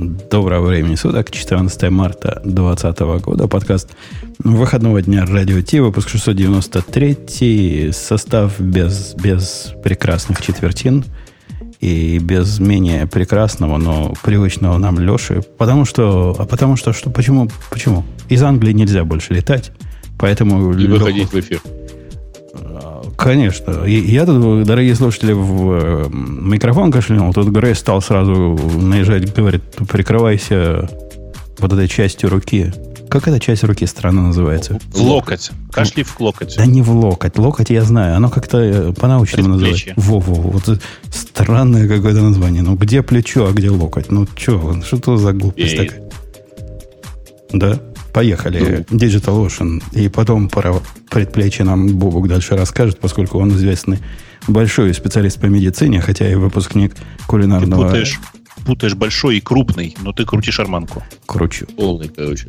Доброго времени суток, 14 марта 2020 года, подкаст выходного дня Радио Ти, выпуск 693, состав без, без прекрасных четвертин и без менее прекрасного, но привычного нам Леши, потому что, а потому что, что почему, почему? Из Англии нельзя больше летать, поэтому... И выходить в эфир. Конечно. Я тут, дорогие слушатели, в э, микрофон кашлянул. Тут Грей стал сразу наезжать, говорит, прикрывайся вот этой частью руки. Как эта часть руки странно называется? В локоть. Кашли в локоть. Да не в локоть. Локоть я знаю. Оно как-то э, по-научному называется. Во-во. Вот странное какое-то название. Ну, где плечо, а где локоть? Ну, что, что это за глупость такая? Да? Поехали. Ну. Digital Ocean. И потом про предплечье нам Бобук дальше расскажет, поскольку он известный большой специалист по медицине, хотя и выпускник кулинарного... Ты путаешь, путаешь большой и крупный, но ты крутишь арманку. Кручу. Полный, короче.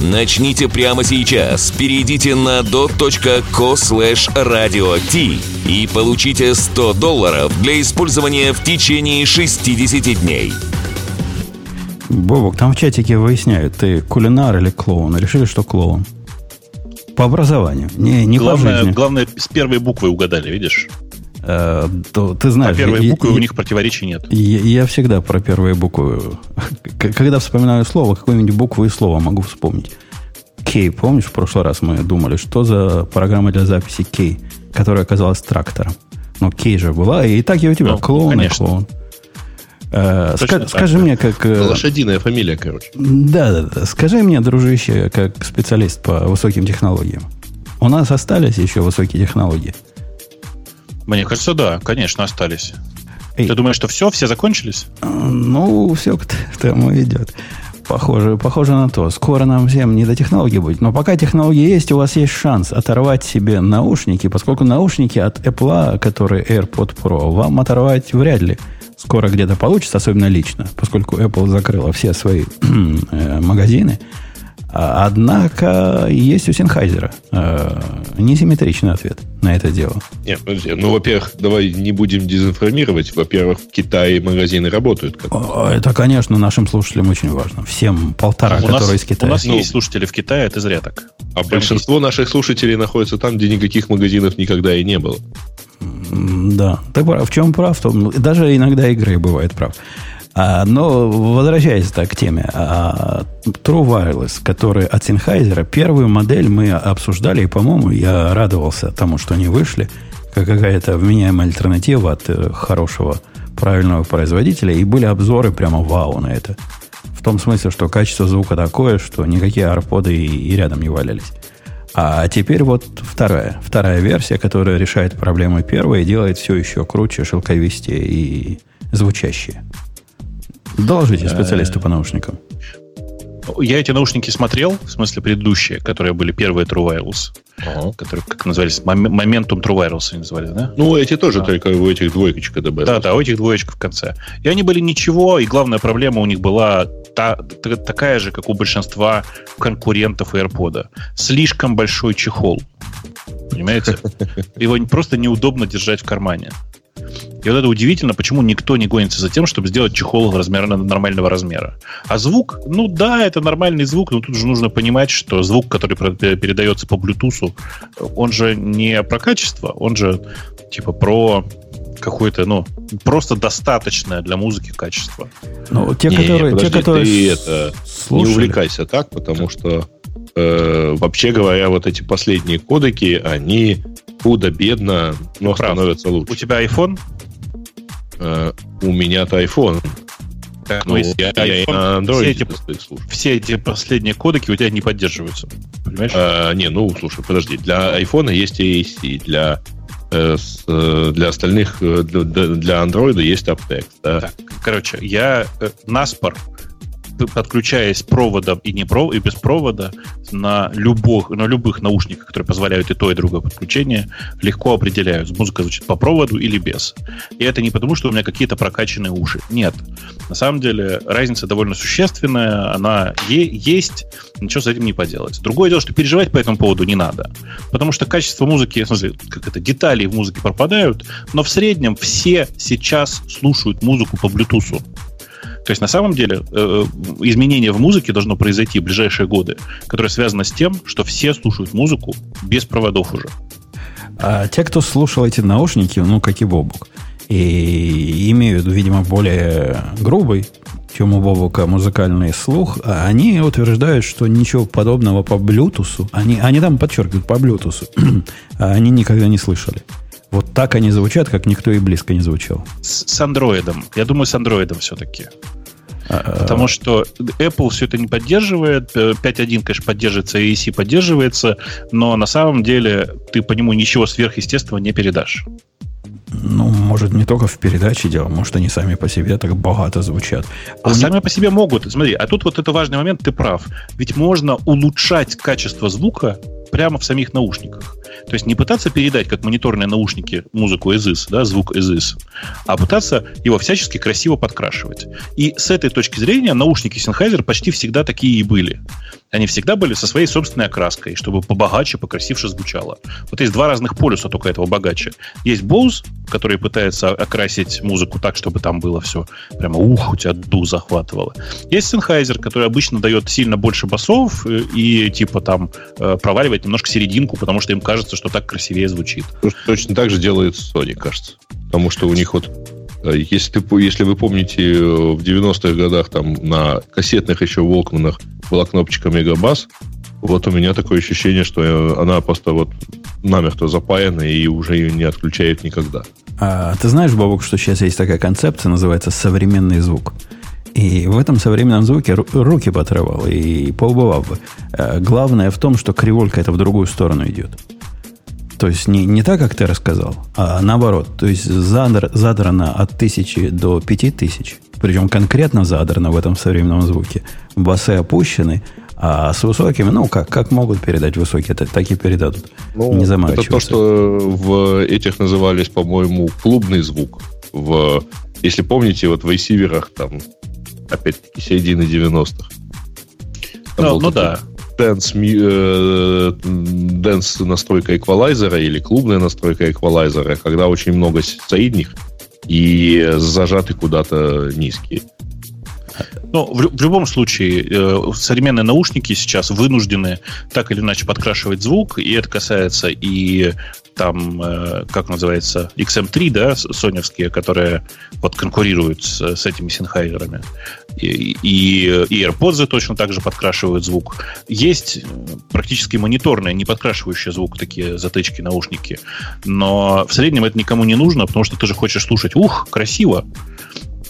Начните прямо сейчас. Перейдите на dot.co slash radio t и получите 100 долларов для использования в течение 60 дней. Бобок, там в чатике выясняют, ты кулинар или клоун. Решили, что клоун. По образованию. Не, не главное, по жизни. Главное, с первой буквы угадали, видишь? Э, то, ты знаешь, по первой букве у них противоречий нет. Я, я всегда про первые буквы. Когда вспоминаю слово, какую-нибудь букву и слово могу вспомнить. Кей, помнишь, в прошлый раз мы думали, что за программа для записи Кей, которая оказалась трактором. Но Кей же была, и так и у тебя ну, клоун конечно. и клоун. Э, ска- скажи мне, как... Э, Лошадиная фамилия, короче. Да, да, да. Скажи мне, дружище, как специалист по высоким технологиям. У нас остались еще высокие технологии? Мне кажется, да, конечно, остались. Эй. Ты думаешь, что все, все закончились? Э, ну, все к тому идет. Похоже, похоже на то. Скоро нам всем не до технологий будет. Но пока технологии есть, у вас есть шанс оторвать себе наушники, поскольку наушники от Apple, которые AirPod Pro, вам оторвать вряд ли скоро где-то получится, особенно лично, поскольку Apple закрыла все свои э, магазины. А, однако есть у Синхайзера э, несимметричный ответ на это дело. Нет, подожди. Ну, во-первых, давай не будем дезинформировать. Во-первых, в Китае магазины работают. Как это, конечно, нашим слушателям очень важно. Всем полтора, у которые нас, из Китая. У нас ну, есть слушатели в Китае, это зря так. А Прям большинство есть. наших слушателей находится там, где никаких магазинов никогда и не было. Да. Так в чем прав? То, даже иногда игры бывает прав. А, но возвращаясь так к теме, а, True Wireless, который от Sennheiser, первую модель мы обсуждали, и, по-моему, я радовался тому, что они вышли, как какая-то вменяемая альтернатива от э, хорошего, правильного производителя, и были обзоры прямо вау на это. В том смысле, что качество звука такое, что никакие арподы и, и рядом не валялись. А теперь вот вторая, вторая версия, которая решает проблемы первой и делает все еще круче, шелковистее и звучащее. Доложите специалисту по наушникам. Я эти наушники смотрел, в смысле предыдущие, которые были первые True Wireless, ага. которые, как назывались, Momentum True Wireless они назывались, да? Ну, эти тоже, да. только у этих двоечка добавилось. Да, да, у этих двоечка в конце. И они были ничего, и главная проблема у них была та, та, такая же, как у большинства конкурентов AirPod. Слишком большой чехол. Понимаете? Его просто неудобно держать в кармане. И вот это удивительно, почему никто не гонится за тем, чтобы сделать чехол размера, нормального размера. А звук, ну да, это нормальный звук, но тут же нужно понимать, что звук, который передается по Bluetooth, он же не про качество, он же типа про какое-то, ну, просто достаточное для музыки качество. Ну, те, не, которые, подожди, те, которые ты это, не увлекайся так, потому что э, вообще говоря, вот эти последние кодеки, они худо-бедно, но Прав. становятся лучше. У тебя iPhone? Э, у меня-то iPhone. Ну, я, iPhone, я и на Android все эти, все эти последние кодеки у тебя не поддерживаются. Понимаешь? А, не, ну, слушай, подожди. Для iPhone есть AAC, для э, э, для остальных, для, для Android есть Aptex. Да? Так, короче, я Наспор подключаясь проводом и, не пров, и без провода на, любых, на любых наушниках, которые позволяют и то, и другое подключение, легко определяют, музыка звучит по проводу или без. И это не потому, что у меня какие-то прокачанные уши. Нет. На самом деле разница довольно существенная, она е- есть, ничего с этим не поделать. Другое дело, что переживать по этому поводу не надо. Потому что качество музыки, в смысле, как это, детали в музыке пропадают, но в среднем все сейчас слушают музыку по Bluetooth. То есть на самом деле э, изменение в музыке должно произойти в ближайшие годы, которое связано с тем, что все слушают музыку без проводов уже. А те, кто слушал эти наушники, ну, как и Бобук, и имеют, видимо, более грубый, чем у Бобука, музыкальный слух, а они утверждают, что ничего подобного по Bluetooth, они, они там подчеркивают по Bluetooth, они никогда не слышали. Вот так они звучат, как никто и близко не звучал. С, с андроидом. Я думаю, с андроидом все-таки. А, Потому что Apple все это не поддерживает. 5.1, конечно, поддерживается, AEC поддерживается, но на самом деле ты по нему ничего сверхъестественного не передашь. Ну, может, не только в передаче дело, может, они сами по себе так богато звучат. А, а сами по себе могут. Смотри, а тут вот это важный момент, ты прав. Ведь можно улучшать качество звука прямо в самих наушниках. То есть не пытаться передать, как мониторные наушники, музыку из да, звук из а пытаться его всячески красиво подкрашивать. И с этой точки зрения наушники Sennheiser почти всегда такие и были. Они всегда были со своей собственной окраской, чтобы побогаче, покрасивше звучало. Вот есть два разных полюса только этого богаче. Есть Bose, который пытается окрасить музыку так, чтобы там было все прямо ух, у тебя дух захватывало. Есть Sennheiser, который обычно дает сильно больше басов э, и типа там э, проваливает немножко серединку, потому что им кажется, что так красивее звучит. Точно так же делает Sony, кажется. Потому что у них вот э, если, если вы помните, в 90-х годах там на кассетных еще Волкманах была кнопочка Мегабас, вот у меня такое ощущение, что она просто вот намертво запаяна и уже ее не отключают никогда. А, ты знаешь, Бабук, что сейчас есть такая концепция, называется современный звук. И в этом современном звуке руки потрывал и поубывал бы. Главное в том, что криволька это в другую сторону идет. То есть не, не так, как ты рассказал, а наоборот. То есть задр, задрано от тысячи до пяти тысяч. Причем конкретно задрано в этом современном звуке. Басы опущены, а с высокими, ну, как, как могут передать высокие, так, так и передадут. Ну, не заморачиваются. Это то, что в этих назывались, по-моему, клубный звук. В, если помните, вот в ресиверах там, опять-таки, середины 90-х. Ну, ну да. Dance, э, dance настройка эквалайзера или клубная настройка эквалайзера, когда очень много средних и зажаты куда-то низкие. Ну, в, в любом случае, э, современные наушники сейчас вынуждены так или иначе подкрашивать звук, и это касается и там, э, как называется, XM3, да, соневские, которые вот конкурируют с, с этими синхайзерами. И, и, и AirPods точно так же подкрашивают звук. Есть э, практически мониторные, не подкрашивающие звук такие затычки, наушники. Но в среднем это никому не нужно, потому что ты же хочешь слушать, ух, красиво.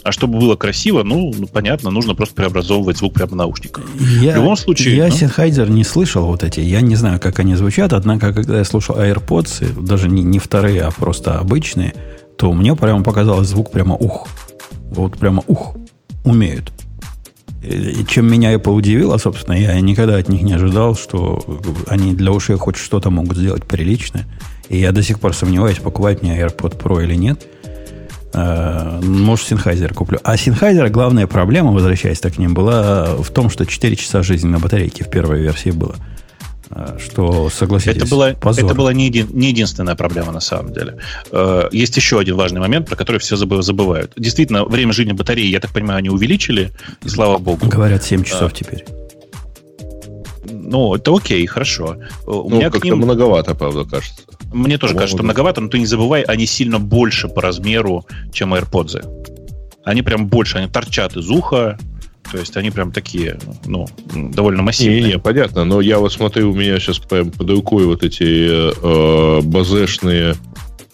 А чтобы было красиво, ну, ну понятно, нужно просто преобразовывать звук прямо в наушниках. Я, в любом случае... Я ну? Sennheiser не слышал вот эти. Я не знаю, как они звучат, однако, когда я слушал AirPods, даже не, не вторые, а просто обычные, то мне прямо показалось звук прямо ух. Вот прямо ух. Умеют. И чем меня это удивило, собственно, я никогда от них не ожидал, что они для ушей хоть что-то могут сделать приличное. И я до сих пор сомневаюсь, покупать мне AirPod Pro или нет. Э, может, Sennheiser куплю. А Sennheiser главная проблема, возвращаясь так к ним, была в том, что 4 часа жизни на батарейке в первой версии было. Э, что, согласитесь, это была, позор. это была не, еди, не единственная проблема на самом деле. Э, есть еще один важный момент, про который все забывают. Действительно, время жизни батареи, я так понимаю, они увеличили, и слава богу. Говорят, 7 часов а, теперь. Ну, это окей, хорошо. У ну, меня как-то ним... многовато, правда, кажется. Мне тоже кажется, что многовато, но ты не забывай, они сильно больше по размеру, чем AirPods. Они прям больше, они торчат из уха, то есть они прям такие, ну, довольно массивные. Не, не, понятно, но я вот смотрю, у меня сейчас прям под рукой вот эти э, базешные,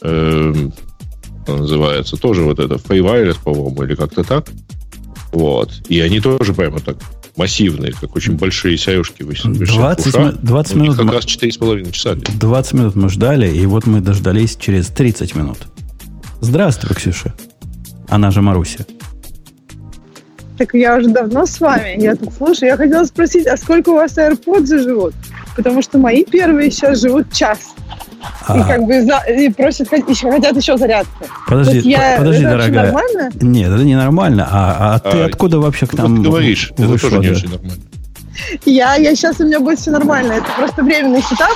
э, называется, тоже вот это, Free по-моему, или как-то так. Вот. И они тоже прямо так массивные, как очень большие сяюшки. 20, 20 минут. Как раз 4,5 часа. 20 минут мы ждали, и вот мы дождались через 30 минут. Здравствуй, Ксюша. Она же Маруся. Так я уже давно с вами. Я тут слушаю. Я хотела спросить, а сколько у вас AirPods живут? Потому что мои первые сейчас живут час. И А, как бы за- и просят, еще хотят еще зарядку. подожди, Вот я- по- подожди, это дорогая. нормально? Нет, это ненормально. А, а ты А, откуда вообще к нам вот говоришь, это вышла, тоже не очень нормально. Я, я сейчас у меня будет все нормально. Это просто временный сетап,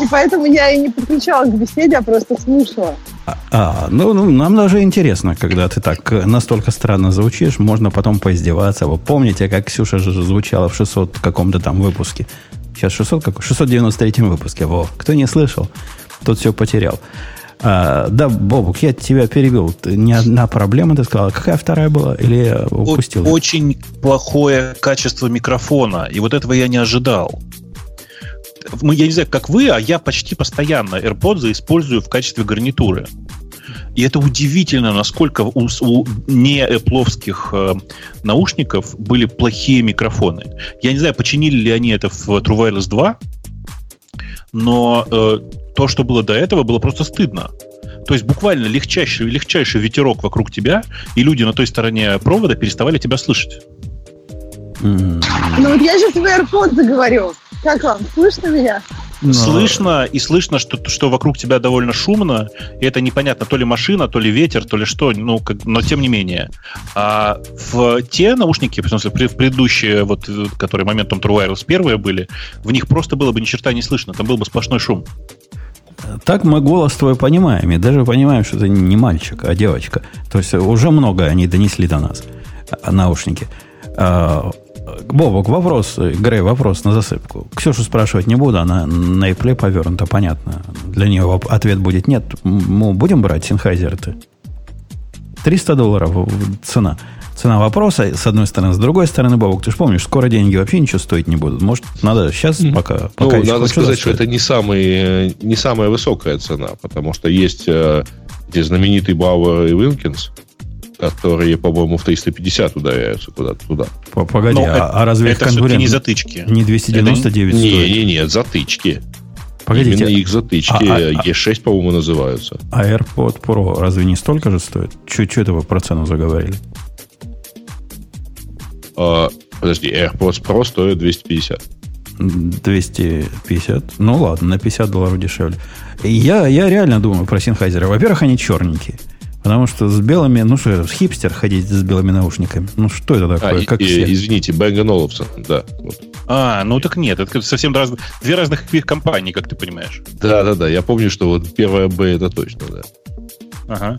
и поэтому я и не подключалась к беседе, а просто слушала. А, ну, ну, нам даже интересно, когда ты так э, настолько странно звучишь, можно потом поиздеваться. Вы помните, как Ксюша же звучала в 600 каком-то там выпуске? Сейчас 600 какой? 693 выпуске. Во, кто не слышал, тот все потерял. А, да, Бобук, я тебя перебил. Не одна проблема, ты сказала. Какая вторая была? Или упустил? Очень плохое качество микрофона, и вот этого я не ожидал. Мы, я не знаю, как вы, а я почти постоянно AirPods использую в качестве гарнитуры. И это удивительно, насколько у, у не эпловских э, наушников были плохие микрофоны. Я не знаю, починили ли они это в True Wireless 2, но э, то, что было до этого, было просто стыдно. То есть буквально легчайший, легчайший ветерок вокруг тебя, и люди на той стороне провода переставали тебя слышать. М, Ну вот я сейчас в AirPods говорю. Как вам? Слышно меня? но- Слышно, и слышно, что, что вокруг тебя довольно шумно, и это непонятно, то ли машина, то ли ветер, то ли что, ну, как- но тем не менее. А в те наушники, в смысле, в предыдущие, вот, э, которые моментом True Wireless первые были, в них просто было бы ни черта не слышно, там был бы сплошной шум. Так мы голос твой понимаем, и даже понимаем, что это не мальчик, а девочка. То есть уже много они донесли до нас, а, наушники. А, Бобок, вопрос, э, Грей, вопрос на засыпку. Ксюшу спрашивать не буду, она на ипле повернута, понятно. Для нее ответ будет нет. Мы будем брать синхайзеры-то? 300 долларов в- цена. Цена вопроса, с одной стороны. С другой стороны, Бобок, ты же помнишь, скоро деньги вообще ничего стоить не будут. Может, надо сейчас пока... Ну, пока надо сказать, что это не, самый, э, не самая высокая цена, потому что есть э, эти знаменитые Бауэр и Вилкинс, которые, по-моему, в 350 ударяются куда-то туда. Погоди, Но а, это- а разве это конкурент не затычки. не 299 Не, стоит? не, не, затычки. Погодите, Именно их затычки а- а- а- E6, по-моему, называются. а AirPod Pro разве не столько же стоит? Чуть что это вы про цену заговорили? А, подожди, AirPods Pro стоят 250. 250. Ну ладно, на 50 долларов дешевле. Я, я реально думаю про Sennheiser. Во-первых, они черненькие. Потому что с белыми, ну что, с хипстер ходить с белыми наушниками. Ну что это А, такое? и- как и- все? извините, Bang Olufsen, да. Вот. А, ну так нет, это совсем раз- две разных компании, как ты понимаешь. Да, да, да. Я помню, что вот первая B это точно, да. Ага.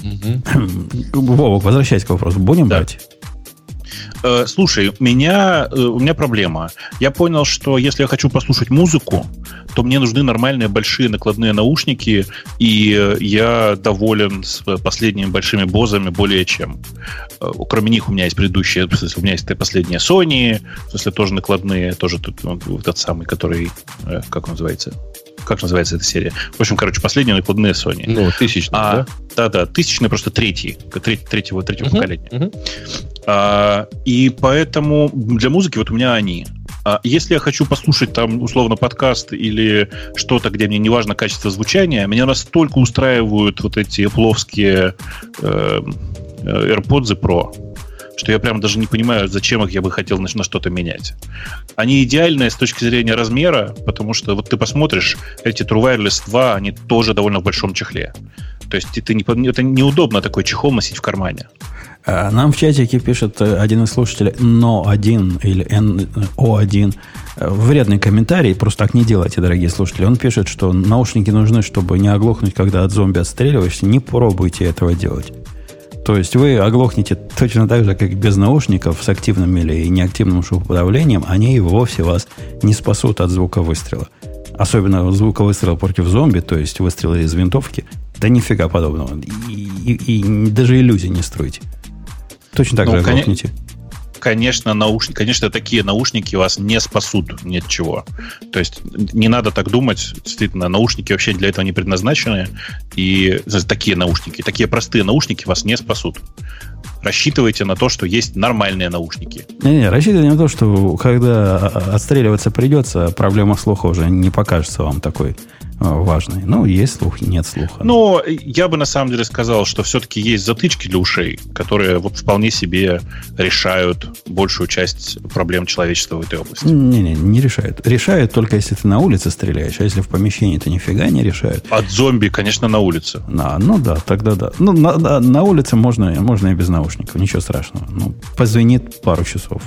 Вовок, возвращаясь к вопросу. Будем Да. брать? Э, слушай, меня, э, у меня проблема. Я понял, что если я хочу послушать музыку, то мне нужны нормальные большие накладные наушники, и я доволен с последними большими бозами более чем. Э, Кроме них у меня есть предыдущие, в смысле, у меня есть последние Sony, в смысле тоже накладные, тоже тут вот тот самый, который, э, как он называется? Как называется эта серия? В общем, короче, последние накладные Sony. Ну, тысячный, А, да? да, да, тысячный просто третий, треть- третьего, третьего Мгм, поколения. мгм. А, и поэтому для музыки вот у меня они. А если я хочу послушать там условно подкаст или что-то, где мне не важно качество звучания, меня настолько устраивают вот эти пловские э, AirPods Pro, что я прям даже не понимаю, зачем их я бы хотел на, что-то менять. Они идеальные с точки зрения размера, потому что вот ты посмотришь, эти True Wireless 2, они тоже довольно в большом чехле. То есть это, не, это неудобно такой чехол носить в кармане. А, Нам в чатике пишет э, один из слушателей НО1 или НО1 э, вредный комментарий. Просто так не делайте, дорогие слушатели. Он пишет, что наушники нужны, чтобы не оглохнуть, когда от зомби отстреливаешься. Не пробуйте этого делать. То есть вы оглохнете точно так же, как без наушников с активным или неактивным шумоподавлением. Они и вовсе вас не спасут от звука выстрела. Особенно звука выстрела против зомби, то есть выстрелы из винтовки. Да нифига подобного. И, и- и даже иллюзий не строите. Точно так Ну, же оглохнете. Конечно, наушники, конечно, такие наушники вас не спасут ни от чего. То есть не надо так думать. Действительно, наушники вообще для этого не предназначены. И такие наушники, такие простые наушники вас не спасут. Рассчитывайте на то, что есть нормальные наушники. Не-не, рассчитывайте на то, что когда а, отстреливаться придется, проблема слуха уже не покажется вам такой важный. Ну, есть слух, нет слуха. Ну, я бы на самом деле сказал, что все-таки есть затычки для ушей, которые вот вполне себе решают большую часть проблем человечества в этой области. Не-не, не решают. Решают только если ты на улице стреляешь, а если в помещении, то нифига не решают. От зомби, конечно, на улице. На, ну да, тогда да. Ну, на, на, на улице можно, можно и без наушников, ничего страшного. Ну, позвонит пару часов.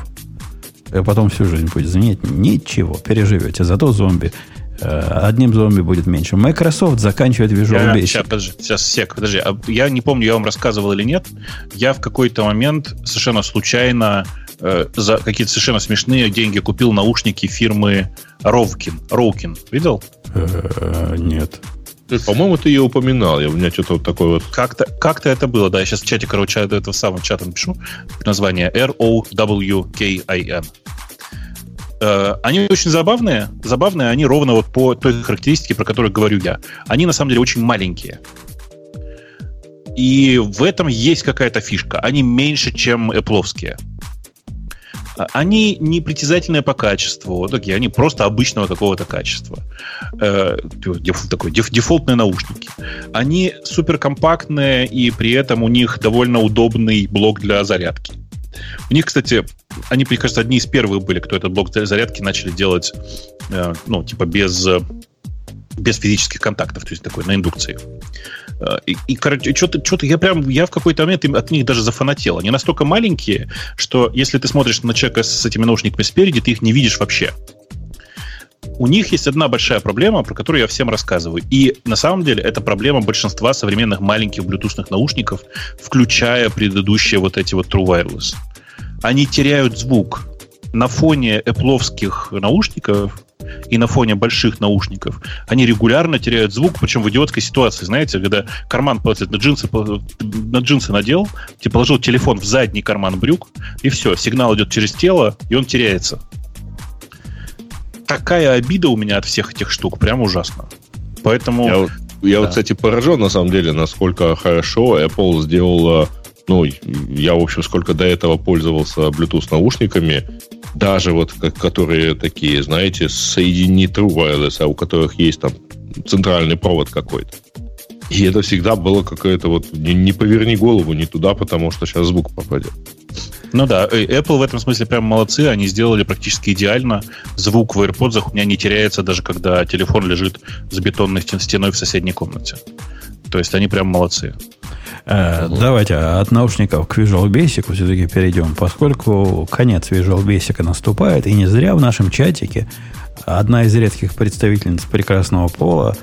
И потом всю жизнь будет звонить. Ничего, переживете. Зато зомби Э, одним зомби будет меньше. Microsoft заканчивает Visual я, Basic. Сейчас, подожди, сейчас, сек, подожди. А я не помню, я вам рассказывал или нет. Я в какой-то момент совершенно случайно э, за какие-то совершенно смешные деньги купил наушники фирмы Ровкин. Роукин. Видел? Э, нет. По-моему, ты ее упоминал. Я, у меня что-то вот такое вот... Как-то, как-то это было, да. Я сейчас в чате, короче, этого самого чата напишу. Название R-O-W-K-I-N. Э, они очень забавные. Забавные они ровно вот по той характеристике, про которую говорю я. Они на самом деле очень маленькие. И в этом есть какая-то фишка. Они меньше, чем Apple. А, они не притязательные по качеству, такие, они просто обычного какого-то качества. Э, такой деф, дефолтные наушники. Они суперкомпактные, и при этом у них довольно удобный блок для зарядки. У них, кстати, они, мне кажется, одни из первых были, кто этот блок зарядки начали делать, э, ну, типа без, без физических контактов, то есть такой на индукции. Э, и, и короче, что-то, что-то я прям, я в какой-то момент от них даже зафанател. Они настолько маленькие, что если ты смотришь на человека с этими наушниками спереди, ты их не видишь вообще. У них есть одна большая проблема, про которую я всем рассказываю. И на самом деле это проблема большинства современных маленьких блютусных наушников, включая предыдущие вот эти вот True Wireless они теряют звук. На фоне эпловских наушников и на фоне больших наушников они регулярно теряют звук, причем в идиотской ситуации, знаете, когда карман на джинсы, на джинсы надел, ты положил телефон в задний карман брюк, и все, сигнал идет через тело, и он теряется. Такая обида у меня от всех этих штук, прям ужасно. Поэтому... Я, я да. вот, кстати, поражен, на самом деле, насколько хорошо Apple сделала ну, я, в общем, сколько до этого пользовался Bluetooth наушниками, даже вот которые такие, знаете, соедини True Wireless, а у которых есть там центральный провод какой-то. И это всегда было какое-то вот не, не поверни голову не туда, потому что сейчас звук попадет. Ну да, Apple в этом смысле прям молодцы, они сделали практически идеально. Звук в AirPods у меня не теряется, даже когда телефон лежит с бетонной стеной в соседней комнате. То есть они прям молодцы. Э, давайте от наушников к Visual Basic все-таки перейдем, поскольку конец Visual Basic наступает, и не зря в нашем чатике одна из редких представительниц прекрасного пола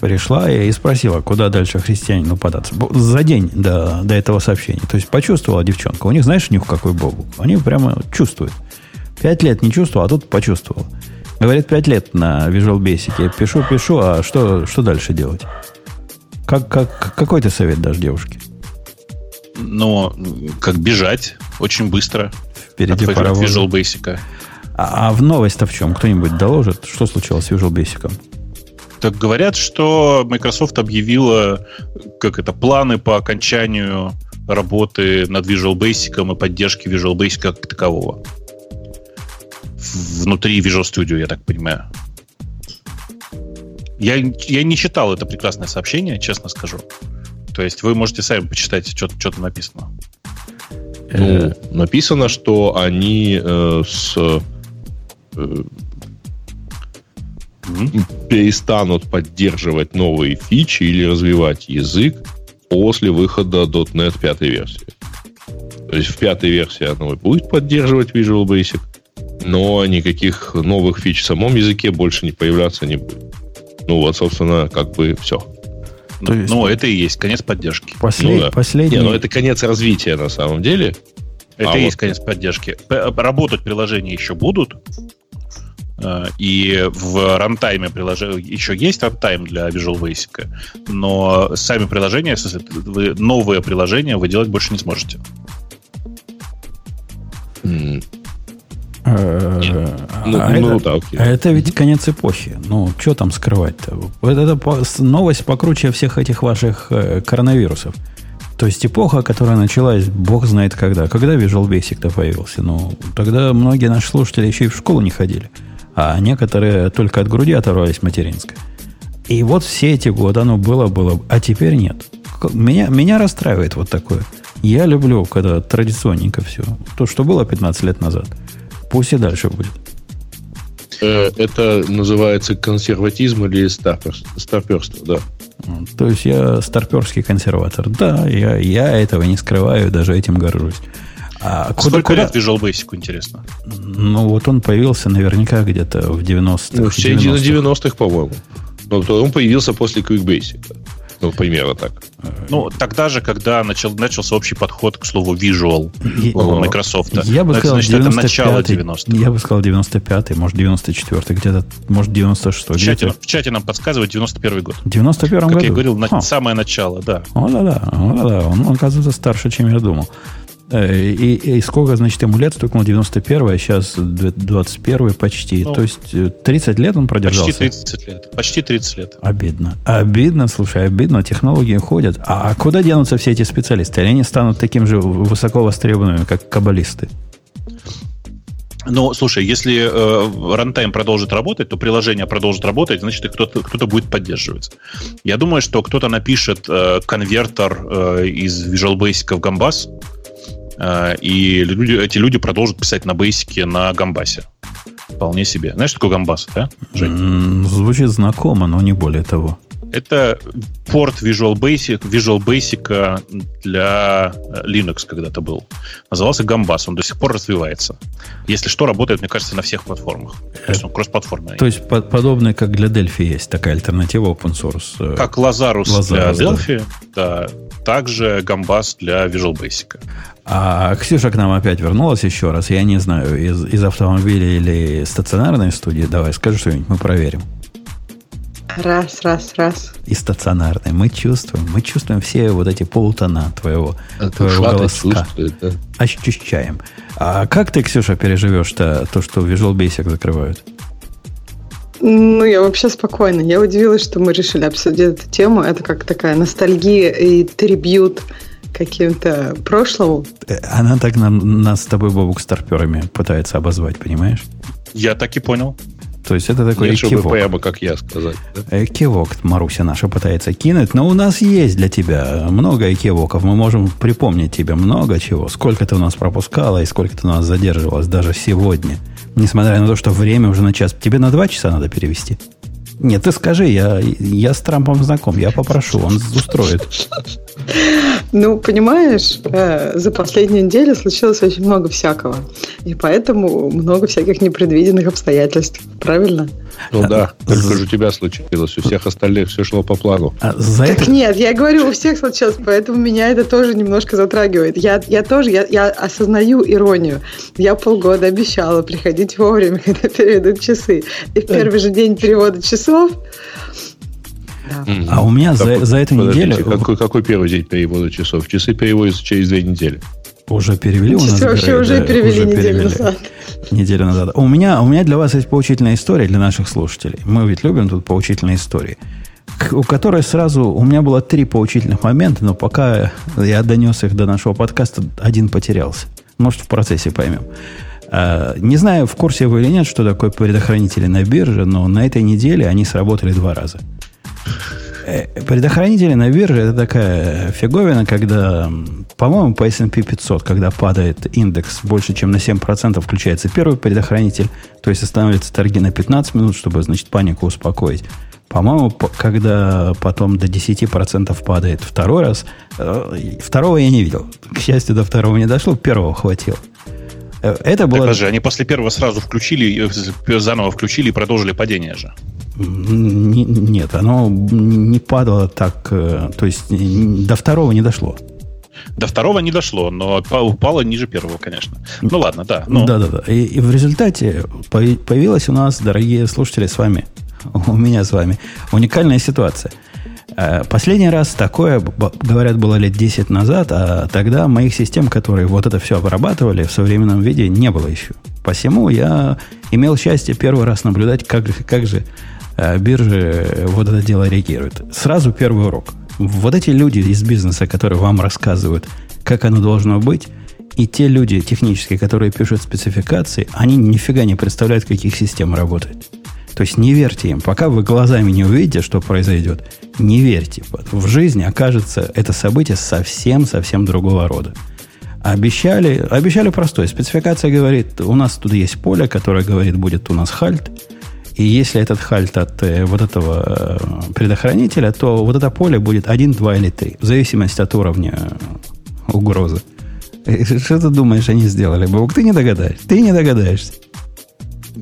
пришла и спросила, куда дальше христианину податься. За день до, до этого сообщения. То есть почувствовала девчонка. У них, знаешь, нюх какой богу. Они прямо чувствуют. Пять лет не чувствовал, а тут почувствовал. Говорит, пять лет на Visual Basic. Я пишу, пишу, а что, что дальше делать? Как, как, какой ты совет дашь девушке? Ну, как бежать очень быстро. Впереди от Visual Basic. А, а в новость-то в чем? Кто-нибудь доложит? Что случилось с Visual Basic? Так говорят, что Microsoft объявила как это, планы по окончанию работы над Visual Basic и поддержки Visual Basic как такового. Внутри Visual Studio, я так понимаю. Я, я не читал это прекрасное сообщение, честно скажу. То есть вы можете сами почитать, что, что там написано. Ну, написано, что они э, с э, mm-hmm. перестанут поддерживать новые фичи или развивать язык после выхода .NET пятой версии. То есть в пятой версии оно будет поддерживать Visual Basic, но никаких новых фич в самом языке больше не появляться не будет. Ну вот, собственно, как бы все. То есть, ну, это и есть конец поддержки. Послед... Ну, да. Последний... Не, ну это конец развития на самом деле. Это а и вот... есть конец поддержки. Работать приложения еще будут. Э, и в рантайме приложения еще есть рантайм для Visual Basic, но сами приложения, вы новые приложения вы делать больше не сможете. Э, ну, а, ну, это, да, окей. а это ведь конец эпохи. Ну, что там скрывать-то? Это, это новость покруче всех этих ваших э, коронавирусов. То есть эпоха, которая началась, бог знает когда. Когда Visual Basic-то появился? Ну, тогда многие наши слушатели еще и в школу не ходили. А некоторые только от груди оторвались материнской. И вот все эти годы оно было, было, а теперь нет. Меня, меня расстраивает вот такое. Я люблю, когда традиционненько все. То, что было 15 лет назад. Пусть и дальше будет. Э, это называется консерватизм или старперство, да. То есть я старперский консерватор. Да, я, я этого не скрываю, даже этим горжусь. А куда, Сколько куда? лет Visual Basic, интересно? Ну, вот он появился наверняка где-то в 90-х. Ну, в середине 90-х, по-моему. Но он появился после QuickBasic. Ну, примерно так. Ну, тогда же, когда начал, начался общий подход, к слову, Visual у Microsoft. Я бы сказал, значит, это начало 90-х. Я бы сказал 95-й, может, 94-й, где-то, может, 96-й. В чате, в чате нам подсказывает 91-й год. В 91 году? Как я говорил, на, самое начало, да. О, да-да, о, да-да. Он, оказывается, старше, чем я думал. Э, и, и сколько, значит, ему лет? Стукнул 91 а сейчас 21 почти. Ну, То есть 30 э, лет он продержался? Почти 30 лет. Почти 30 лет. Обидно. Обидно, слушай, обидно. Технологии ходят. А куда денутся все эти специалисты? Или они станут таким же высоко востребованными, как каббалисты? Ну, слушай, если э, рантайм продолжит работать, то приложение продолжит работать, значит, кто-то кто будет поддерживать. Я думаю, что кто-то напишет э, конвертер э, из Visual Basic в Gambas, и люди, эти люди продолжат писать на Basic на Гамбасе. Вполне себе. Знаешь, что такое Гамбас, да, Жень? Звучит знакомо, но не более того. Это порт Visual Basic, Visual Basic для Linux когда-то был. Назывался Gambas, он до сих пор развивается. Если что, работает, мне кажется, на всех платформах. То есть он кроссплатформенный. То есть под, подобное, как для Delphi есть такая альтернатива open source. Э, как Lazarus, Lazarus для Delphi, да. да. Также Gambas для Visual Basic. А Ксюша к нам опять вернулась еще раз. Я не знаю, из, из автомобиля или стационарной студии. Давай, скажи что-нибудь, мы проверим. Раз, раз, раз. И стационарный. Мы чувствуем, мы чувствуем все вот эти полутона твоего, а твоего голоска. Да? Ощущаем. А как ты, Ксюша, переживешь-то то, что Visual Basic закрывают? Ну, я вообще спокойно. Я удивилась, что мы решили обсудить эту тему. Это как такая ностальгия и трибьют каким-то прошлому. Она так нам, нас с тобой, Бобук, старперами пытается обозвать, понимаешь? Я так и понял. То есть это такой Нет, кивок. прямо как я сказать. Да? Кивок Маруся наша пытается кинуть, но у нас есть для тебя много кивоков. Мы можем припомнить тебе много чего. Сколько ты у нас пропускала и сколько ты у нас задерживалась даже сегодня. Несмотря на то, что время уже на час. Тебе на два часа надо перевести. Нет, ты скажи, я, я с Трампом знаком, я попрошу, он устроит. Ну, понимаешь, э, за последнюю неделю случилось очень много всякого. И поэтому много всяких непредвиденных обстоятельств. Правильно? Ну а, да, только же у тебя случилось, у всех остальных все шло по плану. А за так это... нет, я говорю, у всех случилось, поэтому меня это тоже немножко затрагивает. Я, я тоже, я, я осознаю иронию. Я полгода обещала приходить вовремя, когда переведут часы. И в первый же день перевода часов да. А у меня какой, за, за эту неделю... Какой, какой первый день перевода часов? Часы переводятся через две недели. Уже перевели у нас? Вообще уже да, перевели уже неделю перевели. назад. Неделю назад. У меня, у меня для вас есть поучительная история для наших слушателей. Мы ведь любим тут поучительные истории. У которой сразу... У меня было три поучительных момента, но пока я донес их до нашего подкаста, один потерялся. Может, в процессе поймем. А, не знаю, в курсе вы или нет, что такое предохранители на бирже, но на этой неделе они сработали два раза. Э, предохранители на бирже это такая фиговина, когда, по-моему, по S&P 500, когда падает индекс больше, чем на 7%, включается первый предохранитель, то есть останавливаются торги на 15 минут, чтобы, значит, панику успокоить. По-моему, когда потом до 10% падает второй раз, э, второго я не видел. К счастью, до второго не дошло, первого хватило. Э, это было... Так, же, они после первого сразу включили, заново включили и продолжили падение же. Нет, оно не падало так, э, то есть до второго не дошло. До второго не дошло, но упало ниже первого, конечно. Ну ладно, да. Но... Да, да, да. И, и в результате появилась у нас, дорогие слушатели, с вами, у меня с вами, уникальная ситуация. Э, последний раз такое, говорят, было лет 10 назад, а тогда моих систем, которые вот это все обрабатывали в современном виде, не было еще. Посему я имел счастье первый раз наблюдать, как, как же Э, биржи вот это дело реагируют. Сразу первый урок. Вот эти люди из бизнеса, которые вам рассказывают, как оно должно быть, и те люди технические, которые пишут спецификации, они нифига не представляют, каких систем работает. То есть не верьте им. Пока вы глазами не увидите, что произойдет, не верьте. В жизни окажется это событие совсем-совсем другого рода. Обещали, обещали простое. Спецификация говорит, у нас тут есть поле, которое говорит, будет у нас хальт. И если этот хальт от э, вот этого э, предохранителя, то вот это поле будет 1, 2 или 3, в зависимости от уровня угрозы. Что ты думаешь, они сделали? Бог, ты не догадаешься. Ты не догадаешься.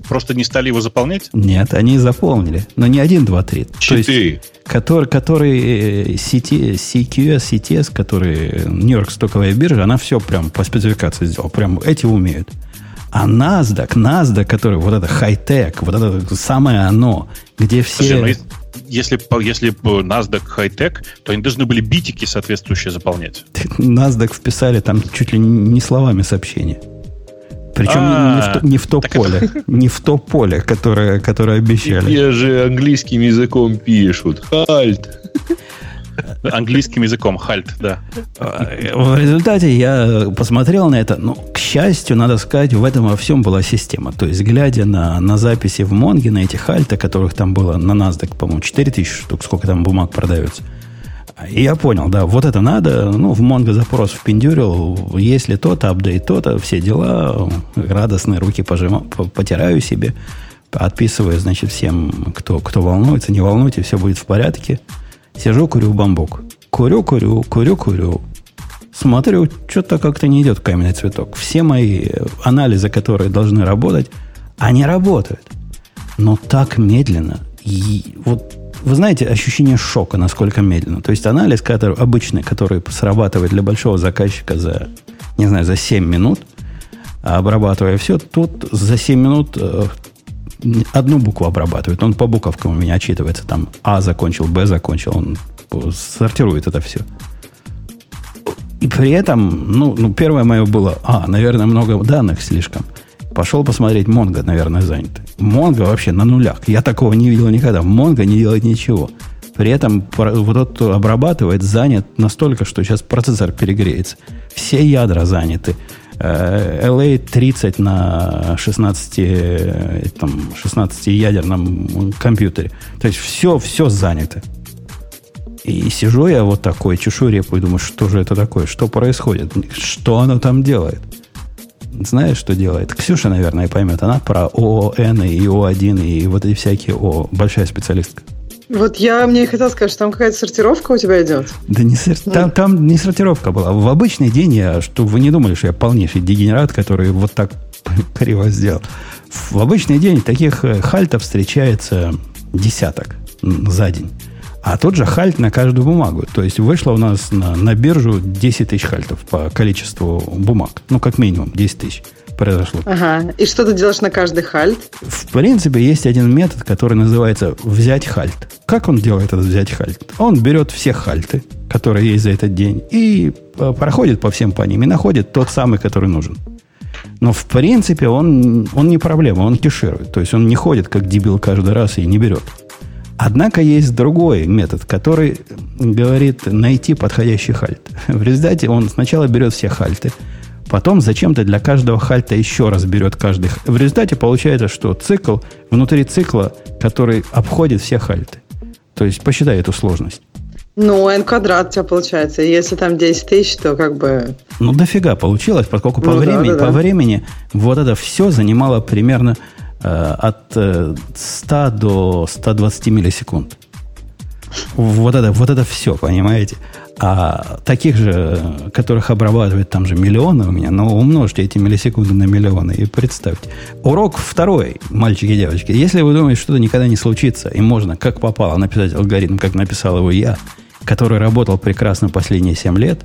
Просто не стали его заполнять? Нет, они заполнили. Но не 1, 2, 3. Четыре. Который, который CT, CQS, CTS, который Нью-Йорк стоковая биржа, она все прям по спецификации сделала. Прям эти умеют. А NASDAQ, NASDAQ, который вот это хай-тек, вот это самое оно, где все... Слушай, если, если NASDAQ хай-тек, то они должны были битики соответствующие заполнять. NASDAQ вписали там чуть ли не словами сообщения. Причем не, не в то, не в то поле. Это... Не в то поле, которое, которое обещали. Тебе же английским языком пишут. Хальт. Английским языком, хальт, да. В результате я посмотрел на это. Ну, к счастью, надо сказать, в этом во всем была система. То есть, глядя на, на записи в Монге, на эти хальты, которых там было на NASDAQ, по-моему, 4000 штук, сколько там бумаг продается. И я понял, да, вот это надо. Ну, в Монго запрос впендюрил. Если то-то, апдейт то-то, все дела. Радостные руки пожимаю, потираю себе. Отписываю, значит, всем, кто, кто волнуется. Не волнуйтесь, все будет в порядке. Сижу, курю бамбук. Курю, курю, курю, курю. Смотрю, что-то как-то не идет каменный цветок. Все мои анализы, которые должны работать, они работают. Но так медленно. И вот вы знаете, ощущение шока, насколько медленно. То есть анализ, который обычный, который срабатывает для большого заказчика за, не знаю, за 7 минут, обрабатывая все, тут за 7 минут э, одну букву обрабатывает. Он по буковкам у меня отчитывается. Там А закончил, Б закончил. Он сортирует это все. И при этом, ну, ну первое мое было, а, наверное, много данных слишком. Пошел посмотреть Монго, наверное, занят. Монго вообще на нулях. Я такого не видел никогда. Монго не делает ничего. При этом вот тот, кто обрабатывает, занят настолько, что сейчас процессор перегреется. Все ядра заняты. LA 30 на 16, э, там, 16 ядерном компьютере. То есть все, все занято. И сижу я вот такой, чешу репу и думаю, что же это такое, что происходит, что оно там делает. Знаешь, что делает? Ксюша, наверное, поймет. Она про ООН и О1 и вот эти всякие О. Большая специалистка. Вот я мне и хотел сказать, что там какая-то сортировка у тебя идет. Да не сор... ну. там, там не сортировка была. В обычный день я, что вы не думали, что я полнейший дегенерат, который вот так криво сделал. В обычный день таких э, хальтов встречается десяток за день. А тот же хальт на каждую бумагу. То есть вышло у нас на, на биржу 10 тысяч хальтов по количеству бумаг. Ну, как минимум 10 тысяч произошло. Ага. И что ты делаешь на каждый хальт? В принципе, есть один метод, который называется «взять хальт». Как он делает этот «взять хальт»? Он берет все хальты, которые есть за этот день, и э, проходит по всем по ним, и находит тот самый, который нужен. Но в принципе он, он не проблема, он кеширует. То есть он не ходит как дебил каждый раз и не берет. Однако есть другой метод, который говорит найти подходящий хальт. В результате он сначала берет все хальты, потом зачем-то для каждого хальта еще раз берет каждый. В результате получается, что цикл внутри цикла, который обходит все хальты. То есть посчитай эту сложность. Ну, n квадрат у тебя получается. Если там 10 тысяч, то как бы... Ну, дофига получилось, поскольку по, ну, времени, да, да, по да. времени вот это все занимало примерно от 100 э, до 120 миллисекунд. Вот это, вот это все, понимаете? А таких же, которых обрабатывают там же миллионы у меня, но умножьте эти миллисекунды на миллионы и представьте. Урок второй, мальчики и девочки. Если вы думаете, что это никогда не случится, и можно, как попало, написать алгоритм, как написал его я, который работал прекрасно последние 7 лет,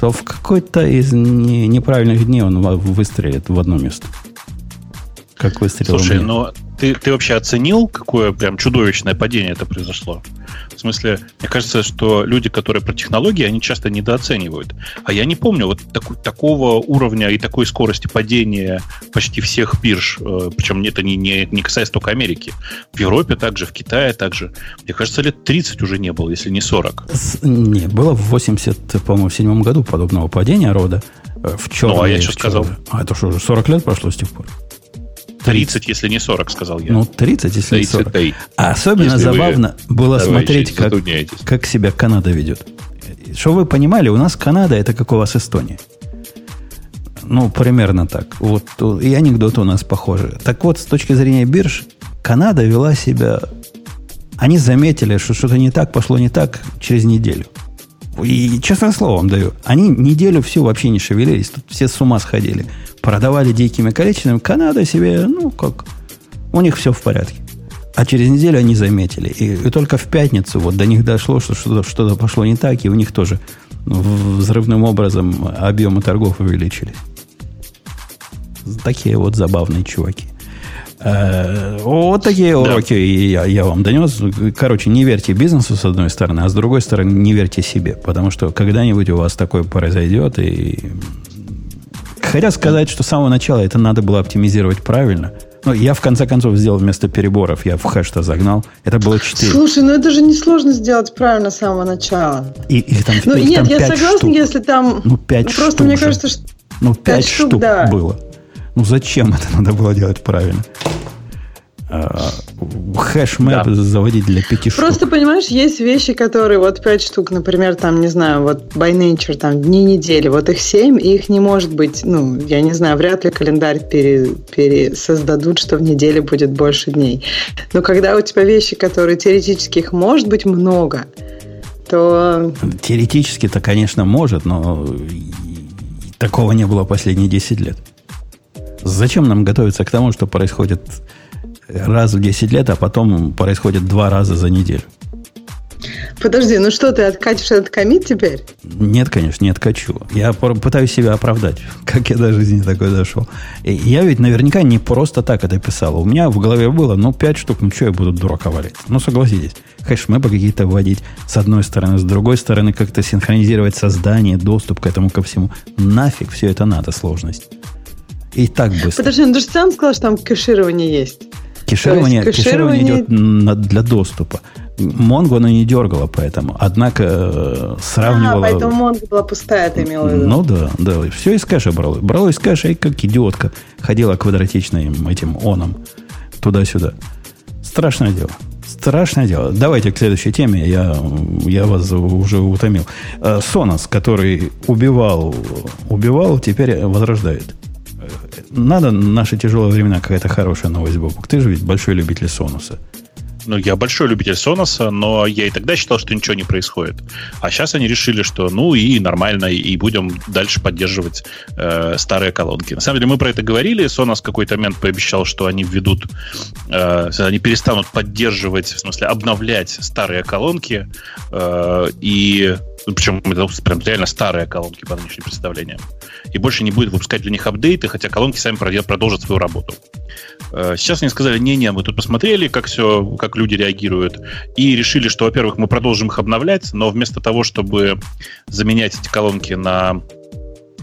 то в какой-то из неправильных дней он выстрелит в одно место как выстрелил. Слушай, мне. ну ты, ты вообще оценил, какое прям чудовищное падение это произошло? В смысле, мне кажется, что люди, которые про технологии, они часто недооценивают. А я не помню вот так, такого уровня и такой скорости падения почти всех бирж. Э, Причем это не, не, не касается только Америки. В Европе также, в Китае также. Мне кажется, лет 30 уже не было, если не 40. Не, было в 80, по-моему, в седьмом году подобного падения рода. Э, в черной, ну, а я что сказал? А это что, уже 40 лет прошло с тех пор? 30, если не 40, сказал я. Ну, 30, если не 40. 33. А особенно Если забавно было смотреть, как, как себя Канада ведет. Чтобы вы понимали, у нас Канада это как у вас Эстония. Ну, примерно так. Вот и анекдоты у нас похожи. Так вот, с точки зрения бирж, Канада вела себя... Они заметили, что что-то не так, пошло не так через неделю. И честное слово вам даю, они неделю всю вообще не шевелились, тут все с ума сходили. Продавали дикими количествами. Канада себе, ну, как, у них все в порядке. А через неделю они заметили. И, и только в пятницу вот до них дошло, что что-то, что-то пошло не так, и у них тоже взрывным образом объемы торгов увеличились. Такие вот забавные чуваки. Э, Вот такие уроки я, я вам донес. Короче, не верьте бизнесу с одной стороны, а с другой стороны не верьте себе. Потому что когда-нибудь у вас такое произойдет. И... Хотя сказать, что с самого начала это надо было оптимизировать правильно. Но я в конце концов сделал вместо переборов, я в хэш-то загнал. Это было 4. Слушай, ну это же несложно сделать правильно с самого начала. И, их там, Ну их нет, там я согласна, штук. если там... Ну, пять Просто штук мне же. кажется, что... Ну, пять штук, штук, да. было. Ну, зачем это надо было делать правильно? А, Хэш-мэп Да. заводить для пяти штук. Просто, понимаешь, есть вещи, которые вот пять штук, например, там, не знаю, вот by nature, там, дни недели, вот их семь, и их не может быть, ну, я не знаю, вряд ли календарь пере- пересоздадут, что в неделе будет больше дней. Но когда у тебя вещи, которые теоретически их может быть много, то Теоретически-то, конечно, может, но такого не было последние 10 лет. Зачем нам готовиться к тому, что происходит раз в 10 лет, а потом происходит два раза за неделю? подожди, ну что, ты откатишь этот комит теперь? Нет, конечно, не откачу. Я пытаюсь себя оправдать, как я до жизни такой дошел. И я ведь наверняка не просто так это писал. У меня в голове было, ну, пять штук, ну, что я буду дурака валять? Ну, согласитесь. Хэшмэпы какие-то вводить с одной стороны, с другой стороны как-то синхронизировать создание, доступ к этому ко всему. Нафиг все это надо, сложность. И так быстро. Подожди, ну ты же сам сказал, что там кэширование есть. Кеширование, То есть кеширование кэширование- идет для доступа. Монгу она не дергала поэтому. Однако э, сравнивала... А, поэтому Монго была пустая, ты имела в виду. Ну да, да. Все из кэша брало. Брало из кэша и как идиотка ходила квадратичным этим оном туда-сюда. Страшное дело. Страшное дело. Давайте к следующей теме. Я, я вас уже утомил. Э, Sonos, который убивал, убивал, теперь возрождает. Надо наши тяжелые времена какая-то хорошая новость, Бобук. Ты же ведь большой любитель Сонуса. Ну, я большой любитель Sonos, но я и тогда считал, что ничего не происходит. А сейчас они решили, что ну и нормально, и будем дальше поддерживать э, старые колонки. На самом деле мы про это говорили. Sonos в какой-то момент пообещал, что они введут, э, они перестанут поддерживать, в смысле обновлять старые колонки. э, и причем это прям реально старые колонки по нынешним представлениям. И больше не будет выпускать для них апдейты, хотя колонки сами продолжат свою работу. Э, Сейчас они сказали, не-не, мы тут посмотрели, как все, как люди реагируют, и решили, что, во-первых, мы продолжим их обновлять, но вместо того, чтобы заменять эти колонки на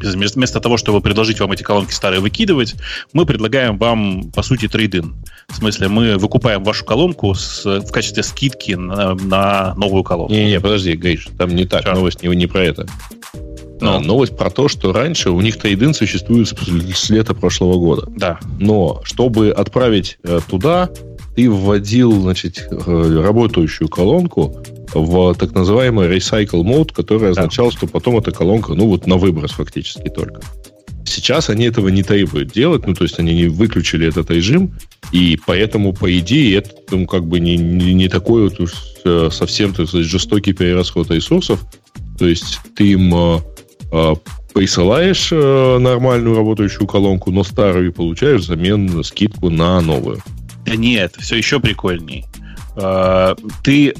Вместо того, чтобы предложить вам эти колонки старые выкидывать, мы предлагаем вам, по сути, трейдин. В смысле, мы выкупаем вашу колонку с, в качестве скидки на, на новую колонку. Не-не, подожди, Гриш, там не так, Чё? новость не, не про это. Ну? А, новость про то, что раньше у них трейдин существует с, с лета прошлого года. Да. Но чтобы отправить э, туда, ты вводил, значит, э, работающую колонку в так называемый recycle mode, который Да. означал, что потом эта колонка, ну вот на выброс фактически только. Сейчас они этого не требуют делать, ну то есть они не выключили этот режим, и поэтому, по идее, это ну, как бы не, не, не такой вот уж э, совсем так сказать, жестокий перерасход ресурсов. То есть ты им э, э, присылаешь э, нормальную работающую колонку, но старую и получаешь взамен скидку на новую. Да нет, все еще прикольней. Э, Ты,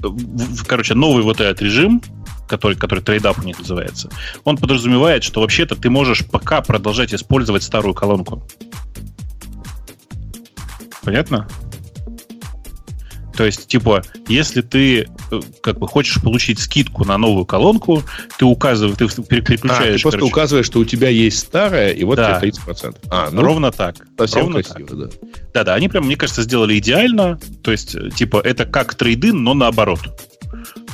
короче, новый вот этот режим, который, который trade up у них называется, он подразумевает, что вообще-то ты можешь пока продолжать использовать старую колонку. Понятно? То есть, типа, если ты э, как бы хочешь получить скидку на новую колонку, ты указываешь, ты пере- А, переключаешь. ты просто короче, указываешь, что у тебя есть старая, и вот Да. тебе 30%. А, ну, ровно так. совсем ровно красиво, так. да. Да-да, они прям, мне кажется, сделали идеально. То есть, э, типа, это как трейдин, но наоборот.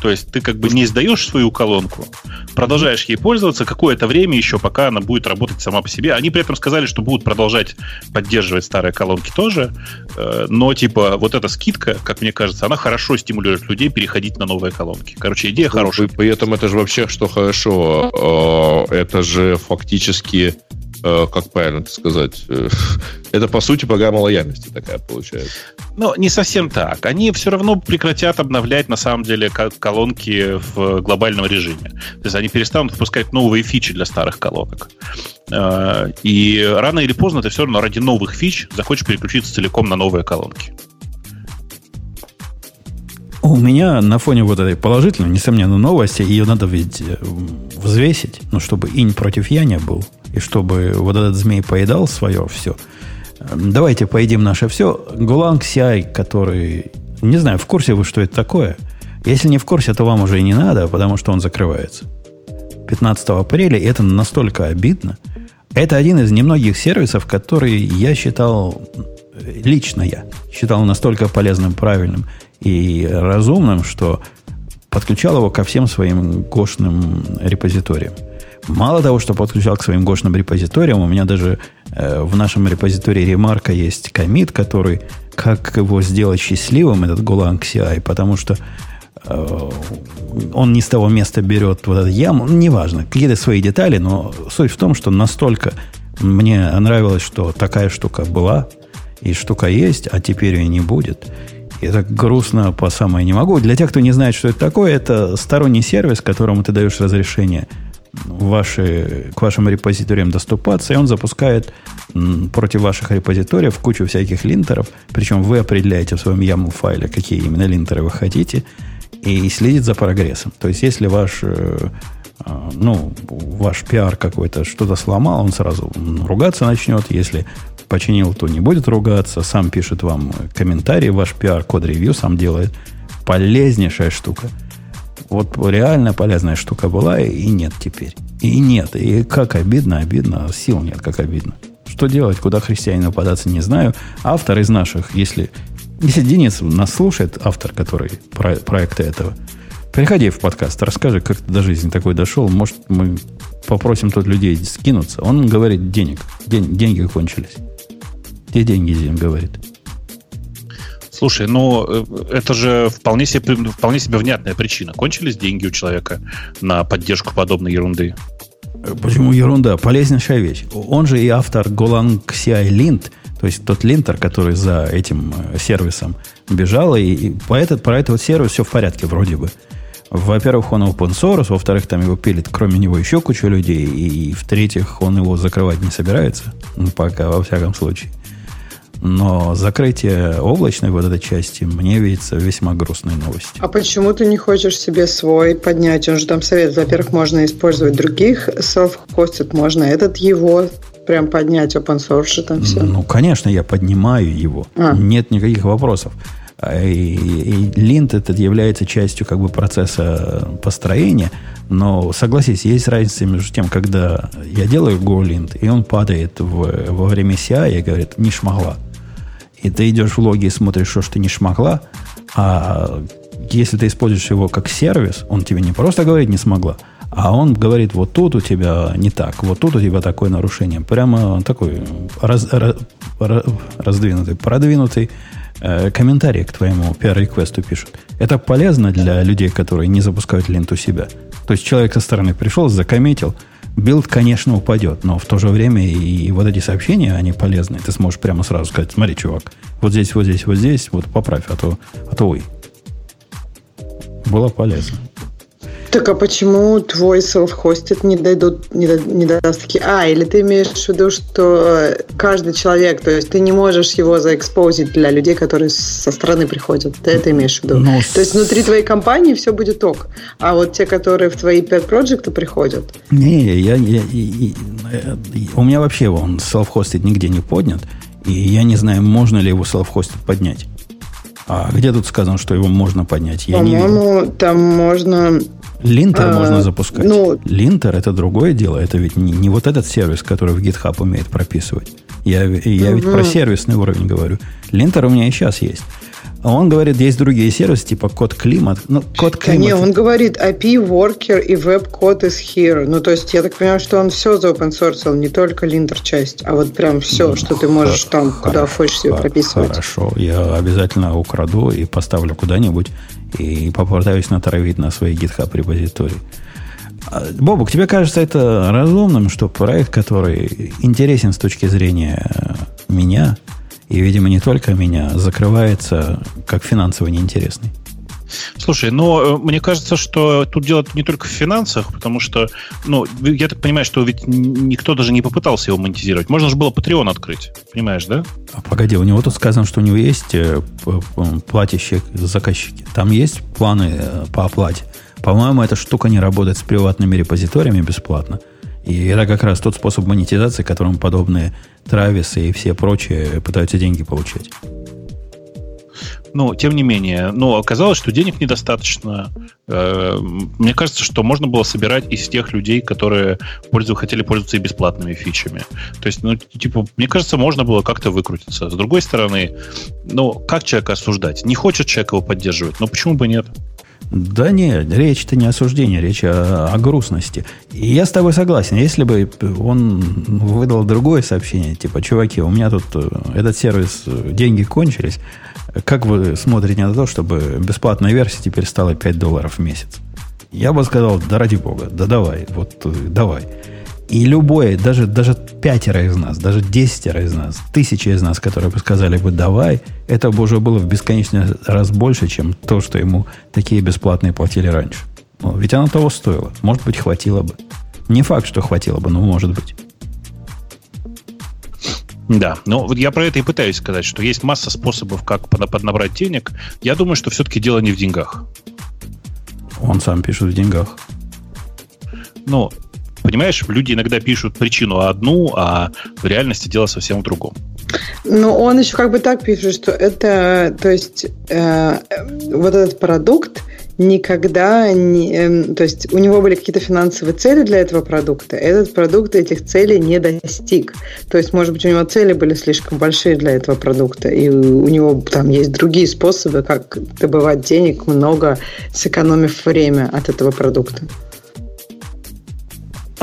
То есть ты как бы не сдаешь свою колонку, продолжаешь ей пользоваться какое-то время еще, пока она будет работать сама по себе. Они при этом сказали, что будут продолжать поддерживать старые колонки тоже, э, но типа вот эта скидка, как мне кажется, она хорошо стимулирует людей переходить на новые колонки. Короче, идея ну, хорошая. При этом это же вообще что хорошо. Э, это же фактически как правильно это сказать, э, это, по сути, программа лояльности такая получается. Ну, не совсем так. Они все равно прекратят обновлять, на самом деле, колонки в глобальном режиме. То есть они перестанут выпускать новые фичи для старых колонок. Э, и рано или поздно ты все равно ради новых фич захочешь переключиться целиком на новые колонки. У меня на фоне вот этой положительной, несомненно, новости, ее надо ведь взвесить, ну, чтобы инь против я не был и чтобы вот этот змей поедал свое все. Давайте поедим наше все. Гуланг CI, который... Не знаю, в курсе вы, что это такое? Если не в курсе, то вам уже и не надо, потому что он закрывается. 15 апреля, и это настолько обидно. Это один из немногих сервисов, который я считал, лично я, считал настолько полезным, правильным и разумным, что подключал его ко всем своим гошным репозиториям. Мало того, что подключал к своим гошным репозиториям, у меня даже э, в нашем репозитории ремарка есть комит, который, как его сделать счастливым, этот Golang CI, потому что э, он не с того места берет вот эту яму, ну, неважно, какие-то свои детали, но суть в том, что настолько мне нравилось, что такая штука была, и штука есть, а теперь ее не будет. И это грустно по самой не могу. Для тех, кто не знает, что это такое, это сторонний сервис, которому ты даешь разрешение – ваши, к вашим репозиториям доступаться, и он запускает против ваших репозиториев кучу всяких линтеров, причем вы определяете в своем YAML файле, какие именно линтеры вы хотите, и следит за прогрессом. То есть, если ваш, э, э, ну, ваш пиар какой-то что-то сломал, он сразу ругаться начнет. Если починил, то не будет ругаться. Сам пишет вам комментарий, ваш пиар, код-ревью сам делает. Полезнейшая штука – вот реально полезная штука была, и нет теперь. И нет. И как обидно, обидно. Сил нет, как обидно. Что делать, куда христианину податься, не знаю. Автор из наших, если, если Денис нас слушает, автор, который про, проекта этого, приходи в подкаст, расскажи, как ты до жизни такой дошел. Может, мы попросим тут людей скинуться. Он говорит, денег. День, деньги кончились. Где деньги, Зин говорит? Слушай, ну э, это же вполне себе, вполне себе внятная причина. Кончились деньги у человека на поддержку подобной ерунды. Почему ерунда? Полезнейшая вещь. Он же и автор Golang CI Lint, то есть тот линтер, который за этим э, сервисом бежал, и, и по этот, про этот сервис все в порядке вроде бы. Во-первых, он open source, во-вторых, там его пилит, кроме него, еще куча людей, и, и в-третьих, он его закрывать не собирается, ну, пока, во всяком случае. Но закрытие облачной вот этой части мне видится весьма грустной новостью. А почему ты не хочешь себе свой поднять? Он же там совет. Во-первых, можно использовать других self-hosted, можно этот его прям поднять open source там все. Ну, конечно, я поднимаю его. А. Нет никаких вопросов. А, и, и линт этот является частью как бы процесса построения, но согласись, есть разница между тем, когда я делаю GoLint, и он падает в, во время CI и говорит, не шмогла. И ты идешь в логи и смотришь, что ж ты не шмогла, а если ты используешь его как сервис, он тебе не просто говорит не смогла, а он говорит, вот тут у тебя не так, вот тут у тебя такое нарушение. Прямо такой раз, раз, раздвинутый, продвинутый э, комментарий к твоему PR-реквесту пишут. Это полезно для людей, которые не запускают lint у себя. То есть человек со стороны пришел, закоммитил, билд, конечно, упадет, но в то же время и, и вот эти сообщения, они полезны. Ты сможешь прямо сразу сказать, смотри, чувак, вот здесь, вот здесь, вот здесь, вот поправь, а то, а то ой. Было полезно. Так а почему твой self-hosted не дойдут, не, не даст такие... А, или ты имеешь в виду, что э, каждый человек, то есть ты не можешь его заэкспозить для людей, которые со стороны приходят. Ты это имеешь в виду? Но... Ну, то есть внутри твоей компании все будет ок. А вот те, которые в твои pet проекты приходят... Не, я, я, я, я, у меня вообще он self-hosted нигде не поднят. И я не знаю, можно ли его self-hosted поднять. А где тут сказано, что его можно поднять? Я По-моему, там можно Линтер а, можно запускать. Ну, Линтер это другое дело. Это ведь не, не вот этот сервис, который в GitHub умеет прописывать. Я, я угу. ведь про сервисный уровень говорю. Линтер у меня и сейчас есть. А он говорит, есть другие сервисы, типа код климат. Ну, код климат. Да не, он говорит API Worker и веб-код is here. Ну, то есть, я так понимаю, что он все за open source, не только линтер часть, а вот прям все, ну, что ты можешь там, куда хочешь себе прописывать. Хорошо, я обязательно украду и поставлю куда-нибудь и попытаюсь натравить на своей GitHub репозитории. А, Бобук, тебе кажется это разумным, что проект, который интересен с точки зрения меня, и, видимо, не только меня, закрывается как финансово неинтересный? Слушай, но э, мне кажется, что тут дело не только в финансах, потому что, ну, я так понимаю, что ведь никто даже не попытался его монетизировать. Можно же было Patreon открыть, понимаешь, да? А погоди, у него тут сказано, что у него есть э, платящие заказчики. Там есть планы э, по оплате. По-моему, эта штука не работает с приватными репозиториями бесплатно. И это как раз тот способ монетизации, которым подобные Трависы и все прочие пытаются деньги получать. Ну, тем не менее, ну, оказалось, что денег недостаточно. Э, мне кажется, что можно было собирать из тех людей, которые пользу, хотели пользоваться и бесплатными фичами. То есть, ну, типа, мне кажется, можно было как-то выкрутиться. С другой стороны, ну, как человека осуждать? Не хочет человек его поддерживать, но почему бы нет? Да нет, речь-то не осуждение, речь о, о грустности. И я с тобой согласен. Если бы он выдал другое сообщение, типа, чуваки, у меня тут э, этот сервис, э, деньги кончились, как вы смотрите на то, чтобы бесплатная версия теперь стала 5 долларов в месяц? Я бы сказал, да ради бога, да давай, вот э, давай. И любое, даже, даже пятеро из нас, даже десятеро из нас, тысячи из нас, которые бы сказали бы «давай», это бы уже было в бесконечный раз больше, чем то, что ему такие бесплатные платили раньше. Ну, ведь оно того стоило. Может быть, хватило бы. Не факт, что хватило бы, но может быть. Да, ну вот я про это и пытаюсь сказать, что есть масса способов, как поднабрать денег. Я думаю, что все-таки дело не в деньгах. Он сам пишет в деньгах. Ну, понимаешь, люди иногда пишут причину одну, а в реальности дело совсем в другом. Ну, он еще как бы так пишет, что это, то есть, э, вот этот продукт никогда не... Э, то есть, у него были какие-то финансовые цели для этого продукта. Этот продукт этих целей не достиг. То есть, может быть, у него цели были слишком большие для этого продукта, и у него там есть другие способы, как добывать денег много, сэкономив время от этого продукта.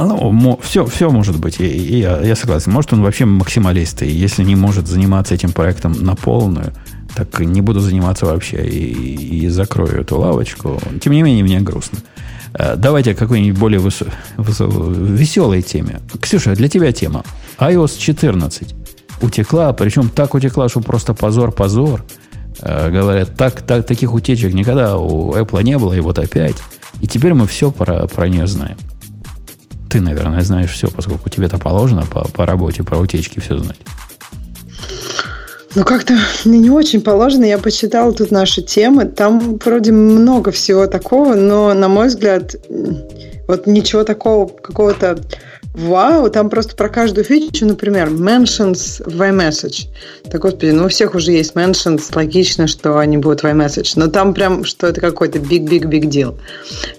Ну, все, все может быть. И, я, я согласен. Может, он вообще максималист. И если не может заниматься этим проектом на полную, так не буду заниматься вообще и, и закрою эту лавочку. Тем не менее, мне грустно. Э, давайте о какой-нибудь более высо- высо- веселой теме. Ксюша, для тебя тема. iOS 14 утекла, причем так утекла, что просто позор-позор. Э, говорят, так, так, таких утечек никогда у Apple не было, и вот опять. И теперь мы все про, про нее знаем. Ты, наверное, знаешь все, поскольку тебе это положено по, по работе, про утечки все знать. Ну, как-то мне не очень положено. Я почитала тут наши темы. Там вроде много всего такого, но, на мой взгляд, вот ничего такого, какого-то Вау, там просто про каждую фичу, например, mentions в iMessage. Так, господи, ну у всех уже есть mentions, логично, что они будут в iMessage, но там прям, что это какой-то big-big-big deal.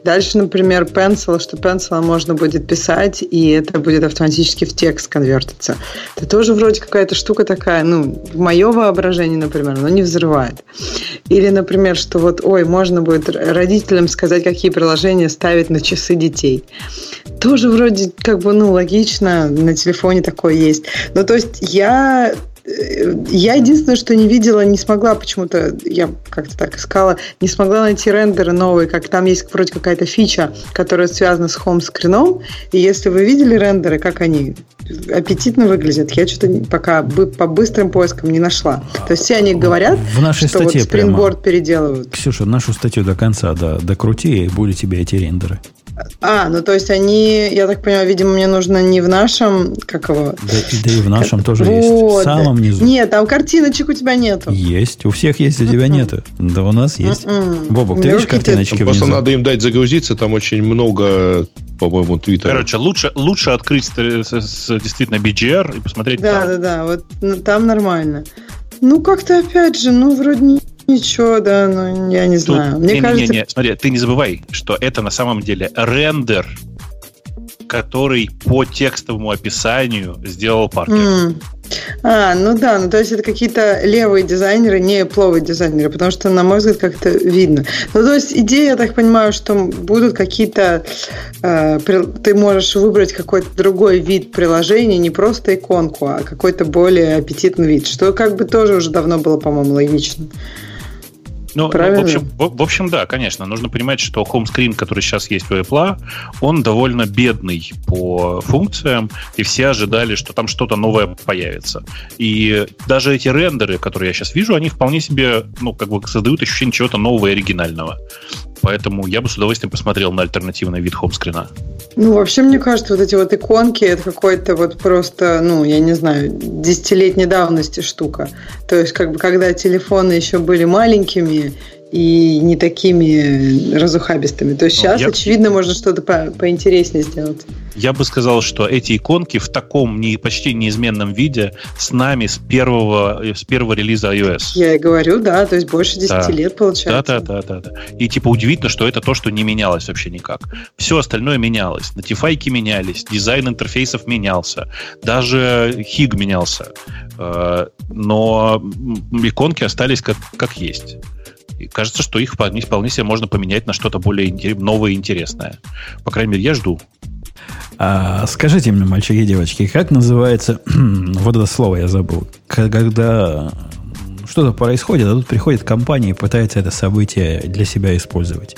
Дальше, например, pencil, что pencil можно будет писать, и это будет автоматически в текст конвертиться. Это тоже вроде какая-то штука такая, ну, в мое воображение, например, но не взрывает. Или, например, что вот, ой, можно будет родителям сказать, какие приложения ставить на часы детей. Тоже вроде как бы, ну, ну, логично, на телефоне такое есть. Ну, то есть я э, я единственное, что не видела, не смогла почему-то, я как-то так искала, не смогла найти рендеры новые, как там есть вроде какая-то фича, которая связана с хоум-скрином, и если вы видели рендеры, как они аппетитно выглядят, я что-то пока по быстрым поискам не нашла. То есть все они говорят, в нашей что статье вот спрингборд переделывают. Ксюша, нашу статью до конца да, докрути, и будут тебе эти рендеры. А, ну то есть они, я так понимаю, видимо, мне нужно не в нашем, как его? Да, да и в нашем как... тоже вот. есть, в самом низу. Нет, там картиночек у тебя нету. Есть, у всех есть, у тебя нету. Да у нас есть. Бобок, ты видишь картиночки внизу? Просто надо им дать загрузиться, там очень много, по-моему, твиттера. Короче, лучше, лучше открыть с, с, с, действительно BGR и посмотреть Да, там. да, да, вот ну, там нормально. Ну, как-то опять же, ну, вроде не Ничего, да, ну, я не знаю. Тут, Мне не, кажется... Не, не, смотри, ты не забывай, что это на самом деле рендер который по текстовому описанию сделал Паркер. М. А, ну да, ну то есть это какие-то левые дизайнеры, не пловые дизайнеры, потому что, на мой взгляд, как-то видно. Ну то есть идея, я так понимаю, что будут какие-то... э, ты можешь выбрать какой-то другой вид приложения, не просто иконку, а какой-то более аппетитный вид, что как бы тоже уже давно было, по-моему, логично. Ну, Правильно? в, общем, в, в общем, да, конечно. Нужно понимать, что хоумскрин, который сейчас есть у Apple, он довольно бедный по функциям, и все ожидали, что там что-то новое появится. И даже эти рендеры, которые я сейчас вижу, они вполне себе, ну, как бы создают ощущение чего-то нового и оригинального. Поэтому я бы с удовольствием посмотрел на альтернативный вид хоумскрина. Ну, вообще, мне кажется, вот эти вот иконки, это какой-то вот просто, ну, я не знаю, десятилетней давности штука. То есть, как бы, когда телефоны еще были маленькими и не такими разухабистыми, то Ну, сейчас, я- очевидно, можно что-то по- поинтереснее сделать. Я бы сказал, что эти иконки в таком не, почти неизменном виде с нами с первого, с первого релиза iOS. Я и говорю, да, то есть больше 10 Да. лет Да, получается. да, да, да, да. И типа удивительно, что это то, что не менялось вообще никак. Все остальное менялось. Notify менялись, дизайн интерфейсов менялся, даже хиг менялся. Э, Но иконки остались как, как есть. И кажется, что их вполне, вполне себе можно поменять на что-то более новое и интересное. По крайней мере, я жду. А скажите мне, мальчики и девочки, как называется, вот это слово я забыл, когда что-то происходит, а тут приходит компания и пытается это событие для себя использовать.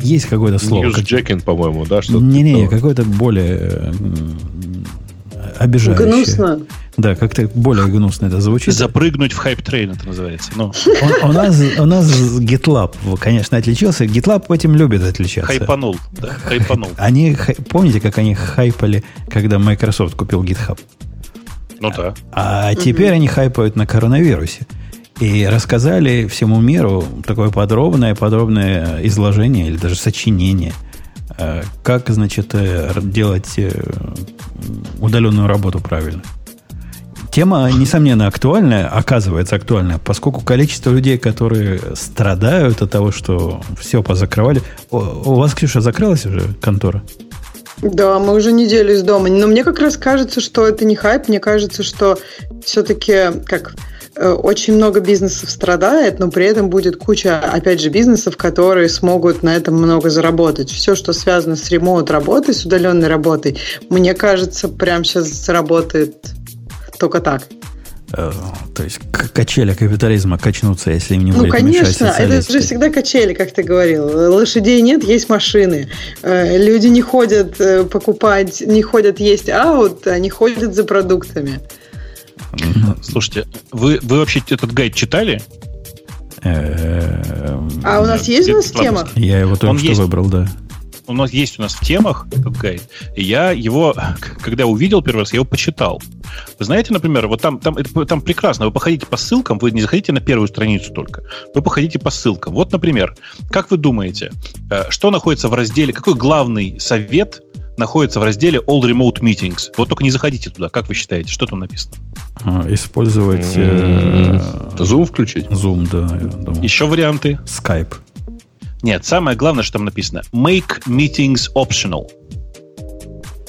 Есть какое-то слово? как- Newsjacking, по-моему, да? Не-не, какое-то более обижающее. Гнусно. Да, как-то более гнусно это звучит. Запрыгнуть в hype train это называется. Ну, У, у нас, у нас GitLab, конечно, отличился. GitLab этим любит отличаться. хайпанул. Да, хайпанул. Они, помните, как они хайпали, когда Microsoft купил GitHub? Ну да. А теперь они хайпают на коронавирусе. И рассказали всему миру такое подробное, подробное изложение или даже сочинение, э, как, значит, э, делать э, удаленную работу правильно. Тема, несомненно, актуальная, оказывается актуальная, поскольку количество людей, которые страдают от того, что все позакрывали. У, вас, Ксюша, закрылась уже контора? Да, мы уже неделю из дома. Но мне как раз кажется, что это не хайп. Мне кажется, что все-таки как э, очень много бизнесов страдает, но при этом будет куча, опять же, бизнесов, которые смогут на этом много заработать. Все, что связано с ремоут работой, с удаленной работой, мне кажется, прямо сейчас заработает только так. Э, То есть к- качели капитализма качнутся, если им не Ну, будет мешать конечно, это же всегда качели, как ты говорил. Лошадей нет, есть машины. Э, Люди не ходят э, покупать, не ходят есть аут, они ходят за продуктами. Слушайте, вы, вы вообще этот гайд читали? Эм, А у нас есть у нас темах? Я его только что выбрал, да. У нас есть у нас в темах этот гайд. И я его, когда увидел первый раз, я его почитал. Вы знаете, например, вот там, там, там прекрасно. Вы походите по ссылкам, вы не заходите на первую страницу только. Вы походите по ссылкам. Вот, например, как вы думаете, э, что находится в разделе, какой главный совет находится в разделе All Remote Meetings? Вот только не заходите туда. Как вы считаете, что там написано? А, Использовать э. Зум включить? Zoom, да. Еще варианты? Skype. Нет, самое главное, что там написано. Make meetings optional.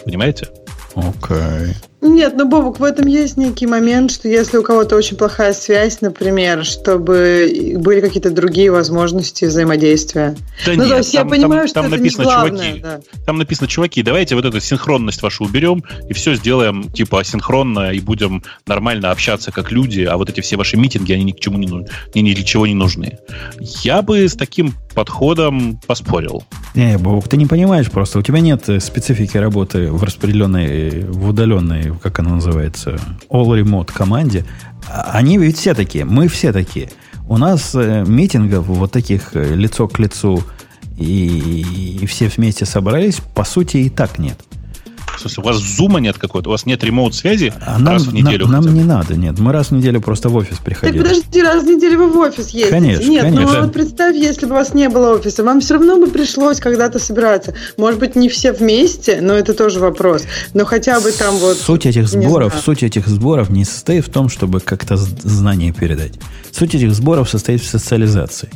Понимаете? Окей. Нет, ну, Бобок, в этом есть некий момент, что если у кого-то очень плохая связь, например, чтобы были какие-то другие возможности взаимодействия. Да ну, нет, то есть я там- понимаю, там- что там это написано, не главное. чуваки, да. Там написано, чуваки, давайте вот эту синхронность вашу уберем и все сделаем типа асинхронно и будем нормально общаться как люди, а вот эти все ваши митинги, они ни к чему не нужны, ни, ни для чего не нужны. Я бы с таким подходом поспорил. Не, Бог, ты не понимаешь просто. У тебя нет э, специфики работы в распределенной, э, в удаленной, как она называется, all remote команде. Они ведь все такие, мы все такие. У нас э, митингов вот таких э, лицо к лицу и, и все вместе собрались, по сути, и так нет. В смысле, у вас зума нет какой-то, у вас нет ремоут-связи А нам, раз в неделю нам, нам не надо, нет. Мы раз в неделю просто в офис Так приходили. подожди, раз в неделю вы в офис ездите. Конечно, Нет, конечно. ну вот представь, если бы у вас не было офиса, вам все равно бы пришлось когда-то собираться. Может быть, не все вместе, но это тоже вопрос. Но хотя бы там вот... Суть этих сборов, суть этих сборов не состоит в том, чтобы как-то знания передать. Суть этих сборов состоит в социализации.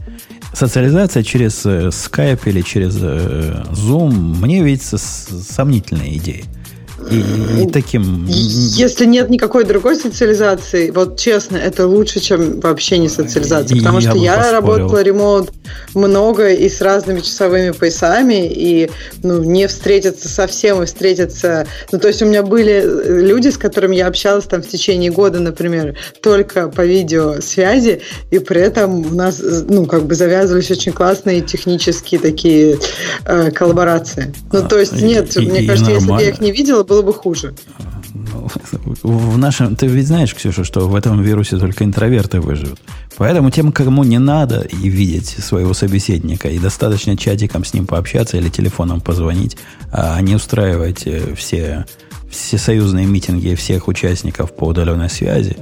Социализация через э, Skype или через э, Zoom мне видится сомнительной идеей. И, и таким... Если нет никакой другой социализации, вот честно, это лучше, чем вообще не социализация. Потому я что я поспорил. работала ремонт много и с разными часовыми поясами, и ну, не встретиться совсем, и встретиться... Ну, то есть у меня были люди, с которыми я общалась там в течение года, например, только по видеосвязи, и при этом у нас, ну, как бы завязывались очень классные технические такие э, коллаборации. Ну, а, то есть нет, и, мне и кажется, если бы я их не видела, было бы хуже. В нашем, ты ведь знаешь, Ксюша, что в этом вирусе только интроверты выживут. Поэтому тем, кому не надо и видеть своего собеседника, и достаточно чатиком с ним пообщаться или телефоном позвонить, а не устраивать э, все, все союзные митинги всех участников по удаленной связи,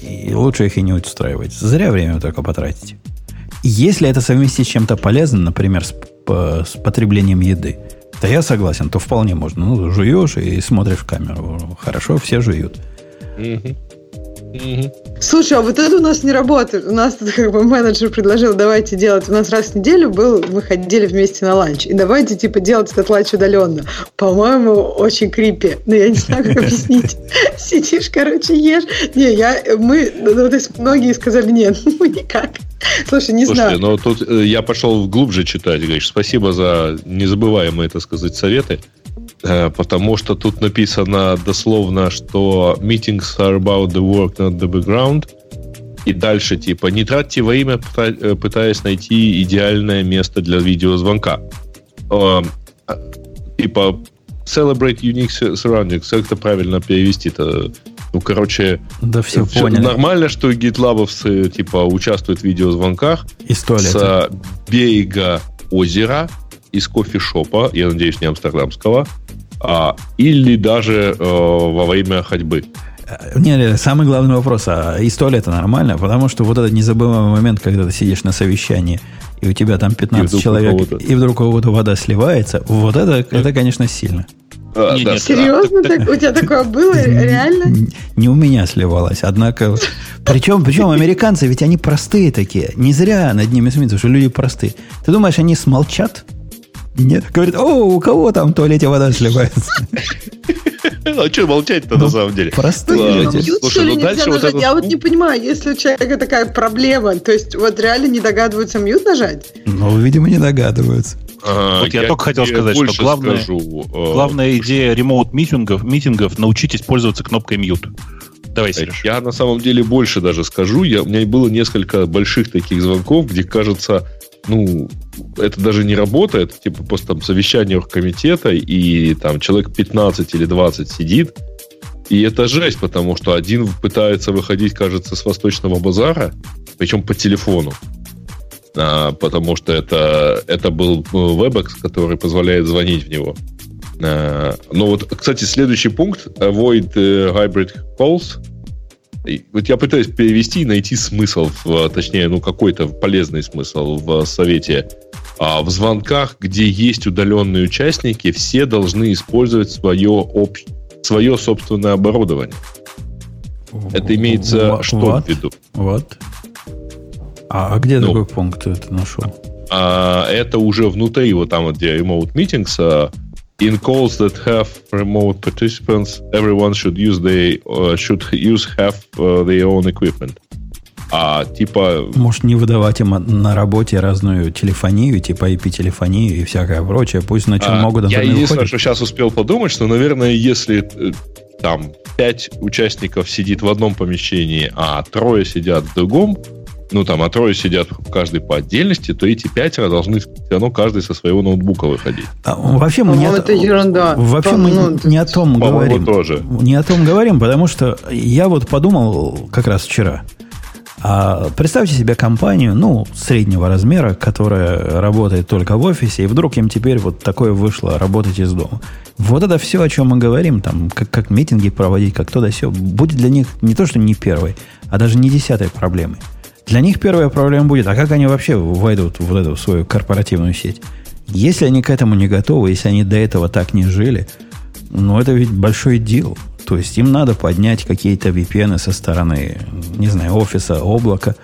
и лучше их и не устраивать. Зря время только потратить. Если это совместить с чем-то полезным, например, с, по, с потреблением еды, да я согласен, то вполне можно. Ну, жуешь и смотришь в камеру. Хорошо, все жуют. Слушай, а вот это у нас не работает. У нас как бы менеджер предложил, давайте делать. У нас раз в неделю был, мы ходили вместе на ланч. И давайте типа делать этот ланч удаленно. По-моему, очень крипи. Но я не знаю, как объяснить. Сидишь, короче, ешь. Не, я, мы, ну, то есть многие сказали, нет, ну никак. Слушай, не Слушайте, знаю. но тут э, я пошел глубже читать, говоришь, спасибо за незабываемые, так сказать, советы. Э, потому что тут написано дословно, что meetings are about the work, not the background. И дальше, типа, не тратьте время, э, пытаясь найти идеальное место для видеозвонка. Э, типа, celebrate unique surroundings. Как это правильно перевести-то? Ну, короче, да все, все поняли. нормально, что гитлабовцы, типа, участвуют в видеозвонках. Туалета. С берега озера, из кофешопа, я надеюсь, не амстердамского, а, или даже э, во время ходьбы. Не, не, самый главный вопрос, а из туалета нормально? Потому что вот этот незабываемый момент, когда ты сидишь на совещании, и у тебя там 15 и человек, и вдруг у кого-то вода сливается, вот это, это конечно, сильно. А, не, да, Серьезно? Так, у тебя такое было? Реально? Не у меня сливалось. Однако, причем, причем американцы, ведь они простые такие. Не зря над ними смеются, что люди простые. Ты думаешь, они смолчат? Нет, говорит, о, у кого там в туалете вода сливается? А что молчать-то на самом деле? Простые люди. Слушай, ну дальше вот это... Я вот не понимаю, если у человека такая проблема, то есть вот реально не догадываются мьют нажать? Ну, видимо, не догадываются. А, вот я, только хотел сказать, что главная, скажу, а, главная идея ремоут-митингов митингов научитесь пользоваться кнопкой mute. Давай, Сереж. Я на самом деле больше даже скажу. Я, у меня было несколько больших таких звонков, где, кажется, ну, это даже не работает, типа просто там совещание комитета, и там человек 15 или 20 сидит, и это жесть, потому что один пытается выходить, кажется, с восточного базара, причем по телефону. А, потому что это, это был ну, WebEx, который позволяет звонить в него. А, но вот, кстати, следующий пункт Avoid э, Hybrid Calls – вот я пытаюсь перевести и найти смысл, в, точнее, ну какой-то полезный смысл в совете. А в звонках, где есть удаленные участники, все должны использовать свое, об... свое собственное оборудование. Это имеется what, что what? в виду? Вот. А, а где ну, такой пункт ты это нашел? А, это уже внутри, вот там, где Remote Meetings, а, in calls that have remote participants, everyone should use they uh, should use have uh, their own equipment. А типа... Может, не выдавать им на работе разную телефонию, типа IP-телефонию и всякое прочее. Пусть на чем а, могут, Я единственное, что сейчас успел подумать, что, наверное, если э, там пять участников сидит в одном помещении, а трое сидят в другом, ну, там, а трое сидят каждый по отдельности, то эти пятеро должны все равно каждый со своего ноутбука выходить. А, вообще мы, не, это ерунда. Вообще Там, мы ну, не о том говорим. тоже. Не о том говорим, потому что я вот подумал как раз вчера. А представьте себе компанию, ну, среднего размера, которая работает только в офисе, и вдруг им теперь вот такое вышло работать из дома. Вот это все, о чем мы говорим, там, как, как митинги проводить, как то да все, будет для них не то, что не первой, а даже не десятой проблемой. Для них первая проблема будет, а как они вообще войдут в эту свою корпоративную сеть? Если они к этому не готовы, если они до этого так не жили, ну, это ведь большой дел. То есть им надо поднять какие-то VPN со стороны, не знаю, офиса, облака.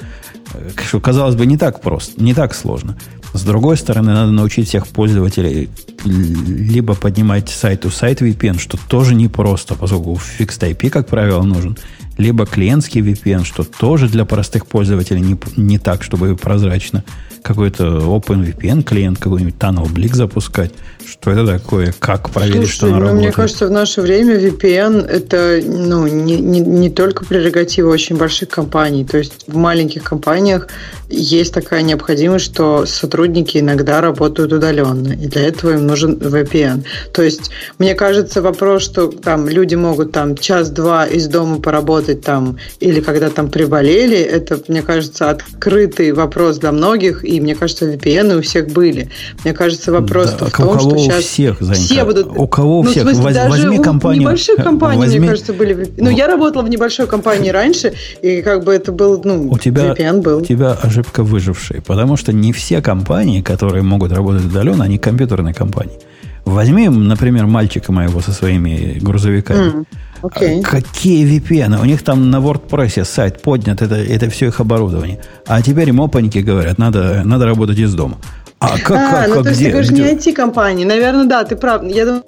Э, Что, казалось бы, не так просто, не так сложно. С другой стороны, надо научить всех пользователей либо поднимать сайт-у-сайт VPN, что тоже непросто, поскольку Fixed IP, как правило, нужен, либо клиентский VPN, что тоже для простых пользователей не, не так, чтобы прозрачно какой-то OpenVPN клиент, какой-нибудь Tunnel Blick запускать. Что это такое? Как проверить, Слушай, что она ну, работает? Мне кажется, в наше время VPN это ну, не, не, не только прерогатива очень больших компаний. То есть в маленьких компаниях есть такая необходимость, что сотрудники иногда работают удаленно. И для этого им нужен VPN. То есть, мне кажется, вопрос, что там люди могут там час-два из дома поработать там, или когда там приболели, это, мне кажется, открытый вопрос для многих, и мне кажется, VPN у всех были. Мне кажется, вопрос Да, в у том, кого что у сейчас всех, Занька, все будут... у кого у Ну, всех? смысле, Воз- даже возьми у компанию, небольших э, компаний, возьми- мне кажется, были... Ну, я работала в небольшой компании раньше, и как бы это был, ну, у тебя, VPN был. у тебя ошибка выжившей, потому что не все компании, которые могут работать удаленно, они компьютерные компании. Возьми, например, мальчика моего со своими грузовиками. М, Окей. А Какие VPN? У них там на WordPress сайт поднят, это, это все их оборудование. А теперь им опаньки говорят, надо, надо работать из дома. А как, а, как, ну как, то есть где? ты говоришь где? не IT-компании. Наверное, да, ты прав. Я думаю,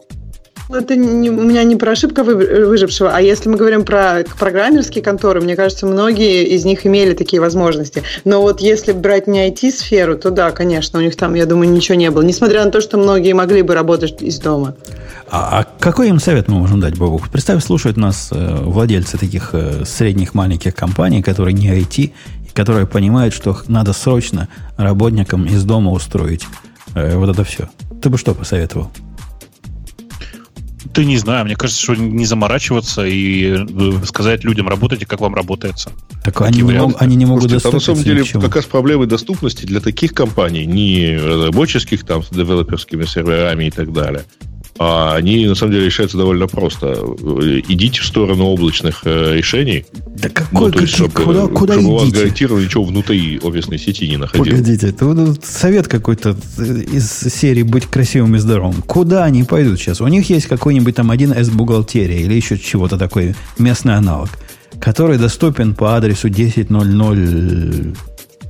это не- у меня не про ошибка вы- выжившего, а если мы говорим про программерские конторы, мне кажется, многие из них имели такие возможности. Но вот если брать не IT-сферу, то да, конечно, у них там, я думаю, ничего не было. Несмотря на то, что многие могли бы работать из дома. А, а какой им совет мы можем дать, Бабух? Представь, слушают нас э, владельцы таких э, средних маленьких компаний, которые не IT, которые понимают, что надо срочно работникам из дома устроить э, вот это все. Ты бы что посоветовал? Ты не знаю, мне кажется, что не заморачиваться и э, сказать людям, работайте, как вам работается. Так они не, мог- они не могут Слушайте, там на самом деле ни к чему. как раз проблемы доступности для таких компаний, не разработческих там с девелоперскими серверами и так далее, а они на самом деле решаются довольно просто. Идите в сторону облачных э, решений, Да какой, ну, то есть, чтобы, куда, куда чтобы у вас идите? гарантированно ничего внутри офисной сети не находилось. Погодите, это вот совет какой-то из серии «Быть красивым и здоровым». Куда они пойдут сейчас? У них есть какой-нибудь там 1С бухгалтерия или еще чего-то такой местный аналог, который доступен по адресу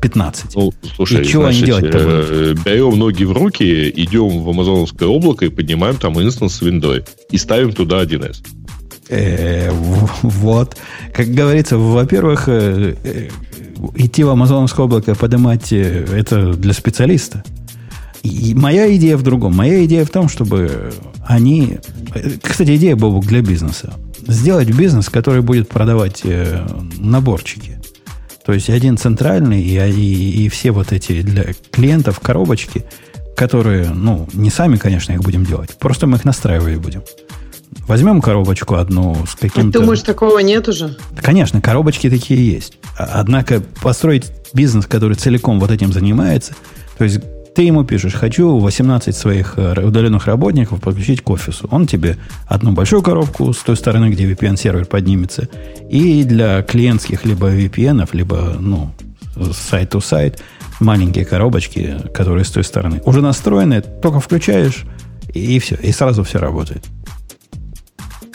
10.00.15. Ну, слушай, И чего они значит, делать-то э, берем ноги в руки, идем в амазоновское облако и поднимаем там инстанс с виндой. И ставим туда 1С. Э, вот. Как говорится, во-первых, э, э, идти в Амазоновское облако поднимать это для специалиста. И моя идея в другом. Моя идея в том, чтобы они... Кстати, идея, Бобук, для бизнеса. Сделать бизнес, который будет продавать наборчики. То есть один центральный и, и, и все вот эти для клиентов коробочки, которые, ну, не сами, конечно, их будем делать. Просто мы их настраивать будем. Возьмем коробочку одну с Ты каким-то... думаешь, такого нет уже? Конечно, коробочки такие есть. А- Однако построить бизнес, который целиком вот этим занимается, то есть ты ему пишешь, хочу 18 своих э, удаленных работников подключить к офису. Он тебе одну большую коробку с той стороны, где VPN-сервер поднимется, и для клиентских либо VPN, либо ну, сайт-то-сайт маленькие коробочки, которые с той стороны. Уже настроены, только включаешь, и все, и сразу все работает.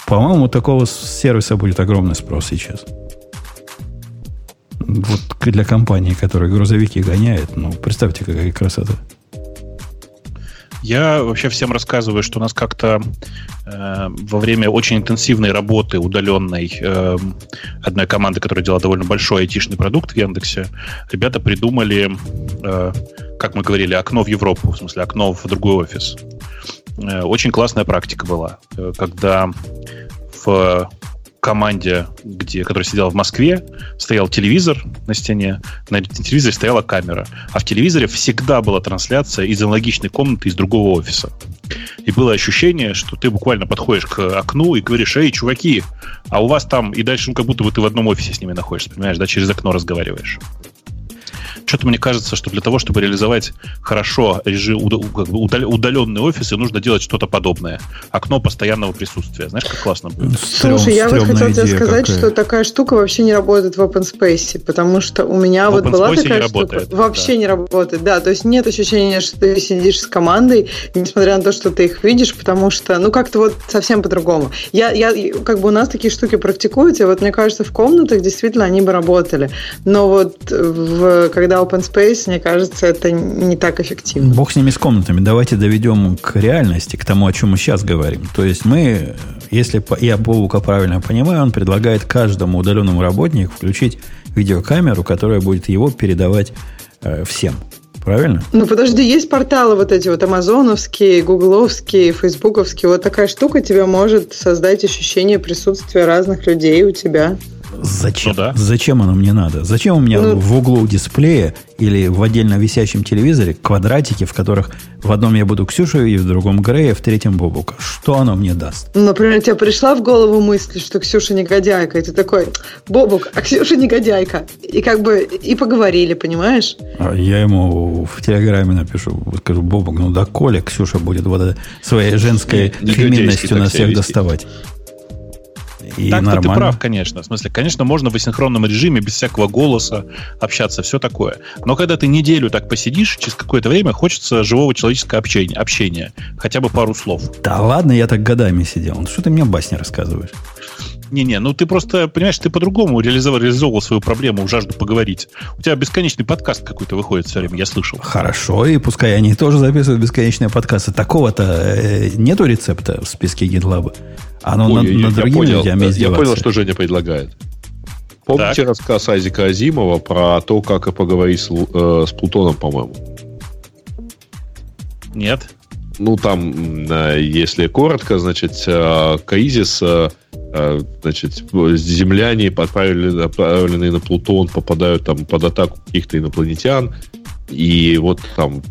По-моему, такого сервиса будет огромный спрос сейчас. Вот для компании, которая грузовики гоняет, ну, представьте, какая красота. Я вообще всем рассказываю, что у нас как-то э, во время очень интенсивной работы удаленной э, одной команды, которая делала довольно большой айтишный продукт в Яндексе, ребята придумали, э, как мы говорили, окно в Европу, в смысле окно в другой офис. Э, очень классная практика была, э, когда в команде, где, которая сидела в Москве, стоял телевизор на стене, на телевизоре стояла камера, а в телевизоре всегда была трансляция из аналогичной комнаты из другого офиса. И было ощущение, что ты буквально подходишь к окну и говоришь, эй, чуваки, а у вас там, и дальше ну, как будто бы ты в одном офисе с ними находишься, понимаешь, да, через окно разговариваешь. Что-то мне кажется, что для того, чтобы реализовать хорошо режим, как бы удаленный офис, нужно делать что-то подобное. Окно постоянного присутствия. Знаешь, как классно будет? Слушай, я вот хотел тебе сказать, какая. что такая штука вообще не работает в OpenSpace, потому что у меня в вот была такая штука. Работает, вообще да. не работает, да. То есть нет ощущения, что ты сидишь с командой, несмотря на то, что ты их видишь, потому что, ну, как-то вот совсем по-другому. Я, я, как бы у нас такие штуки практикуются, вот мне кажется, в комнатах действительно они бы работали. Но вот в, когда open space, мне кажется, это не так эффективно. Бог с ними с комнатами. Давайте доведем к реальности, к тому, о чем мы сейчас говорим. То есть мы, если я Бобука правильно понимаю, он предлагает каждому удаленному работнику включить видеокамеру, которая будет его передавать э, всем. Правильно? Ну, подожди, есть порталы вот эти вот амазоновские, гугловские, фейсбуковские. Вот такая штука тебе может создать ощущение присутствия разных людей у тебя. Зачем? Ну, да. Зачем оно мне надо? Зачем у меня ну, в углу дисплея или в отдельно висящем телевизоре квадратики, в которых в одном я буду Ксюшу и в другом Грея, в третьем Бобука? Что оно мне даст? Ну, например, тебе пришла в голову мысль, что Ксюша негодяйка, и ты такой, Бобук, а Ксюша негодяйка. И как бы и поговорили, понимаешь? А я ему в Телеграме напишу, скажу, Бобук, ну да, Коля, Ксюша будет вот своей женской феминностью на всех доставать. И Так-то нормально. ты прав, конечно. В смысле, конечно, можно в асинхронном режиме, без всякого голоса общаться, все такое. Но когда ты неделю так посидишь, через какое-то время хочется живого человеческого общения, общения. Хотя бы пару слов. Да ладно, я так годами сидел. Ну, что ты мне басни рассказываешь? Не-не, ну ты просто, понимаешь, ты по-другому реализовал, реализовал свою проблему, жажду поговорить. У тебя бесконечный подкаст какой-то выходит все время, я слышал. Хорошо, и пускай они тоже записывают бесконечные подкасты. Такого-то э, нету рецепта в списке GitLab. Оно Ой, на, я, на другими я понял, Я понял, что Женя предлагает. Помните так. рассказ Азика Азимова про то, как поговорить с, э, с Плутоном, по-моему? Нет. Ну, там, э, если коротко, значит, э, Каизис, э, значит, земляне, отправленные, на Плутон, попадают там под атаку каких-то инопланетян, и вот там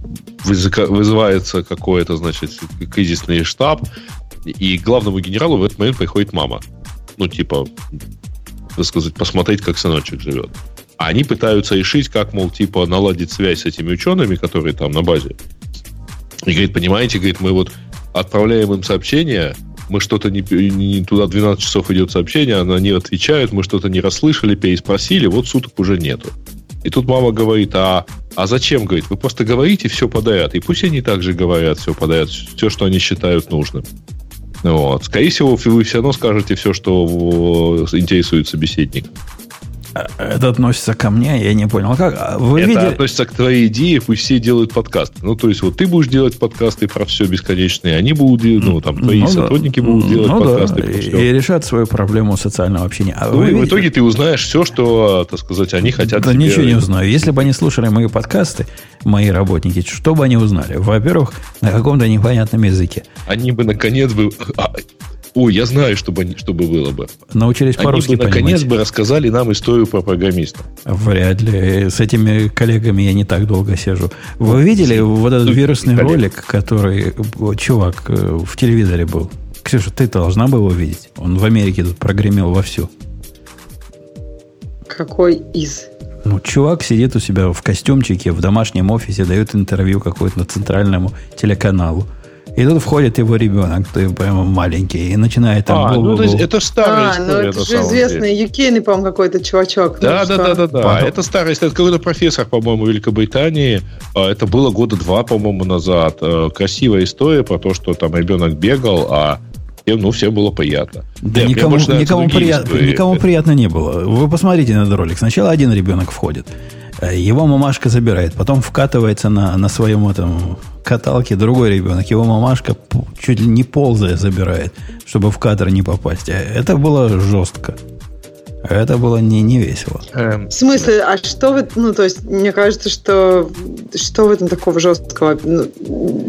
вызывается какой-то, значит, кризисный штаб, и главному генералу в этот момент приходит мама. Ну, типа, так сказать, посмотреть, как сыночек живет. А они пытаются решить, как, мол, типа, наладить связь с этими учеными, которые там на базе. И говорит, понимаете, говорит, мы вот отправляем им сообщение, мы что-то не, не туда 12 часов идет сообщение, они отвечают, мы что-то не расслышали, переспросили, вот суток уже нету. И тут мама говорит, а, а зачем, говорит, вы просто говорите все подряд, и пусть они также говорят все подряд, все, что они считают нужным. Вот. Скорее всего, вы все равно скажете все, что интересует собеседник. Это относится ко мне, я не понял. Как? А вы это видели... относится к твоей идее, пусть все делают подкасты. Ну, то есть, вот ты будешь делать подкасты про все бесконечные, они будут, ну, там, твои ну, сотрудники да. будут делать ну, подкасты да. про все. И решать свою проблему социального общения. А ну, и видели... в итоге ты узнаешь все, что, так сказать, они хотят Да тебе... ничего не узнаю. Если бы они слушали мои подкасты, мои работники, что бы они узнали? Во-первых, на каком-то непонятном языке. Они бы, наконец, бы... Ой, я знаю, чтобы, чтобы было бы. Научились по-русски Они бы, наконец бы рассказали нам историю про программиста. Вряд ли. С этими коллегами я не так долго сижу. Вы видели вот этот вирусный ролик, который чувак э, в телевизоре был? Ксюша, ты должна бы его видеть. Он в Америке тут прогремел вовсю. Какой из? Ну, чувак сидит у себя в костюмчике, в домашнем офисе, дает интервью какое-то на центральному телеканалу. И тут входит его ребенок, то есть прямо маленький, и начинает там... А, ну, это старая а, история, ну это же известный Юкейный, по-моему, какой-то чувачок. Да, ну, да, да, да, да, да. Это старая история. Это какой-то профессор, по-моему, Великобритании. А, это было года два, по-моему, назад. А, красивая история про то, что там ребенок бегал, а ну, всем было приятно. Да, Нет, никому, никому, приятно, никому приятно не было. Вы посмотрите на этот ролик. Сначала один ребенок входит. Э, его мамашка забирает, потом вкатывается на, на своем этом каталке другой ребенок. Его мамашка чуть ли не ползая забирает, чтобы в кадр не попасть. Э, это было жестко. Это было не, не весело. Эм, в смысле, а что вы, ну, то есть, мне кажется, что что в этом такого жесткого? Ну,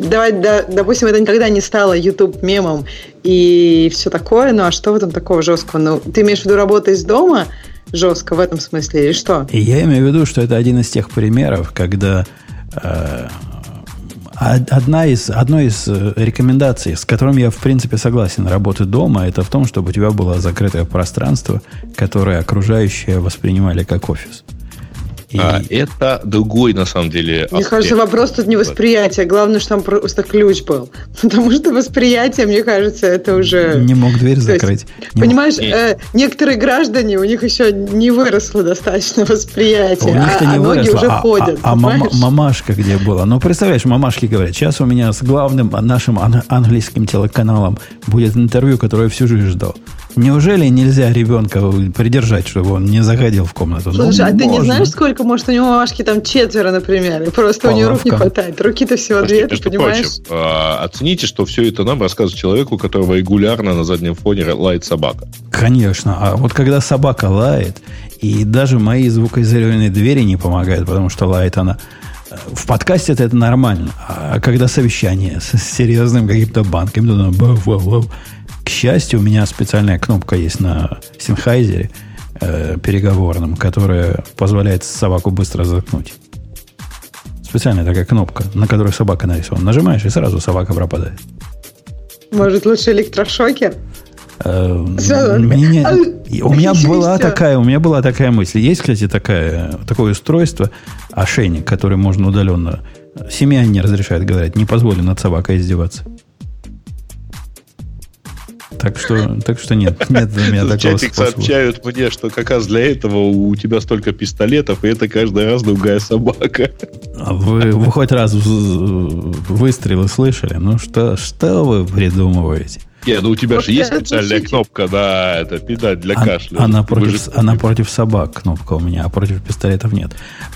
давай, да, допустим, это никогда не стало YouTube мемом и все такое, ну, а что в этом такого жесткого? Ну, ты имеешь в виду работа из дома, жестко в этом смысле или что? И я имею в виду, что это один из тех примеров, когда э, одна из, одной из э, рекомендаций, с которым я, в принципе, согласен, работать дома, это в том, чтобы у тебя было закрытое пространство, которое окружающие воспринимали как офис. И... А, это другой, на самом деле, аспект. Мне кажется, вопрос тут не восприятие. Главное, что там просто ключ был. Потому что восприятие, мне кажется, это уже... Не мог дверь закрыть. Есть, понимаешь, э, некоторые граждане, у них еще не выросло достаточно восприятие, у них а, не а ноги уже а, ходят. А, а мама, мамашка где была? Ну, представляешь, мамашки говорят, сейчас у меня с главным нашим английским телеканалом будет интервью, которое я всю жизнь ждал. Неужели нельзя ребенка придержать, чтобы он не заходил в комнату? Слушай, ну, а можно. ты не знаешь, сколько, может, у него мамашки там четверо, например, и просто По у нее рук не хватает. Руки-то всего две, ты понимаешь? Прочим, а, оцените, что все это нам рассказывает человеку, у которого регулярно на заднем фоне лает собака. Конечно. А вот когда собака лает, и даже мои звукоизолированные двери не помогают, потому что лает она в подкасте это, нормально. А когда совещание с серьезным каким-то банком, то к счастью, у меня специальная кнопка есть на Синхайзере э, переговорном, которая позволяет собаку быстро заткнуть. Специальная такая кнопка, на которую собака нарисована. Нажимаешь, и сразу собака пропадает. Может, лучше электрошокер? Э, мне, у меня была такая, у меня была такая мысль. Есть, кстати, такая, такое устройство, ошейник, который можно удаленно. Семья не разрешает, говорят, не позволим над собакой издеваться. Так что, так что нет, нет у меня такого Чатик сообщают мне, что как раз для этого у тебя столько пистолетов, и это каждый раз другая собака. А вы, вы хоть раз выстрелы слышали? Ну что, что вы придумываете? Нет, ну у тебя вот же есть специальная кнопка, да, это педаль для а, кашля. Она против, же... она против собак кнопка у меня, а против пистолетов нет.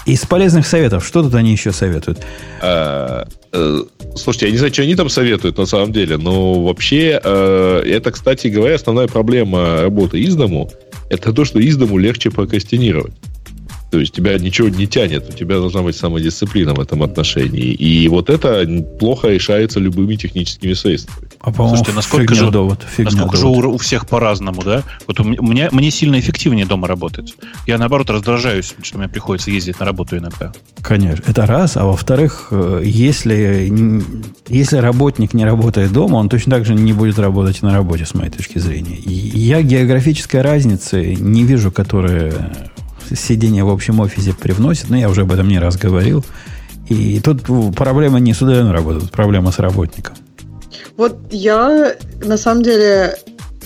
Из полезных советов, что тут они еще советуют? А, э, слушайте, я не знаю, что они там советуют на самом деле, но вообще э, это, кстати говоря, основная проблема работы из дому, это то, что из дому легче прокрастинировать. То есть тебя ничего не тянет, у тебя должна быть самодисциплина в этом отношении. И вот это плохо решается любыми техническими средствами. А, Слушайте, насколько же, довод, насколько довод. же у, у всех по-разному, да? Вот у меня, мне сильно эффективнее дома работать. Я, наоборот, раздражаюсь, что мне приходится ездить на работу иногда. Конечно, это раз. А во-вторых, э, если, если работник не работает дома, он точно так же не будет работать на работе, с моей точки зрения. Я географической разницы не вижу, которая сидение в общем офисе привносит, но я уже об этом не раз говорил. И тут проблема не с удаленной работой, тут проблема с работником. Вот я, на самом деле,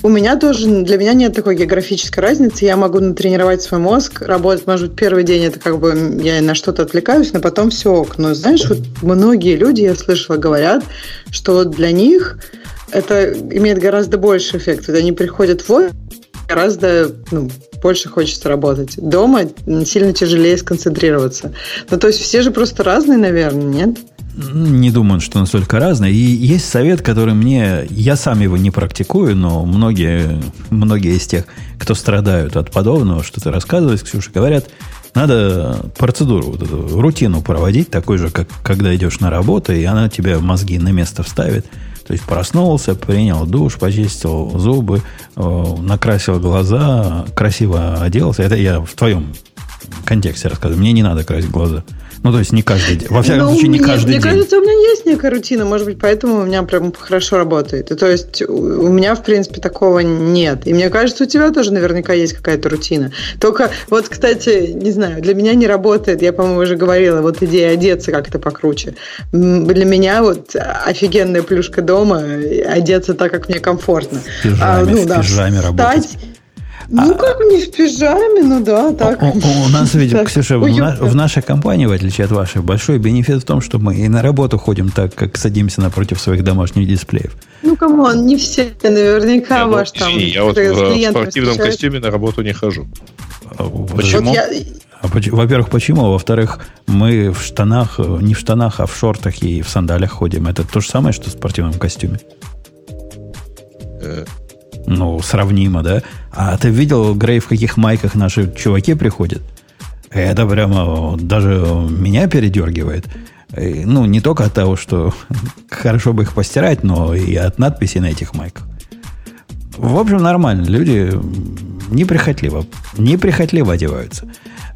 у меня тоже, для меня нет такой географической разницы. Я могу натренировать свой мозг, работать, может быть, первый день это как бы я на что-то отвлекаюсь, но потом все ок. Но знаешь, вот многие люди, я слышала, говорят, что для них это имеет гораздо больше эффект. Вот они приходят в гораздо ну, больше хочется работать. Дома сильно тяжелее сконцентрироваться. Ну, то есть все же просто разные, наверное, нет? Не думаю, что настолько разные. И есть совет, который мне... Я сам его не практикую, но многие, многие из тех, кто страдают от подобного, что ты рассказываешь, Ксюша, говорят, надо процедуру, вот эту рутину проводить, такой же, как когда идешь на работу, и она тебя мозги на место вставит – то есть проснулся, принял душ, почистил зубы, э, накрасил глаза, красиво оделся. Это я в твоем контексте рассказываю. Мне не надо красить глаза. Ну, то есть не каждый день. Во всяком ну, случае, не мне, каждый мне день. Мне кажется, у меня есть некая рутина, может быть, поэтому у меня прям хорошо работает. И, то есть у меня, в принципе, такого нет. И мне кажется, у тебя тоже наверняка есть какая-то рутина. Только вот, кстати, не знаю, для меня не работает, я, по-моему, уже говорила, вот идея одеться как-то покруче. Для меня вот офигенная плюшка дома, одеться так, как мне комфортно. В пижаме, а, ну, в да, пижаме встать, работать ну, как не в пижаме, ну да, так. У, у, у нас, видите, Ксюша, в, на, в нашей компании, в отличие от вашей, большой бенефит в том, что мы и на работу ходим так, как садимся напротив своих домашних дисплеев. Ну, come on, не все, наверняка я, ваш там. Я вот в спортивном костюме на работу не хожу. А, почему? Вот я... А, во-первых, почему? Во-вторых, мы в штанах, не в штанах, а в шортах и в сандалях ходим. Это то же самое, что в спортивном костюме. Э, ну, сравнимо, да? А ты видел, Грей, в каких майках наши чуваки приходят? Это прямо даже меня передергивает. Ну, не только от того, что хорошо бы их постирать, но и от надписей на этих майках. В общем, нормально. Люди неприхотливо, неприхотливо одеваются.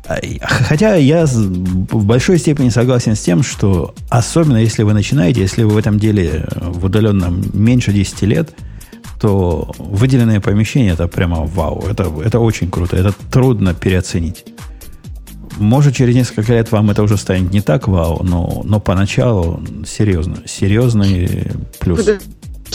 А, хотя я в большой степени согласен с тем, что особенно если вы начинаете, если вы в этом деле в удаленном меньше 10 лет – то выделенное помещение это прямо вау. Это, это очень круто. Это трудно переоценить. Может, через несколько лет вам это уже станет не так вау, но, но поначалу серьезно, серьезный плюс. Подожди,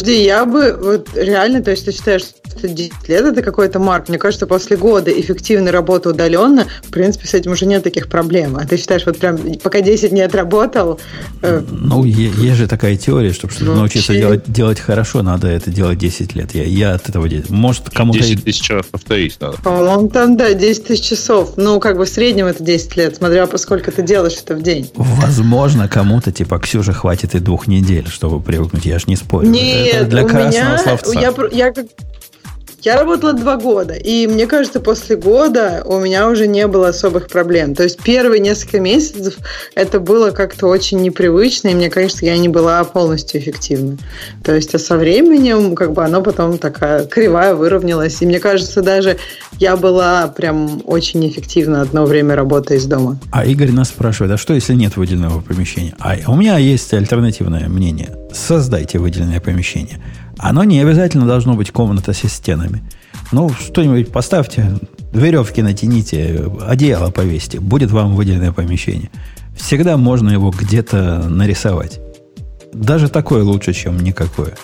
я бы вот реально, то есть ты считаешь, что 10 лет это какой-то марк? Мне кажется, после года эффективной работы удаленно, в принципе, с этим уже нет таких проблем. А ты считаешь, вот прям пока 10 не отработал... Э, ну, есть же такая теория, чтобы что-то ну, научиться делать, делать хорошо, надо это делать 10 лет. Я, я от этого... Может, кому-то... 10 тысяч раз повторить надо. По-моему, там, да, 10 тысяч часов. Ну, как бы в среднем это 10 лет, смотря по сколько ты делаешь это в день. Возможно, кому-то, типа, Ксюша, хватит и двух недель, чтобы привыкнуть. Я ж не спорю. Нет, нет, для у меня, словца. Я, я, я работала два года, и мне кажется, после года у меня уже не было особых проблем. То есть первые несколько месяцев это было как-то очень непривычно, и мне кажется, я не была полностью эффективна. То есть, а со временем как бы оно потом такая кривая выровнялась. И мне кажется, даже я была прям очень эффективна одно время работая из дома. А Игорь нас спрашивает, а что если нет выделенного помещения? А у меня есть альтернативное мнение. Создайте выделенное помещение. Оно не обязательно должно быть комната со стенами. Ну, что-нибудь поставьте, веревки натяните, одеяло повесьте. Будет вам выделенное помещение. Всегда можно его где-то нарисовать. Даже такое лучше, чем никакое.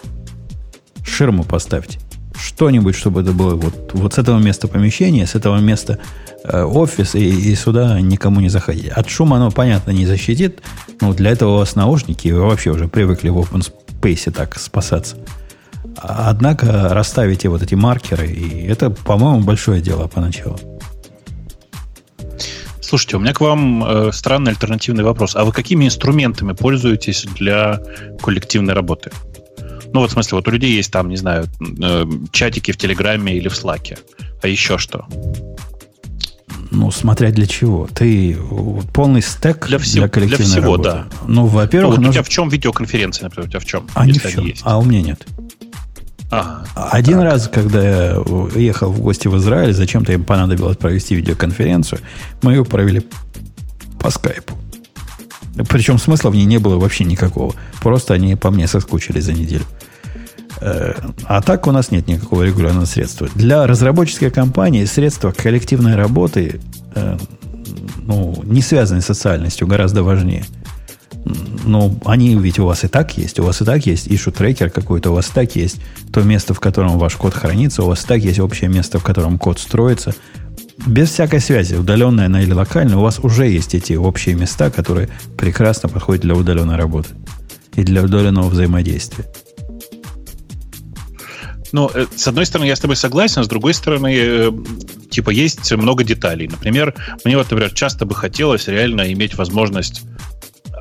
Ширму поставьте. Что-нибудь, чтобы это было вот, вот с этого места помещения, с этого места э, офис, и, и сюда никому не заходить. От шума оно, понятно, не защитит. Но для этого у вас наушники, вы вообще уже привыкли в open так спасаться. Однако расставите вот эти маркеры, и это, по-моему, большое дело поначалу. Слушайте, у меня к вам э, странный альтернативный вопрос. А вы какими инструментами пользуетесь для коллективной работы? Ну, вот в смысле, вот у людей есть там, не знаю, э, чатики в Телеграме или в Слаке. А еще что? Ну, смотря для чего. Ты полный стек для, всего, для коллективной для всего, работы. да. Ну, во-первых... Ну, вот у тебя в чем видеоконференции, например, у тебя в чем? А, не в чем. Есть? а у меня нет. Ага, Один так. раз, когда я ехал в гости в Израиль, зачем-то им понадобилось провести видеоконференцию, мы ее провели по скайпу. Причем смысла в ней не было вообще никакого. Просто они по мне соскучились за неделю. Э, а так у нас нет никакого регулярного средства. Для разработческой компании средства коллективной работы э, ну, не связанные с социальностью, гораздо важнее – ну, они ведь у вас и так есть. У вас и так есть issue трекер какой-то, у вас и так есть то место, в котором ваш код хранится, у вас и так есть общее место, в котором код строится. Без всякой связи, удаленная она или локальная, у вас уже есть эти общие места, которые прекрасно подходят для удаленной работы и для удаленного взаимодействия. Ну, э, с одной стороны, я с тобой согласен, с другой стороны, э, типа, есть много деталей. Например, мне вот, например, часто бы хотелось реально иметь возможность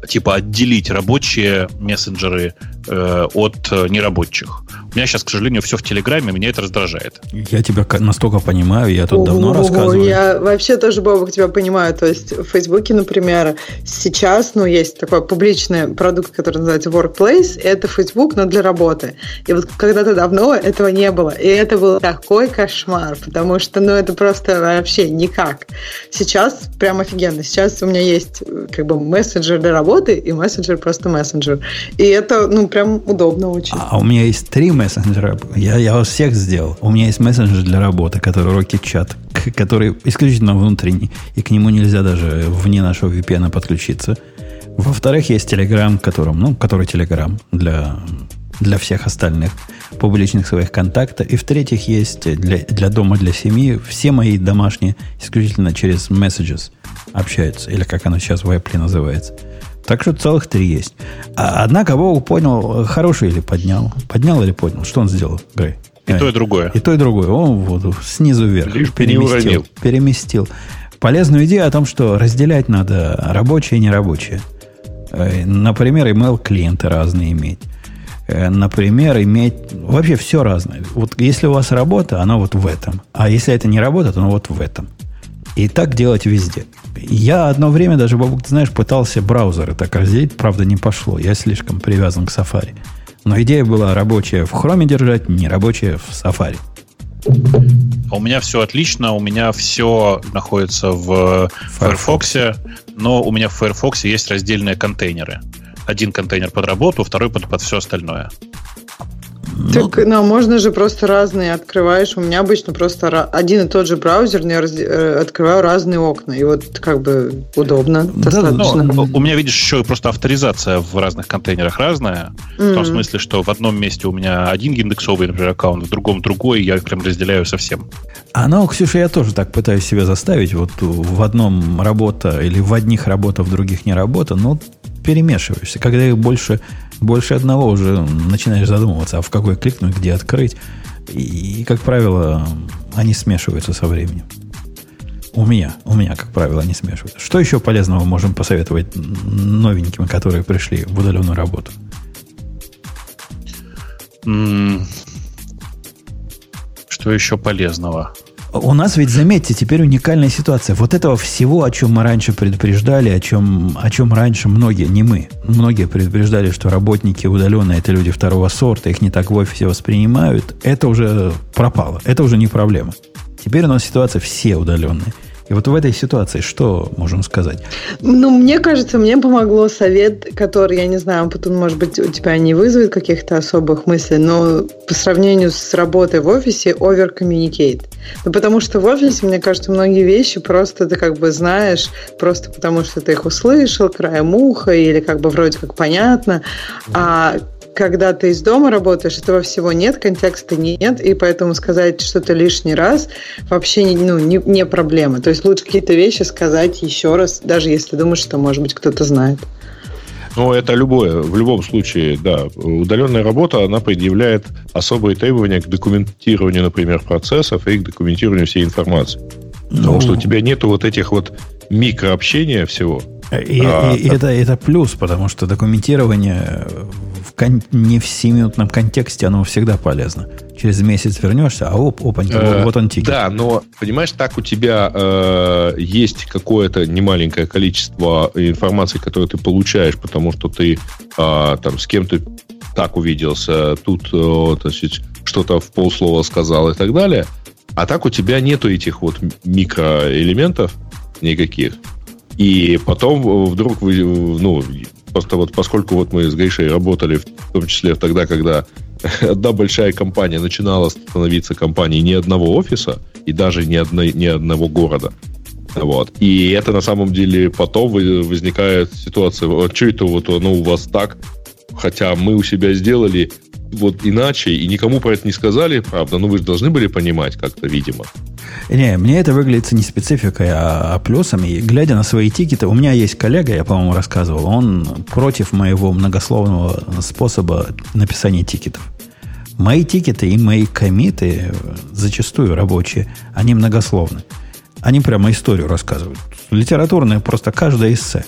типа отделить рабочие мессенджеры э, от э, нерабочих. У меня сейчас, к сожалению, все в Телеграме, меня это раздражает. Я тебя настолько понимаю, я тут О, давно рассказываю. Я вообще тоже, Бобок, тебя понимаю. То есть в Фейсбуке, например, сейчас ну, есть такой публичный продукт, который называется Workplace. Это Facebook, но для работы. И вот когда-то давно этого не было. И это был такой кошмар, потому что ну, это просто вообще никак. Сейчас прям офигенно. Сейчас у меня есть как бы мессенджер для работы и мессенджер просто мессенджер. И это ну прям удобно очень. А у меня есть три мессенджера. Я, я вас всех сделал. У меня есть мессенджер для работы, который Rocket Chat, который исключительно внутренний, и к нему нельзя даже вне нашего VPN подключиться. Во-вторых, есть Telegram, которым, ну, который Telegram для, для всех остальных публичных своих контактов. И в-третьих, есть для, для дома, для семьи. Все мои домашние исключительно через Messages общаются. Или как оно сейчас в Apple называется. Так что целых три есть. А, однако Бог понял, хороший или поднял. Поднял или поднял. Что он сделал, Грей? И то, и другое. И то, и другое. Он вот снизу вверх Лишь переместил. Переместил. Полезную идею о том, что разделять надо рабочее и нерабочее. Э, например, email клиенты разные иметь. Э, например, иметь вообще все разное. Вот если у вас работа, она вот в этом. А если это не работа, то она вот в этом. И так делать везде. Я одно время даже, Бабук, ты знаешь, пытался браузеры так разделить, правда, не пошло. Я слишком привязан к Safari. Но идея была рабочая в Chrome держать, не рабочая в Safari. А у меня все отлично, у меня все находится в Firefox, Firefox но у меня в Firefox есть раздельные контейнеры. Один контейнер под работу, второй под, под все остальное. Так, ну, можно же просто разные открываешь. У меня обычно просто один и тот же браузер, но я раз, э, открываю разные окна. И вот как бы удобно да, достаточно. Ну, у меня, видишь, еще просто авторизация в разных контейнерах разная. Mm-hmm. В том смысле, что в одном месте у меня один индексовый, например, аккаунт, в другом другой, и я их прям разделяю совсем. А ну, Ксюша, я тоже так пытаюсь себя заставить. Вот в одном работа или в одних работа, в других не работа, но перемешиваешься. Когда их больше, больше одного уже начинаешь задумываться, а в какой кликнуть, где открыть. И, как правило, они смешиваются со временем. У меня, у меня, как правило, они смешиваются. Что еще полезного можем посоветовать новеньким, которые пришли в удаленную работу? Что еще полезного? У нас ведь, заметьте, теперь уникальная ситуация. Вот этого всего, о чем мы раньше предупреждали, о чем, о чем раньше многие, не мы, многие предупреждали, что работники удаленные – это люди второго сорта, их не так в офисе воспринимают, это уже пропало, это уже не проблема. Теперь у нас ситуация все удаленные. И вот в этой ситуации что можем сказать? Ну, мне кажется, мне помогло совет, который, я не знаю, потом, может быть, у тебя не вызовет каких-то особых мыслей, но по сравнению с работой в офисе, over communicate. Ну, потому что в офисе, мне кажется, многие вещи просто ты как бы знаешь, просто потому что ты их услышал краем уха или как бы вроде как понятно. А когда ты из дома работаешь, этого всего нет, контекста нет, и поэтому сказать что-то лишний раз вообще не, ну, не, не проблема. То есть лучше какие-то вещи сказать еще раз, даже если думаешь, что, может быть, кто-то знает. Ну, это любое. В любом случае, да. Удаленная работа, она предъявляет особые требования к документированию, например, процессов и к документированию всей информации. Ну... Потому что у тебя нету вот этих вот микрообщения всего. И, а, и, и это, это плюс, потому что документирование в кон, не в 7-минутном контексте, оно всегда полезно. Через месяц вернешься, а оп, опанька, э, вот он тикет. Да, но, понимаешь, так у тебя э, есть какое-то немаленькое количество информации, которую ты получаешь, потому что ты э, там с кем-то так увиделся, тут э, что-то в полслова сказал и так далее. А так у тебя нету этих вот микроэлементов никаких. И потом вдруг вы, ну, просто вот поскольку вот мы с Гришей работали, в том числе тогда, когда одна большая компания начинала становиться компанией не одного офиса и даже не, одной, не одного города. Вот. И это на самом деле потом возникает ситуация, а что это вот оно у вас так, хотя мы у себя сделали вот иначе, и никому про это не сказали, правда, но вы же должны были понимать как-то, видимо. Не, мне это выглядит не спецификой, а, а плюсами. Глядя на свои тикеты, у меня есть коллега, я, по-моему, рассказывал, он против моего многословного способа написания тикетов. Мои тикеты и мои комиты, зачастую рабочие, они многословны. Они прямо историю рассказывают. Литературное просто каждое эссе.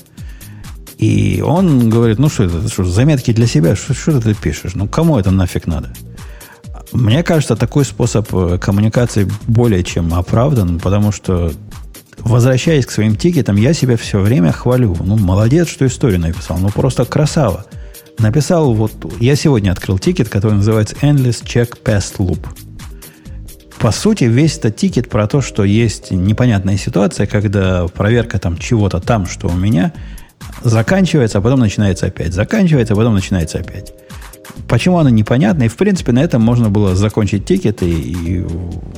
И он говорит, ну что это, что, заметки для себя, что, что ты пишешь? Ну, кому это нафиг надо? Мне кажется, такой способ э, коммуникации более чем оправдан, потому что, возвращаясь к своим тикетам, я себя все время хвалю. Ну, молодец, что историю написал. Ну, просто красава. Написал вот... Я сегодня открыл тикет, который называется Endless Check Past Loop. По сути, весь этот тикет про то, что есть непонятная ситуация, когда проверка там чего-то там, что у меня, заканчивается, а потом начинается опять. Заканчивается, а потом начинается опять. Почему оно непонятно? И, в принципе, на этом можно было закончить тикет и, и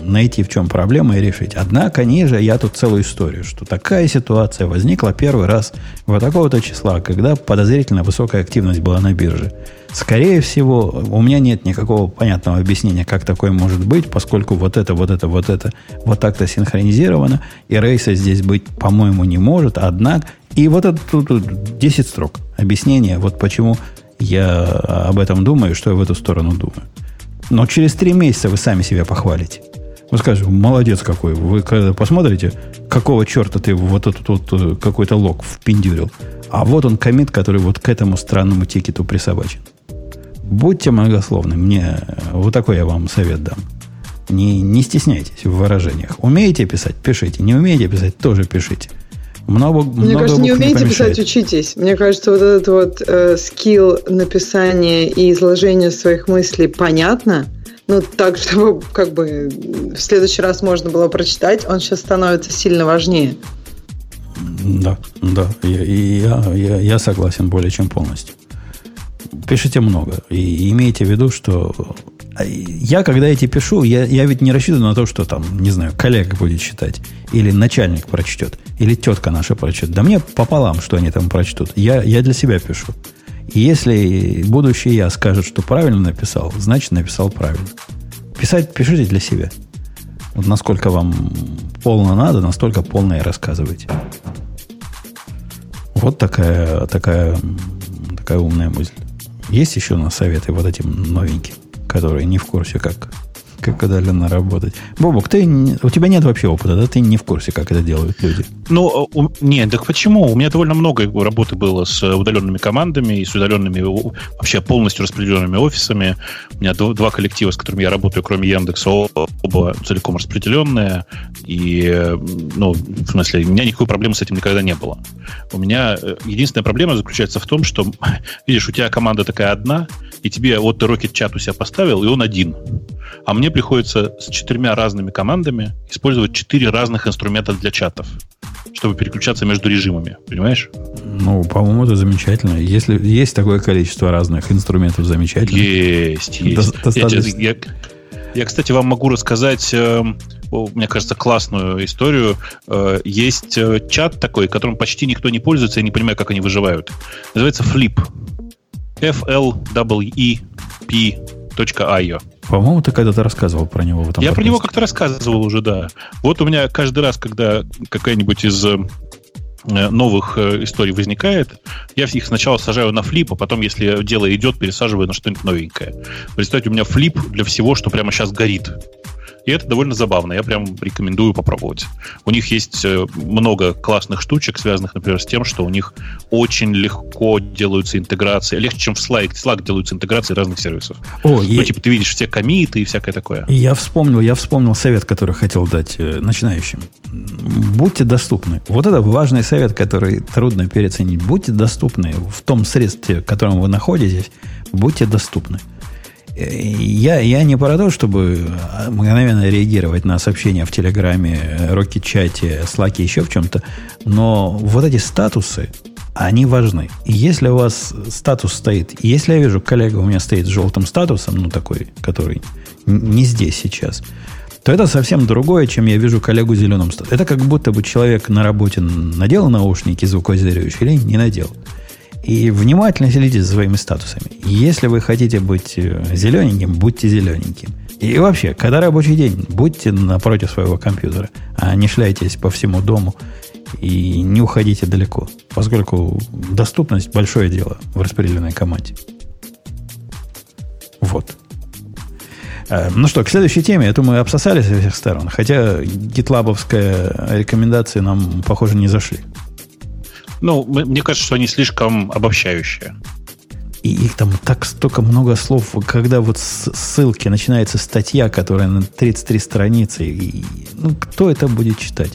найти, в чем проблема, и решить. Однако, ниже я тут целую историю, что такая ситуация возникла первый раз вот такого-то числа, когда подозрительно высокая активность была на бирже. Скорее всего, у меня нет никакого понятного объяснения, как такое может быть, поскольку вот это, вот это, вот это вот так-то синхронизировано, и рейса здесь быть, по-моему, не может, однако... И вот это тут 10 строк объяснения, вот почему я об этом думаю, что я в эту сторону думаю. Но через три месяца вы сами себя похвалите. Вы скажете, молодец какой. Вы когда посмотрите, какого черта ты вот этот вот э, какой-то лог впендюрил. А вот он комит, который вот к этому странному тикету присобачен. Будьте многословны. Мне вот такой я вам совет дам. Не, не стесняйтесь в выражениях. Умеете писать? Пишите. Не умеете писать? Тоже пишите. Много, Мне много кажется, не умеете не писать, учитесь. Мне кажется, вот этот вот э, скилл написания и изложения своих мыслей понятно, ну, так, чтобы как бы в следующий раз можно было прочитать, он сейчас становится сильно важнее. Да, да, я, я, я, я согласен более чем полностью. Пишите много и имейте в виду, что я, когда эти пишу, я, я ведь не рассчитываю на то, что там, не знаю, коллега будет читать, или начальник прочтет, или тетка наша прочтет. Да мне пополам, что они там прочтут. Я, я для себя пишу. И если будущий я скажет, что правильно написал, значит написал правильно. Писать пишите для себя. Вот насколько вам полно надо, настолько полно и рассказывайте. Вот такая, такая, такая умная мысль. Есть еще у нас советы вот этим новеньким, которые не в курсе, как как удаленно работать. Бобок, ты, у тебя нет вообще опыта, да? Ты не в курсе, как это делают люди. Ну, у, нет, так почему? У меня довольно много работы было с удаленными командами и с удаленными, вообще полностью распределенными офисами. У меня два коллектива, с которыми я работаю, кроме Яндекса, оба целиком распределенные. И, ну, в смысле, у меня никакой проблемы с этим никогда не было. У меня э, единственная проблема заключается в том, что, видишь, у тебя команда такая одна, и тебе вот ты Rocket Chat у себя поставил, и он один. А мне приходится с четырьмя разными командами использовать четыре разных инструмента для чатов, чтобы переключаться между режимами. Понимаешь? Ну, по-моему, это замечательно. Если есть такое количество разных инструментов, замечательно. Есть, есть. Я, я, я, кстати, вам могу рассказать, э, мне кажется, классную историю. Э, есть э, чат такой, которым почти никто не пользуется, я не понимаю, как они выживают. Называется Flip. F-L-W-E-P.io. По-моему, ты когда-то рассказывал про него в этом Я подкасте. про него как-то рассказывал уже, да. Вот у меня каждый раз, когда какая-нибудь из э, новых э, историй возникает, я их сначала сажаю на флип, а потом, если дело идет, пересаживаю на что-нибудь новенькое. Представьте, у меня флип для всего, что прямо сейчас горит. И это довольно забавно. Я прям рекомендую попробовать. У них есть э, много классных штучек, связанных, например, с тем, что у них очень легко делаются интеграции. Легче, чем в Slack. Slack делаются интеграции разных сервисов. О, ну, я... типа, ты видишь все комиты и всякое такое. Я вспомнил, я вспомнил совет, который хотел дать э, начинающим. Будьте доступны. Вот это важный совет, который трудно переоценить. Будьте доступны в том средстве, в котором вы находитесь. Будьте доступны. Я, я не про то, чтобы мгновенно реагировать на сообщения в Телеграме, Рокет-чате, Слаке, еще в чем-то, но вот эти статусы, они важны. И если у вас статус стоит, если я вижу, коллега у меня стоит с желтым статусом, ну такой, который не здесь сейчас, то это совсем другое, чем я вижу коллегу зеленым статусом. Это как будто бы человек на работе надел наушники звукоизолирующие или не надел. И внимательно следите за своими статусами. Если вы хотите быть э, зелененьким, будьте зелененьким. И вообще, когда рабочий день, будьте напротив своего компьютера, а не шляйтесь по всему дому и не уходите далеко, поскольку доступность большое дело в распределенной команде. Вот. Э, ну что, к следующей теме, я думаю, обсосались со всех сторон. Хотя гитлабовская рекомендации нам, похоже, не зашли. Ну, мне кажется, что они слишком обобщающие. И их там так столько много слов, когда вот с ссылки начинается статья, которая на 33 страницы, и, ну, кто это будет читать?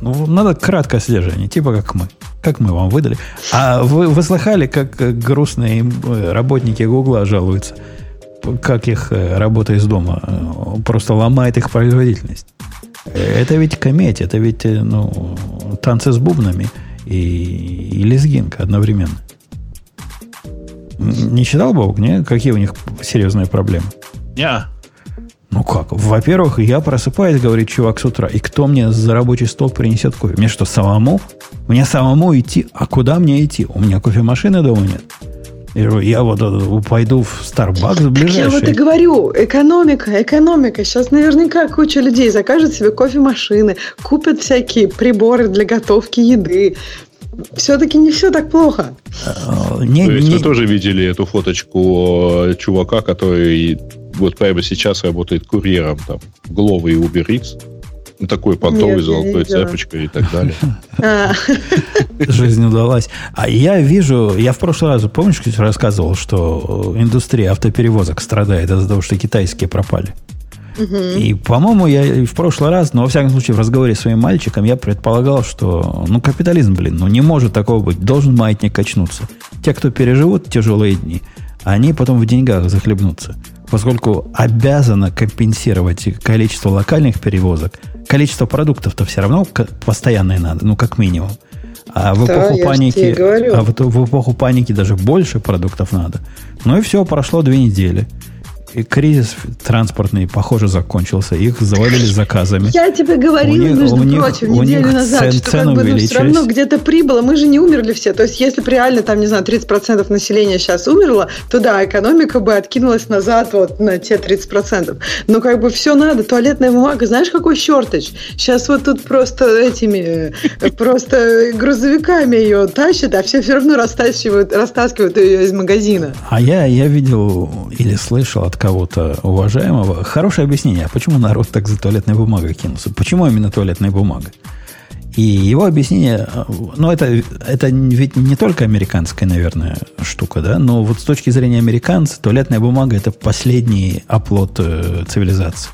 Ну, надо краткое содержание, типа как мы. Как мы вам выдали. А вы, вы слыхали, как грустные э, работники Гугла жалуются, как их э, работа из дома э, просто ломает их производительность? Это ведь комедия, это ведь ну, танцы с бубнами – и, и лезгинка одновременно. Не читал, Бог, не? Какие у них серьезные проблемы? Не. Ну как? Во-первых, я просыпаюсь, говорит чувак с утра, и кто мне за рабочий стол принесет кофе? Мне что, самому? Мне самому идти? А куда мне идти? У меня кофемашины дома нет. Я вот э, пойду в Starbucks ближайший. Я вот и говорю, экономика, экономика. Сейчас наверняка куча людей закажет себе кофемашины, купят всякие приборы для готовки еды. Все-таки не все так плохо. Э, не, То есть не... вы тоже видели эту фоточку э, чувака, который вот прямо сейчас работает курьером там, Glovo и Uber Eats такой понтовый золотой цепочкой и так далее. А. Жизнь удалась. А я вижу, я в прошлый раз, помнишь, рассказывал, что индустрия автоперевозок страдает из-за того, что китайские пропали. И, по-моему, я в прошлый раз, но во всяком случае в разговоре с своим мальчиком я предполагал, что, ну, капитализм, блин, ну, не может такого быть. Должен маятник качнуться. Те, кто переживут тяжелые дни, они потом в деньгах захлебнутся поскольку обязана компенсировать количество локальных перевозок, количество продуктов-то все равно постоянное надо, ну, как минимум. А в да, эпоху паники, а в, в эпоху паники даже больше продуктов надо. Ну и все, прошло две недели. И кризис транспортный, похоже, закончился. Их завалили заказами. Я тебе говорила, них- между них- прочим, неделю назад, цен- что как бы, ну, все равно где-то прибыло. Мы же не умерли все. То есть, если бы реально, там, не знаю, 30% населения сейчас умерло, то да, экономика бы откинулась назад вот на те 30%. Но как бы все надо. Туалетная бумага, знаешь, какой shortage? Сейчас вот тут просто этими, э, просто грузовиками ее тащат, а все все равно растаскивают, растаскивают ее из магазина. А я, я видел или слышал от кого-то уважаемого хорошее объяснение, а почему народ так за туалетной бумагой кинулся. Почему именно туалетная бумага? И его объяснение, ну, это, это ведь не только американская, наверное, штука, да, но вот с точки зрения американцев, туалетная бумага – это последний оплот э, цивилизации.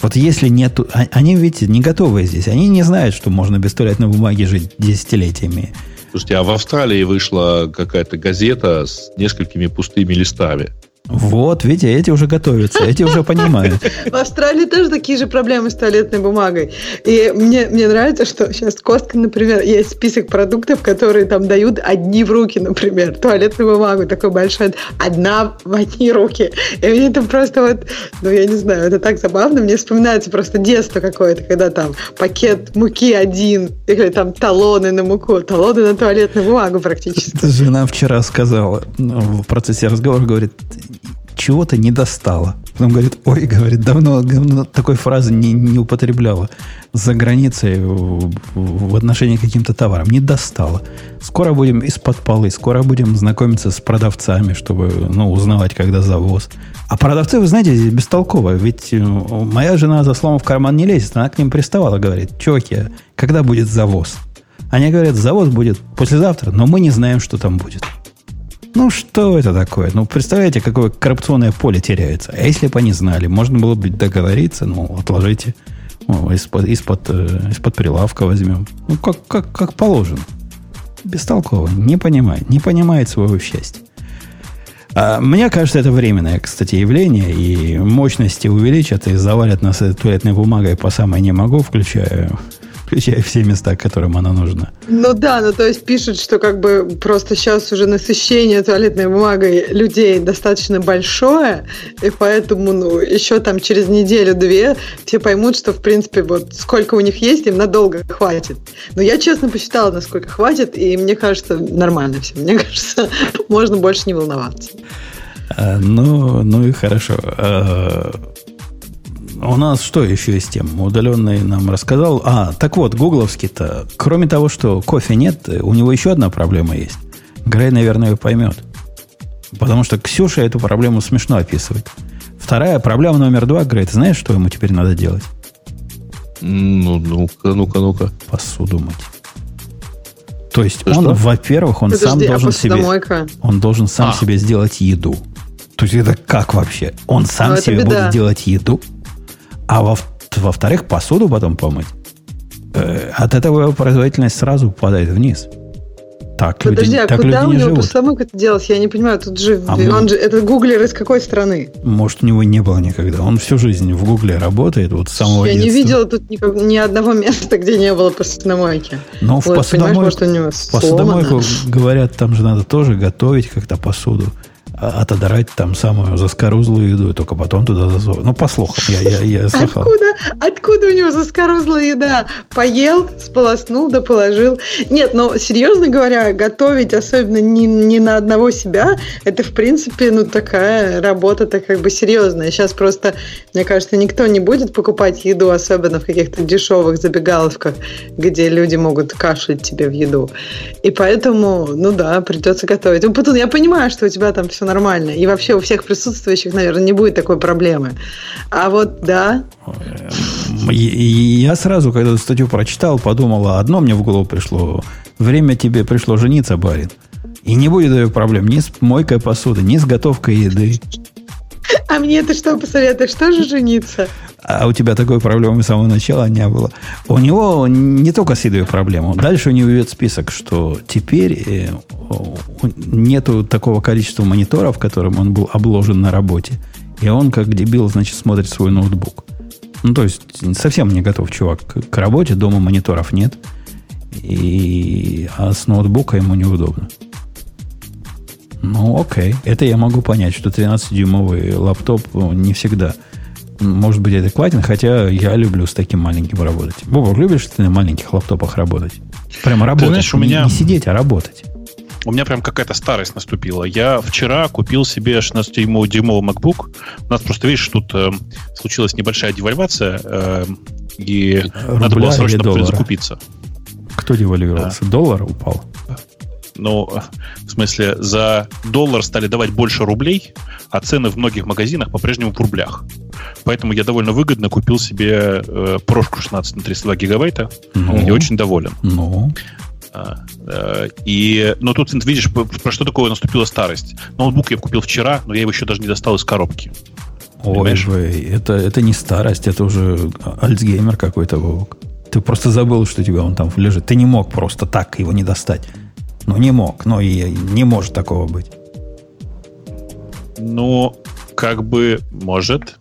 Вот если нету... а- Они, видите, не готовы здесь. Они не знают, что можно без туалетной бумаги жить десятилетиями. Слушайте, а в Австралии вышла какая-то газета с несколькими пустыми листами. Вот, видите, эти уже готовятся, эти уже понимают. В Австралии тоже такие же проблемы с туалетной бумагой. И мне, мне нравится, что сейчас Костка, например, есть список продуктов, которые там дают одни в руки, например, туалетную бумагу такой большой, одна в одни руки. И мне это просто вот, ну я не знаю, это так забавно, мне вспоминается просто детство какое-то, когда там пакет муки один, или там талоны на муку, талоны на туалетную бумагу практически. Жена вчера сказала ну, в процессе разговора, говорит, чего-то не достала. Потом говорит, ой, говорит, давно, давно такой фразы не, не употребляла за границей в, в- отношении к каким-то товарам. Не достала. Скоро будем из-под полы, скоро будем знакомиться с продавцами, чтобы ну, узнавать, когда завоз. А продавцы, вы знаете, здесь бестолково. Ведь э, моя жена за словом в карман не лезет. Она к ним приставала, говорит, чуваки, когда будет завоз? Они говорят, завоз будет послезавтра, но мы не знаем, что там будет. Ну, что это такое? Ну, представляете, какое коррупционное поле теряется. А если бы они знали, можно было бы договориться, ну, отложите. Ну, из-под, из-под, э, из-под прилавка возьмем. Ну, как, как, как положено. Бестолково. Не понимает. Не понимает своего счастья. А, мне кажется, это временное, кстати, явление, и мощности увеличат и завалят нас туалетной бумагой по самой не могу, включая, включая все места, которым она нужна. Ну да, ну то есть пишут, что как бы просто сейчас уже насыщение туалетной бумагой людей достаточно большое, и поэтому, ну, еще там через неделю-две все поймут, что, в принципе, вот сколько у них есть, им надолго хватит. Но я честно посчитала, насколько хватит, и мне кажется, нормально все. Мне кажется, можно больше не волноваться. А, ну, ну и хорошо. А, у нас что еще из тем? Удаленный нам рассказал. А, так вот, гугловский-то, кроме того, что кофе нет, у него еще одна проблема есть. Грей, наверное, ее поймет. Потому что Ксюша эту проблему смешно описывает. Вторая проблема номер два, Грей, ты знаешь, что ему теперь надо делать? Ну, ну-ка, ну-ка, ну-ка. Посуду мыть. То есть он, что? во-первых, он сам Подожди, а должен себе... посудомойка? Он должен сам А. себе сделать еду. То есть это как вообще? Он сам Ну, это себе беда. будет делать еду, а во- во-вторых, посуду потом помыть. Э, от этого его производительность сразу падает вниз. Так Подожди, люди, а так куда люди у не него посудомойка это делать? Я не понимаю, тут же, А он мы- же, это гуглер из какой страны? Может, у него не было никогда. Он всю жизнь в Гугле работает, вот с самого Я детства. не видела тут никак- ни одного места, где не было посудомойки. Но в Вот, понимаешь, посудомойку, может, у него в посудомойку, говорят, там же надо тоже готовить как-то посуду. А- Отодрать там самую заскорузлую еду, и только потом туда засовывать. Ну, по слухам, я, я, я слыхал. Откуда, откуда у него заскорузлая еда? Поел, сполоснул, да положил. Нет, но серьезно говоря, готовить, особенно не, не на одного себя, это, в принципе, ну, такая работа-то как бы серьезная. Сейчас просто, мне кажется, никто не будет покупать еду, особенно в каких-то дешевых забегаловках, где люди могут кашлять тебе в еду. И поэтому, ну да, придется готовить. Я понимаю, что у тебя там все нормально. И вообще у всех присутствующих, наверное, не будет такой проблемы. А вот, да, Я сразу, когда эту статью прочитал, подумал, а одно мне в голову пришло. Время тебе пришло жениться, барин. И не будет ее проблем ни с мойкой посуды, ни с готовкой еды. А мне ты что посоветуешь? Тоже жениться? А у тебя такой проблемы с самого начала не было. У него не только с едой проблема. Дальше у него идет список, что теперь э, нету такого количества мониторов, которым он был обложен на работе. И он, как дебил, значит, смотрит свой ноутбук. Ну, то есть, совсем не готов чувак к работе, дома мониторов нет. И, а с ноутбука ему неудобно. Ну, окей. Это я могу понять, что 13-дюймовый лаптоп ну, не всегда может быть адекватен, хотя я люблю с таким маленьким работать. Бобок, любишь ты на маленьких лаптопах работать? Прямо работать. Ты знаешь, у меня... Не, не сидеть, а работать. У меня прям какая-то старость наступила. Я вчера купил себе 16-дюймовый MacBook. У нас просто, видишь, тут э, случилась небольшая девальвация, э, и Рубля надо было срочно закупиться. Кто девальвировался? Да. Доллар упал? Ну, в смысле, за доллар стали давать больше рублей, а цены в многих магазинах по-прежнему в рублях. Поэтому я довольно выгодно купил себе э, прошку 16 на 32 гигабайта. Ну, и очень доволен. Ну. А, э, и, но тут, видишь, про что такое наступила старость. Ноутбук я купил вчера, но я его еще даже не достал из коробки. Ой, вы, это, это не старость, это уже альцгеймер какой-то, Вовок. Ты просто забыл, что у тебя он там лежит. Ты не мог просто так его не достать. Ну, не мог. Ну, и не может такого быть. Ну, как бы может.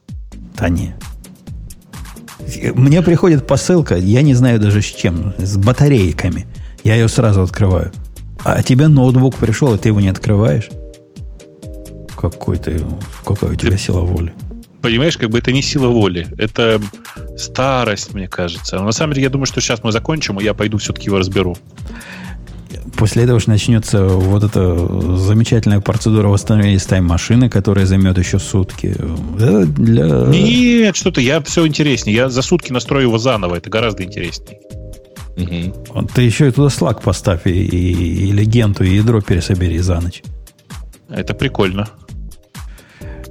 Да не. Мне приходит посылка, я не знаю даже с чем, с батарейками. Я ее сразу открываю. А тебе ноутбук пришел, и ты его не открываешь? Какой ты, какая у тебя ты, сила воли? Понимаешь, как бы это не сила воли. Это старость, мне кажется. Но на самом деле, я думаю, что сейчас мы закончим, и я пойду все-таки его разберу после этого же начнется вот эта замечательная процедура восстановления тайм-машины, которая займет еще сутки. Это для... Нет, что-то, я все интереснее. Я за сутки настрою его заново, это гораздо интереснее. Угу. Ты еще и туда слаг поставь, и, и, или генту, и ядро пересобери за ночь. Это прикольно.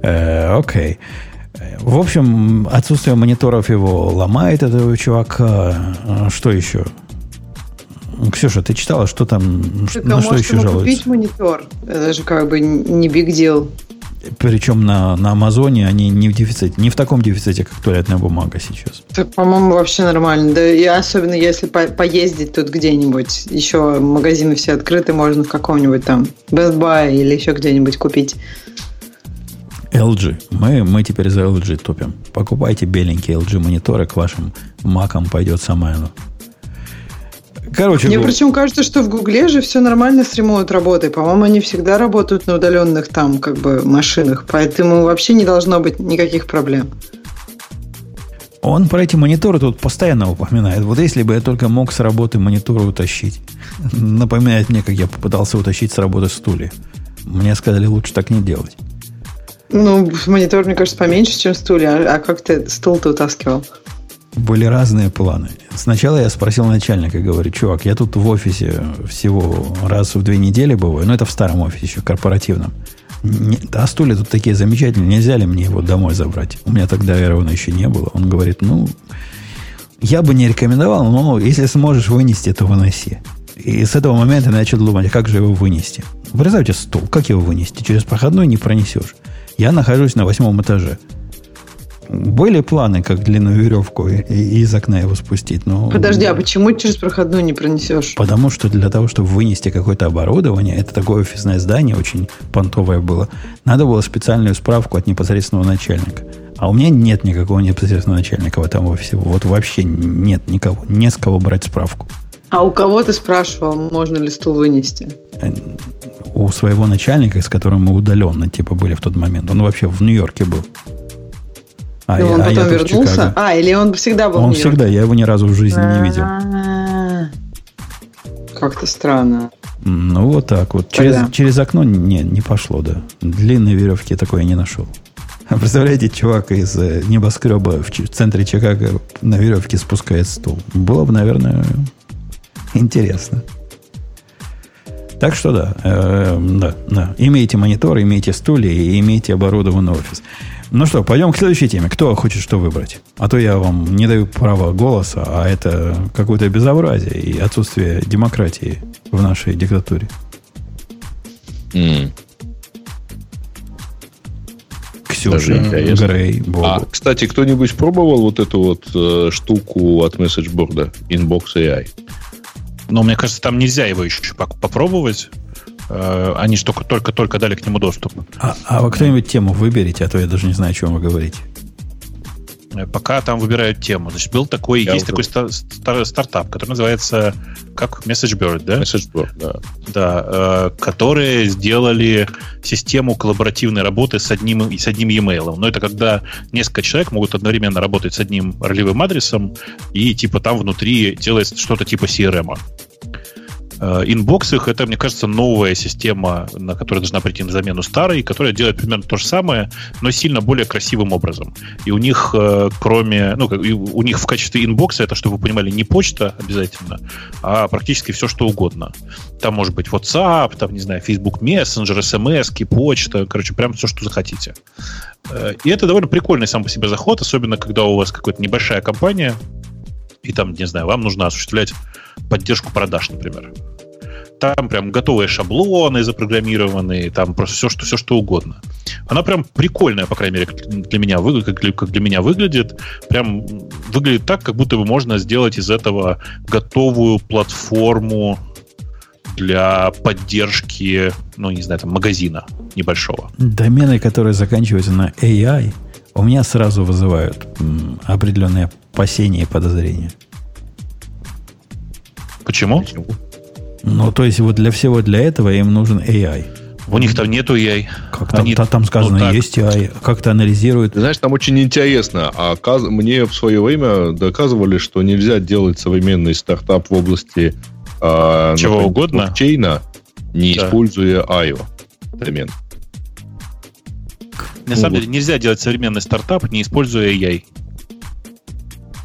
Э, окей. В общем, отсутствие мониторов его ломает этого чувака. А что еще? Ксюша, ты читала, что там, так, на а что еще жалуются? купить монитор. Это же как бы не big deal. Причем на, на Амазоне они не в дефиците, не в таком дефиците, как туалетная бумага сейчас. Так, по-моему, вообще нормально. Да и особенно если по поездить тут где-нибудь. Еще магазины все открыты, можно в каком-нибудь там Best Buy или еще где-нибудь купить. LG. Мы, мы теперь за LG топим. Покупайте беленькие LG мониторы, к вашим макам пойдет самая Короче, Мне причем кажется, что в Гугле же все нормально с ремоут работой. По-моему, они всегда работают на удаленных там как бы машинах, поэтому вообще не должно быть никаких проблем. Он про эти мониторы тут постоянно упоминает. Вот если бы я только мог с работы мониторы утащить. Напоминает мне, как я попытался утащить с работы стулья. Мне сказали, лучше так не делать. Ну, монитор, мне кажется, поменьше, чем стулья. А как ты стул-то утаскивал? Были разные планы. Сначала я спросил начальника, говорю, чувак, я тут в офисе всего раз в две недели бываю, но это в старом офисе еще, корпоративном. Не, а стулья тут такие замечательные, нельзя ли мне его домой забрать? У меня тогда ровно еще не было. Он говорит, ну, я бы не рекомендовал, но если сможешь вынести, то выноси. И с этого момента я начал думать, как же его вынести. Представьте стул, как его вынести? Через проходной не пронесешь. Я нахожусь на восьмом этаже. Были планы, как длинную веревку и, и из окна его спустить. Но... Подожди, а почему через проходную не пронесешь? Потому что для того, чтобы вынести какое-то оборудование, это такое офисное здание, очень понтовое было, надо было специальную справку от непосредственного начальника. А у меня нет никакого непосредственного начальника в этом офисе. Вот вообще нет никого. Не с кого брать справку. А у кого ты спрашивал, можно ли стул вынести? Э, у своего начальника, с которым мы удаленно типа были в тот момент. Он вообще в Нью-Йорке был. А, и он а потом вернулся? А, или он всегда был Он всегда, я его ни разу в жизни не видел. Как-то странно. Ну, вот так вот. Через, через окно не, не пошло, да. Длинной веревки такой я не нашел. Представляете, чувак из э, небоскреба в центре Чикаго на веревке спускает стул. Было бы, наверное, интересно. Так что да, э, да, да. Имейте монитор, имейте стулья и имейте оборудованный офис. Ну что, пойдем к следующей теме. Кто хочет что выбрать? А то я вам не даю права голоса, а это какое-то безобразие и отсутствие демократии в нашей диктатуре. Mm. Ксюша, Грей, Бобу. А, кстати, кто-нибудь пробовал вот эту вот э, штуку от месседжборда Inbox AI? Но мне кажется, там нельзя его еще попробовать. Э, они же только, только, только дали к нему доступ. А, а вы кто-нибудь тему выберите, а то я даже не знаю, о чем вы говорите. Э, пока там выбирают тему. Значит, был такой, Я есть уже... такой стар, стартап, который называется как MessageBird, да? MessageBird, да. Да, э, которые сделали систему коллаборативной работы с одним, с одним e-mail. Но это когда несколько человек могут одновременно работать с одним ролевым адресом и типа там внутри делать что-то типа CRM. -а. Э, inbox их это, мне кажется, новая система, на которая должна прийти на замену старой, которая делает примерно то же самое, но сильно более красивым образом. И у них, э, кроме, ну, у них в качестве inbox а это, чтобы вы понимали, не почта обязательно, а практически все, что угодно. Там может быть WhatsApp, там, не знаю, Facebook Messenger, SMS, почта, короче, прям все, что захотите. Э, и это довольно прикольный сам по себе заход, особенно когда у вас какая-то небольшая компания, и там, не знаю, вам нужно осуществлять поддержку продаж, например. Там прям готовые шаблоны запрограммированные, там просто все, что, все, что угодно. Она прям прикольная, по крайней мере, для меня, как для, как для меня выглядит. Прям выглядит так, как будто бы можно сделать из этого готовую платформу для поддержки, ну, не знаю, там, магазина небольшого. Домены, которые заканчиваются на AI, у меня сразу вызывают определенные опасения и подозрения. Почему? Ну, то есть вот для всего для этого им нужен AI. У них там нету AI. Как там, Они, там сказано, ну, есть AI. Как-то анализируют. знаешь, там очень интересно. А мне в свое время доказывали, что нельзя делать современный стартап в области э, чего например, угодно блокчейна, не да. используя IO домен. На самом деле нельзя делать современный стартап, не используя AI.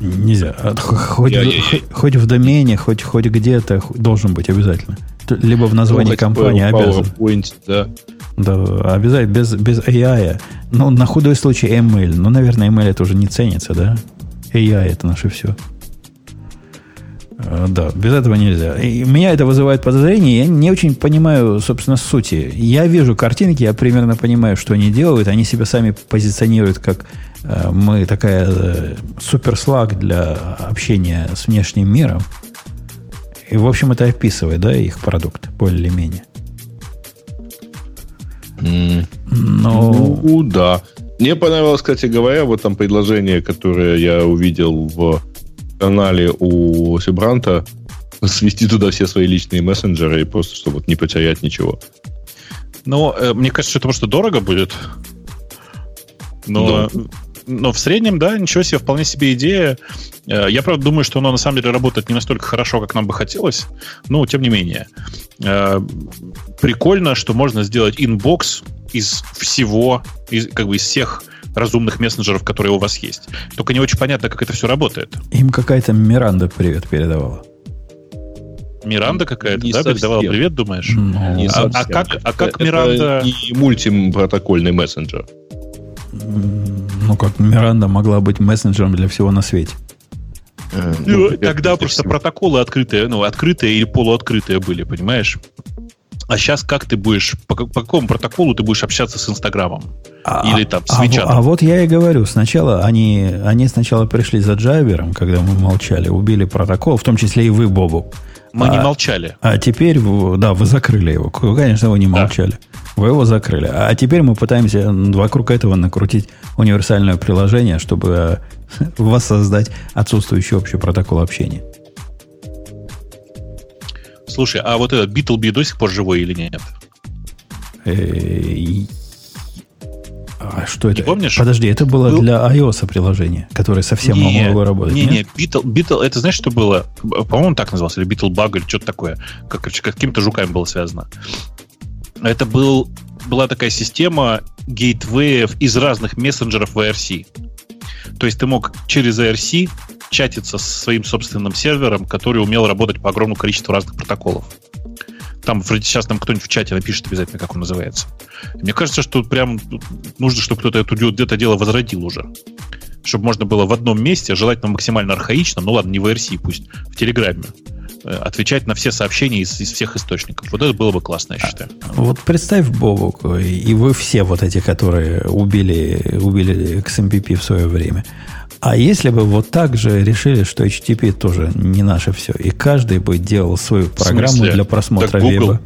Нельзя. А хоть, я, в, я, я. хоть в домене, хоть, хоть где-то должен быть обязательно. Либо в названии ну, компании обязан. PowerPoint, да. Да, обязательно, без, без AI. Ну, на худой случай ML. Ну, наверное, ML это уже не ценится, да? AI это наше все. А, да, без этого нельзя. И меня это вызывает подозрение. Я не очень понимаю, собственно, сути. Я вижу картинки, я примерно понимаю, что они делают. Они себя сами позиционируют как мы такая э, суперслаг для общения с внешним миром. И, в общем, это описывает, да, их продукт, более-менее. Mm. Но... Ну, да. Мне понравилось, кстати говоря, вот там предложение, которое я увидел в канале у Сибранта, свести туда все свои личные мессенджеры и просто, чтобы не потерять ничего. Ну, э, мне кажется, что это может дорого будет. Но, но но в среднем, да, ничего себе, вполне себе идея. Э, я, правда, думаю, что оно на самом деле работает не настолько хорошо, как нам бы хотелось, но тем не менее. Э, прикольно, что можно сделать inbox из всего, из, как бы из всех разумных мессенджеров, которые у вас есть. Только не очень понятно, как это все работает. Им какая-то Miranda привет передавала. Miranda какая-то, не да, совсем. передавала привет, думаешь? Ну, не а, а как, а как это Miranda... не мультипротокольный мессенджер. Ну, как Miranda могла быть мессенджером для всего на свете. Э, ну, тогда просто всего. протоколы открытые, ну, открытые или полуоткрытые были, понимаешь? А сейчас как ты будешь, по, по какому протоколу ты будешь общаться с Инстаграмом? А, Или там с Вичатом? А, а вот я и говорю, сначала они, они сначала пришли за Джайвером, когда мы молчали, убили протокол, в том числе и вы, Бобу. Мы а, не молчали. А теперь, да, вы закрыли его. Конечно, вы не молчали. Вы его закрыли. А теперь мы пытаемся вокруг этого накрутить универсальное приложение, чтобы э, воссоздать отсутствующий общий протокол общения. Слушай, а вот этот Beetleby до сих пор живой или нет? А что это? Не помнишь? Подожди, это было Был... для iOS приложение, которое совсем не, могло работать. Не, не, Beetle, Beetle, это знаешь, что было? По-моему, так назывался, или Beetle или что-то такое. Как, какими-то жуками было связано. Это был, была такая система гейтвеев из разных мессенджеров в IRC. То есть ты мог через IRC чатиться со своим собственным сервером, который умел работать по огромному количеству разных протоколов. Там сейчас нам кто-нибудь в чате напишет обязательно, как он называется. Мне кажется, что прям нужно, чтобы кто-то это, это дело возродил уже. Чтобы можно было в одном месте, желательно максимально архаичном, ну ладно, не в IRC, пусть в Телеграме, отвечать на все сообщения из, из всех источников. Вот это было бы классно, я считаю. Вот представь, Бобок, и вы все вот эти, которые убили, убили XMPP в свое время. А если бы вот так же решили, что HTTP тоже не наше все, и каждый бы делал свою программу для просмотра веба.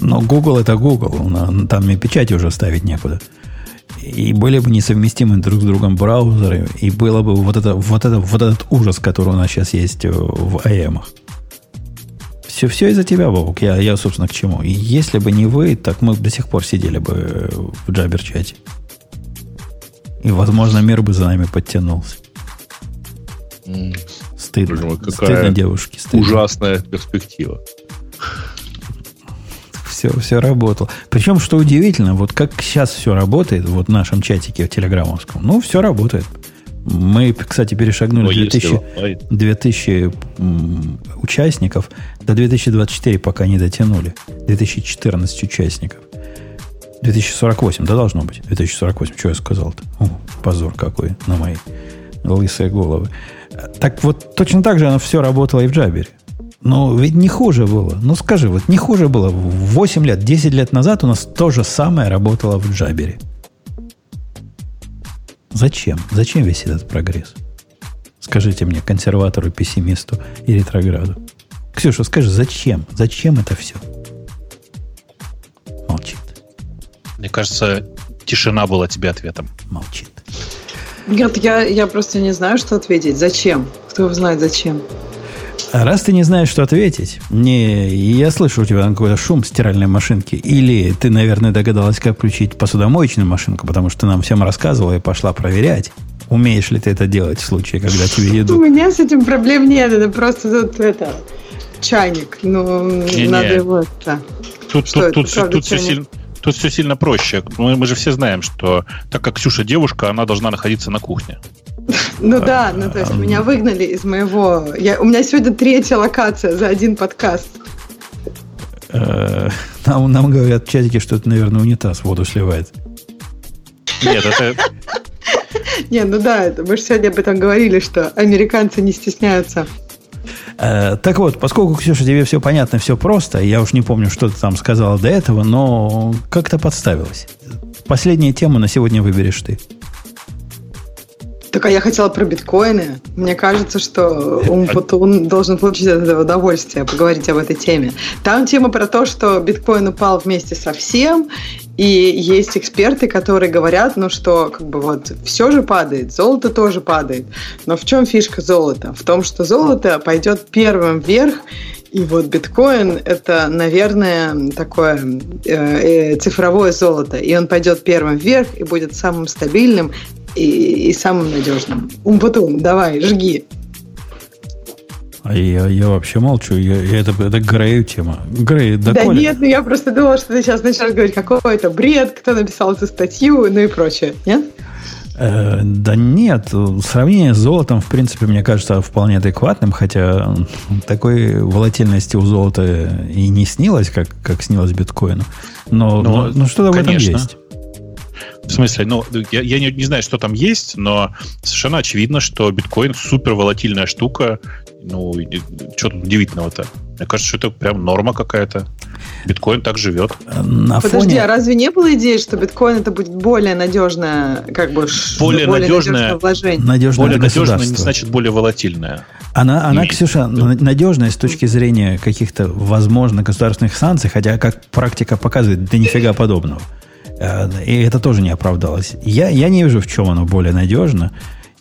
Но Google это Google, там и печати уже ставить некуда. И, были бы несовместимы друг с другом браузеры, и было бы вот, это, вот, это, вот этот ужас, который у нас сейчас есть в АЭМах. Все, все из-за тебя, Бобок. Я, я, собственно, к чему. И если бы не вы, так мы до сих пор сидели бы в джабер-чате. И, возможно, мир бы за нами подтянулся. Стыдно. Боже мой, стыдно, девушки. Стыдно. Ужасная перспектива. Все, все работало. Причем, что удивительно, вот как сейчас все работает, вот в нашем чатике в Телеграмовском, ну, все работает. Мы, кстати, перешагнули 2000, 2000 участников, до 2024 пока не дотянули. 2014 участников. 2048, да, должно быть. 2048, что я сказал-то? О, позор какой на мои лысые головы. Так вот, точно так же оно все работало и в Джабере. Но ведь не хуже было. Ну скажи, вот не хуже было. 8 лет, 10 лет назад у нас то же самое работало в Джабере. Зачем? Зачем весь этот прогресс? Скажите мне, консерватору, пессимисту и ретрограду. Ксюша, скажи, зачем? Зачем это все? Молчит. Мне кажется, тишина была тебе ответом. Молчит. Нет, я, я просто не знаю, что ответить. Зачем? Кто знает, зачем? А раз ты не знаешь, что ответить, не, я слышу у тебя какой-то шум стиральной машинки, или ты, наверное, догадалась, как включить посудомоечную машинку, потому что ты нам всем рассказывала и пошла проверять. Умеешь ли ты это делать в случае, когда тебе едут? У меня с этим проблем нет, это просто тут это чайник. Ну, не, надо не. его это. Тут, что тут, это, тут, тут, все сильно, тут все сильно проще. Мы, мы же все знаем, что так как Ксюша девушка, она должна находиться на кухне. Ну да, ну то есть меня выгнали из моего... Я, у меня сегодня третья локация за один подкаст. Э, нам, нам говорят в чатике, что это, наверное, унитаз воду сливает. Нет, это... Не, ну да, мы же сегодня об этом говорили, что американцы не стесняются. Э, так вот, поскольку, Ксюша, тебе все понятно, все просто, я уж не помню, что ты там сказала до этого, но как-то подставилась. Последняя тема на сегодня выберешь ты. Так, а я хотела про биткоины. Мне кажется, что Умпутун должен получить от этого удовольствие, поговорить об этой теме. Там тема про то, что биткоин упал вместе со всем, и есть эксперты, которые говорят, ну что, как бы вот все же падает, золото тоже падает. Но в чем фишка золота? В том, что золото пойдет первым вверх, и вот биткоин это, наверное, такое э, э, цифровое золото. И он пойдет первым вверх и будет самым стабильным и, и самым надежным. Умпутун, давай, жги. А я, я вообще молчу. Я, я, это, это Грею тема. Грей, да Да нет, ну я просто думала, что ты сейчас начнешь говорить, какой это бред, кто написал эту статью, ну и прочее. Нет? Э, да нет, сравнение с золотом, в принципе, мне кажется, вполне адекватным, хотя такой волатильности у золота и не снилось, как, как снилось биткоину. Но, но, но, но что-то конечно. в этом есть. В смысле, ну, я, я не, не знаю, что там есть, но совершенно очевидно, что биткоин супер волатильная штука. Ну, что тут удивительного-то? Мне кажется, что это прям норма какая-то. Биткоин так живет. На Подожди, фоне... а разве не было идеи, что биткоин это будет более надежное, как бы более, более надежное вложение? Надежное более надежное не значит более волатильное. Она, она, Ксюша, надежная с точки зрения каких-то возможных государственных санкций, хотя, как практика показывает, да нифига подобного. Э, и это тоже не оправдалось. Я, я не вижу, в чем оно более надежно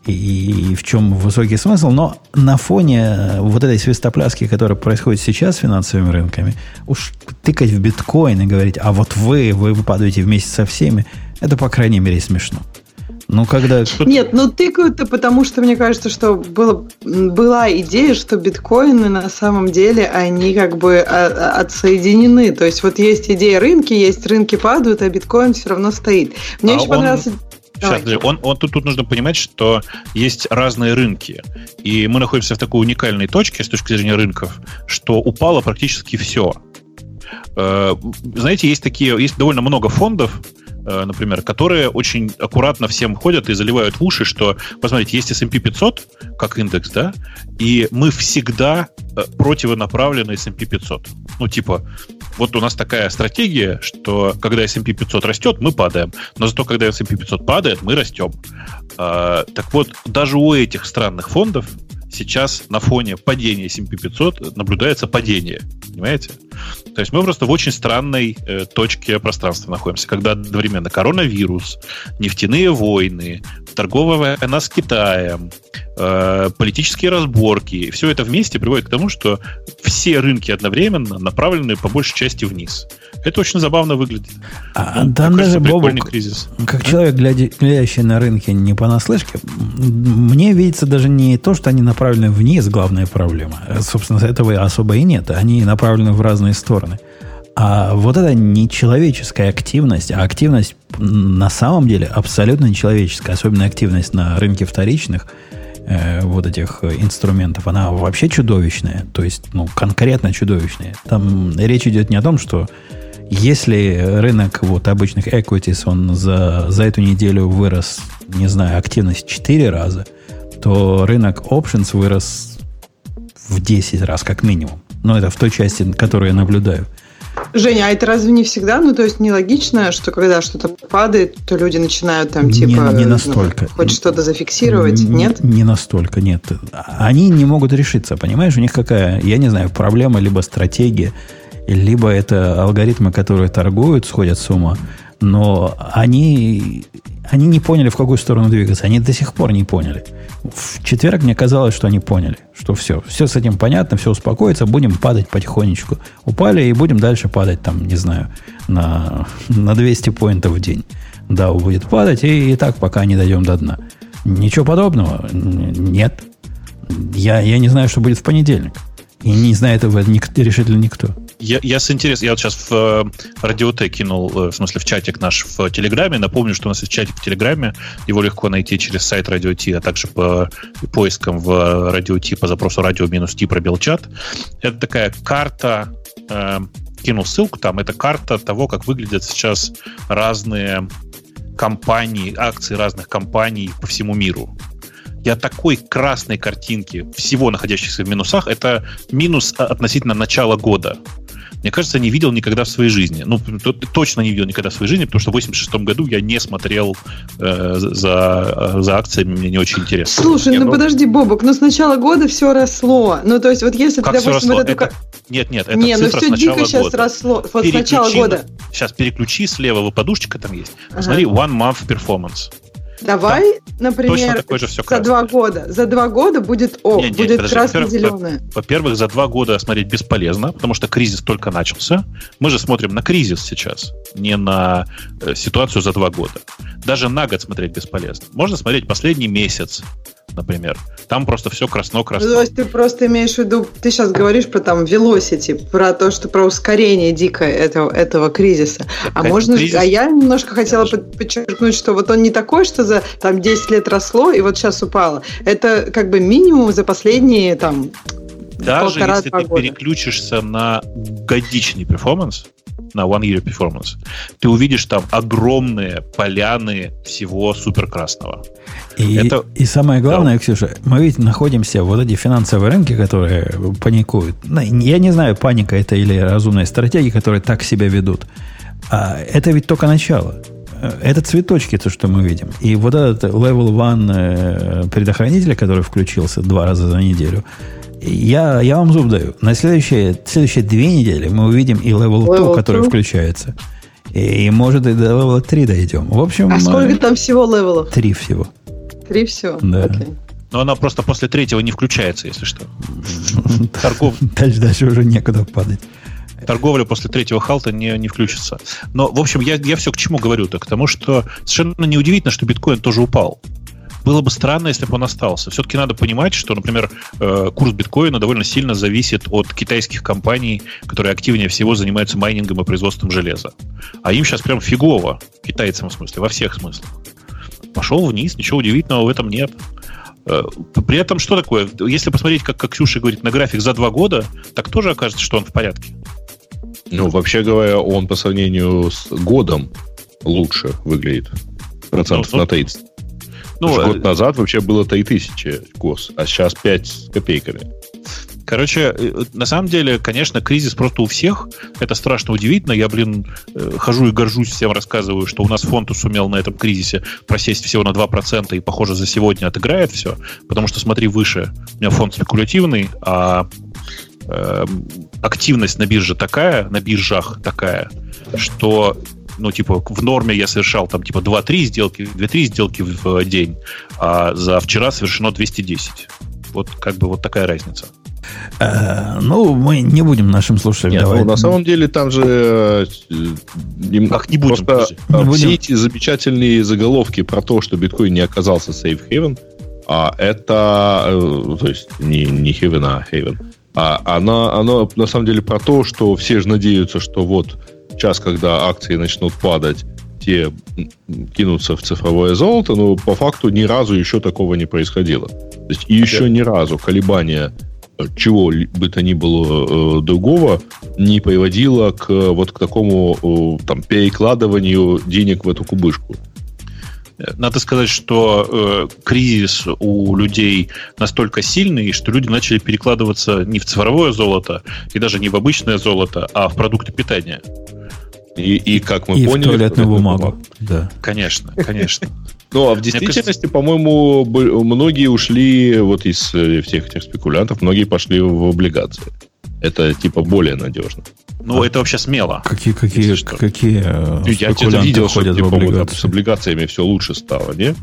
и, и в чем высокий смысл, но на фоне э, вот этой свистопляски, которая происходит сейчас с финансовыми рынками, уж тыкать в биткоин и говорить, а вот вы, вы выпадаете вместе со всеми, это, по крайней мере, смешно. Ну, когда... Нет, ну тыкают-то потому, что мне кажется, что было, была идея, что биткоины на самом деле, они как бы а, а, отсоединены. То есть вот есть идея рынки, есть рынки падают, а биткоин все равно стоит. Мне а очень он... понравился... Сейчас, он, он, тут, тут нужно понимать, что есть разные рынки. И мы находимся в такой уникальной точке с точки зрения рынков, что упало практически все. Э, знаете, есть такие, есть довольно много фондов, например, которые очень аккуратно всем ходят и заливают в уши, что, посмотрите, есть S&P 500 как индекс, да, и мы всегда э, противонаправлены S&P 500. Ну, типа, вот у нас такая стратегия, что когда S&P 500 растет, мы падаем, но зато когда S&P 500 падает, мы растем. А, так вот, даже у этих странных фондов сейчас на фоне падения S&P 500 наблюдается падение. Понимаете? То есть мы просто в очень странной э, точке пространства находимся, когда одновременно коронавирус, нефтяные войны, торговая война с Китаем, э, политические разборки, все это вместе приводит к тому, что все рынки одновременно направлены по большей части вниз. Это очень забавно выглядит. А, ну, там даже Бобук, кризис. как а? человек, глядя, глядящий на рынке не понаслышке, мне видится даже не то, что они направлены вниз, главная проблема. Собственно, этого особо и нет. Они направлены в разные стороны. А вот эта нечеловеческая активность, а активность на самом деле абсолютно нечеловеческая, особенно активность на рынке вторичных э, вот этих инструментов, она вообще чудовищная. То есть, ну, конкретно чудовищная. Там речь идет не о том, что если рынок вот обычных equities, он за, за эту неделю вырос, не знаю, активность 4 раза, то рынок options вырос в 10 раз, как минимум. Но это в той части, которую я наблюдаю. Женя, а это разве не всегда? Ну, то есть нелогично, что когда что-то падает, то люди начинают там типа... Не, не настолько. Ну, хоть что-то зафиксировать, не, нет? Не настолько, нет. Они не могут решиться, понимаешь? У них какая, я не знаю, проблема, либо стратегия, либо это алгоритмы, которые торгуют, сходят с ума, но они, они не поняли, в какую сторону двигаться. Они до сих пор не поняли. В четверг мне казалось, что они поняли, что все, все с этим понятно, все успокоится, будем падать потихонечку. Упали и будем дальше падать, там, не знаю, на, на 200 поинтов в день. Да, будет падать, и, и так, пока не дойдем до дна. Ничего подобного нет. Я, я не знаю, что будет в понедельник. И не знает этого никто, решительно никто. Я, я с интересом, я вот сейчас в э, радиоте кинул, э, в смысле в чатик наш в Телеграме. Напомню, что у нас есть чатик в Телеграме. Его легко найти через сайт Радио Ти, а также по поискам в Радио Ти по запросу радио минус Ти пробел чат. Это такая карта, э, кинул ссылку там, это карта того, как выглядят сейчас разные компании, акции разных компаний по всему миру я такой красной картинки всего находящихся в минусах, это минус относительно начала года мне кажется, не видел никогда в своей жизни. Ну, точно не видел никогда в своей жизни, потому что в 86 году я не смотрел э, за, за акциями, мне не очень интересно. Слушай, ну, ну подожди, Бобок, но с начала года все росло. Ну, то есть, вот если как ты, допустим, вот эту... Это... Нет, нет, это не, ну все дико сейчас росло. Вот с начала года. Сейчас переключи, слева подушечка там есть. Посмотри, ага. One Month Performance. Давай, да. например, же все за два года. За два года будет О, нет, будет красно-зеленое. Во-первых, за два года смотреть бесполезно, потому что кризис только начался. Мы же смотрим на кризис сейчас, не на э, ситуацию за два года. Даже на год смотреть бесполезно. Можно смотреть последний месяц, например. Там просто все красно-красно. То есть ты просто имеешь в виду, ты сейчас говоришь про там velocity, про то, что про ускорение дикое этого, этого кризиса. А Конечно, можно, кризис... а я немножко хотела Конечно. подчеркнуть, что вот он не такой, что за там 10 лет росло и вот сейчас упало. Это как бы минимум за последние там даже если ты года. переключишься на годичный перформанс, на One Year Performance, ты увидишь там огромные поляны всего суперкрасного. И, Это... и самое главное, да. Ксюша, мы ведь находимся вот эти финансовые рынки, которые паникуют. Ну, я не знаю, паника это или разумная стратегия, которые так себя ведут. А это ведь только начало. Это цветочки, то, что мы видим. И вот этот level one э, предохранителя, который включился два раза за неделю, я, я вам зуб даю. На следующие, следующие две недели мы увидим и level, level 2, который включается. И, и может и до level 3 дойдем. В общем... А сколько там всего левелов? Три всего. Три всего? Да. Окей. Но она просто после третьего не включается, если что. Торгов... Дальше, дальше уже некуда падать. Торговля после третьего халта не, не включится. Но, в общем, я, я все к чему говорю-то? К тому, что совершенно неудивительно, что биткоин тоже упал было бы странно, если бы он остался. Все-таки надо понимать, что, например, э, курс биткоина довольно сильно зависит от китайских компаний, которые активнее всего занимаются майнингом и производством железа. А им сейчас прям фигово, китайцам в смысле, во всех смыслах. Пошел вниз, ничего удивительного в этом нет. Э, при этом что такое? Если посмотреть, как, как Ксюша говорит, на график за два года, так тоже окажется, что он в порядке. Ну, вообще говоря, он по сравнению с годом лучше выглядит. Процентов ну, на 30. Ну, год э, назад вообще было 3000 гос, а сейчас 5 с копейками. Короче, э, на самом деле, конечно, кризис просто у всех. Это страшно удивительно. Я, блин, э, хожу и горжусь всем, рассказываю, что у нас фонд сумел на этом кризисе просесть всего на 2%, и, похоже, за сегодня отыграет все. Потому что, смотри, выше. У меня фонд спекулятивный, а э, активность на бирже такая, на биржах такая, что ну, типа, в норме я совершал там, типа, 2-3 сделки, 2-3 сделки в день, а за вчера совершено 210. Вот как бы вот такая разница. Э, ну, мы не будем нашим слушателям Нет, давать. ну, на самом деле там же э, Как не будем, просто, э, Не будем. все эти замечательные заголовки про то, что биткоин не оказался safe haven, а это, э, то есть не, не haven, а haven, а она, оно на самом деле про то, что все же надеются, что вот час, когда акции начнут падать, те кинутся в цифровое золото, но по факту ни разу еще такого не происходило. То есть и еще ни разу колебания э, чего бы то ни было э, другого не приводило к э, вот к такому э, там перекладыванию денег в эту кубышку. Надо сказать, что э, кризис у людей настолько сильный, что люди начали перекладываться не в цифровое золото и даже не в обычное золото, а в продукты питания. И, и как мы и поняли... в туалетную туалетную бумагу. Да. Конечно, конечно. Ну, а в действительности, по-моему, многие ушли вот из э, всех этих спекулянтов, многие пошли в облигации. Это типа более надежно. Ну, это вообще смело. Какие, какие, что. какие э, Я что-то спекулянты видел, что ходят типа, в вот, там облигации? с облигациями все лучше стало, не?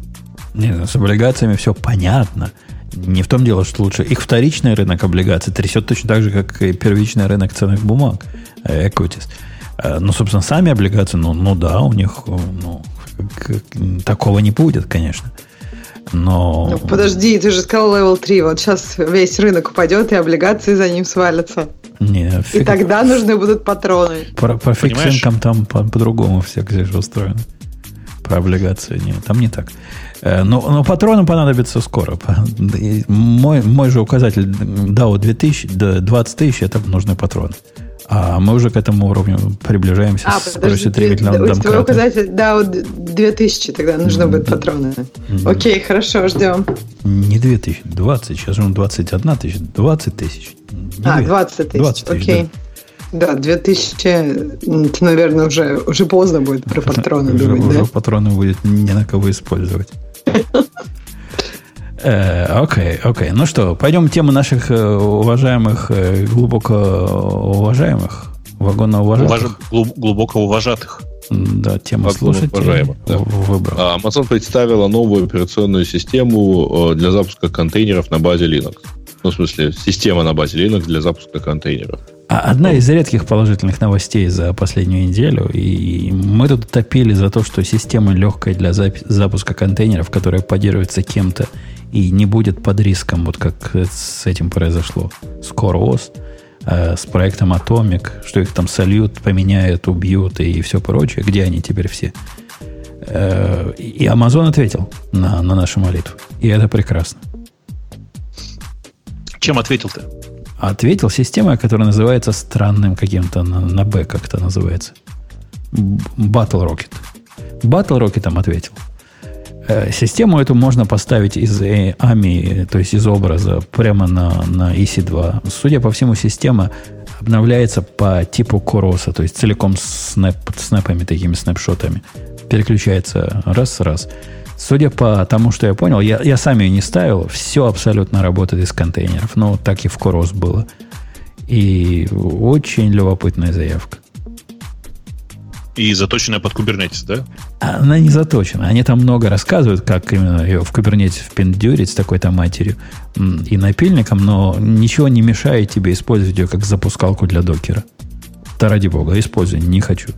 Не, ну, с облигациями все понятно. Не в том дело, что лучше. Их вторичный рынок облигаций трясет точно так же, как и первичный рынок ценных бумаг, э, equities. Э, Ну, собственно, сами облигации, ну, ну да, у них э, ну, такого не будет, конечно. Но... Ну, подожди, ты же сказал level 3. Вот сейчас весь рынок упадет, и облигации за ним свалятся. Не, И фиг- тогда нужны будут патроны. Про, про Понимаешь? фиксинком там по- по-другому все же устроено. Про облигации нет, там не так. Э, Но, но патроны понадобятся скоро. По- и Мой, мой же указатель DAO 2000, да, 20 тысяч, это нужны патроны. А мы уже к этому уровню приближаемся А, с скоростью 3 две- миллиона твой домкратов. указатель, да, вот 2000, тогда нужны будут патроны. Окей, хорошо, ждем. Не 2000, 20. Сейчас же он 21 тысяч, 20 тысяч. А, две- 20 тысяч, 20 тысяч, окей. Да, 2000, м, это, наверное, уже, уже поздно будет про патроны уже, думать, уже да? патроны будет не на кого использовать. Э, Окей, окей. Ну что, пойдем к теме наших э, уважаемых, э, глубоко уважаемых, вагонно Уваж- уважаемых. глуб- Глубоко уважатых. Да, тема слушателей уважаемых, да. в- выбрал. Amazon представила новую операционную систему для запуска контейнеров на базе Linux. Ну, в смысле, система на базе Linux для запуска контейнеров. А Одна из редких положительных новостей за последнюю неделю, и мы тут топили за то, что система легкая для запуска контейнеров, которая поддерживается кем-то и не будет под риском, вот как с этим произошло с CoreOS, э, с проектом Atomic, что их там сольют, поменяют, убьют и все прочее. Где они теперь все? Э, И Amazon ответил на, на нашу молитву. И это прекрасно. Чем ответил ты? Ответил система, которая называется странным каким-то на, на Б как-то называется. Battle Rocket. Battle Rocket ответил. Э, Систему эту можно поставить из AMI, то есть из образа, прямо на, на EC2. Судя по всему, система обновляется по типу Короса, то есть целиком снэп, снэпами, такими снапшотами. Переключается раз-раз. Судя по тому, что я понял, я, я сам ее не ставил, все абсолютно работает из контейнеров. Ну, так и в Корос было. И очень любопытная заявка. И заточенная под Kubernetes, да? Она не заточена. Они там много рассказывают, как именно ее в Kubernetes впендюрить с такой-то матерью и напильником, но ничего не мешает тебе использовать ее как запускалку для докера. Да ради бога, используй, не хочу.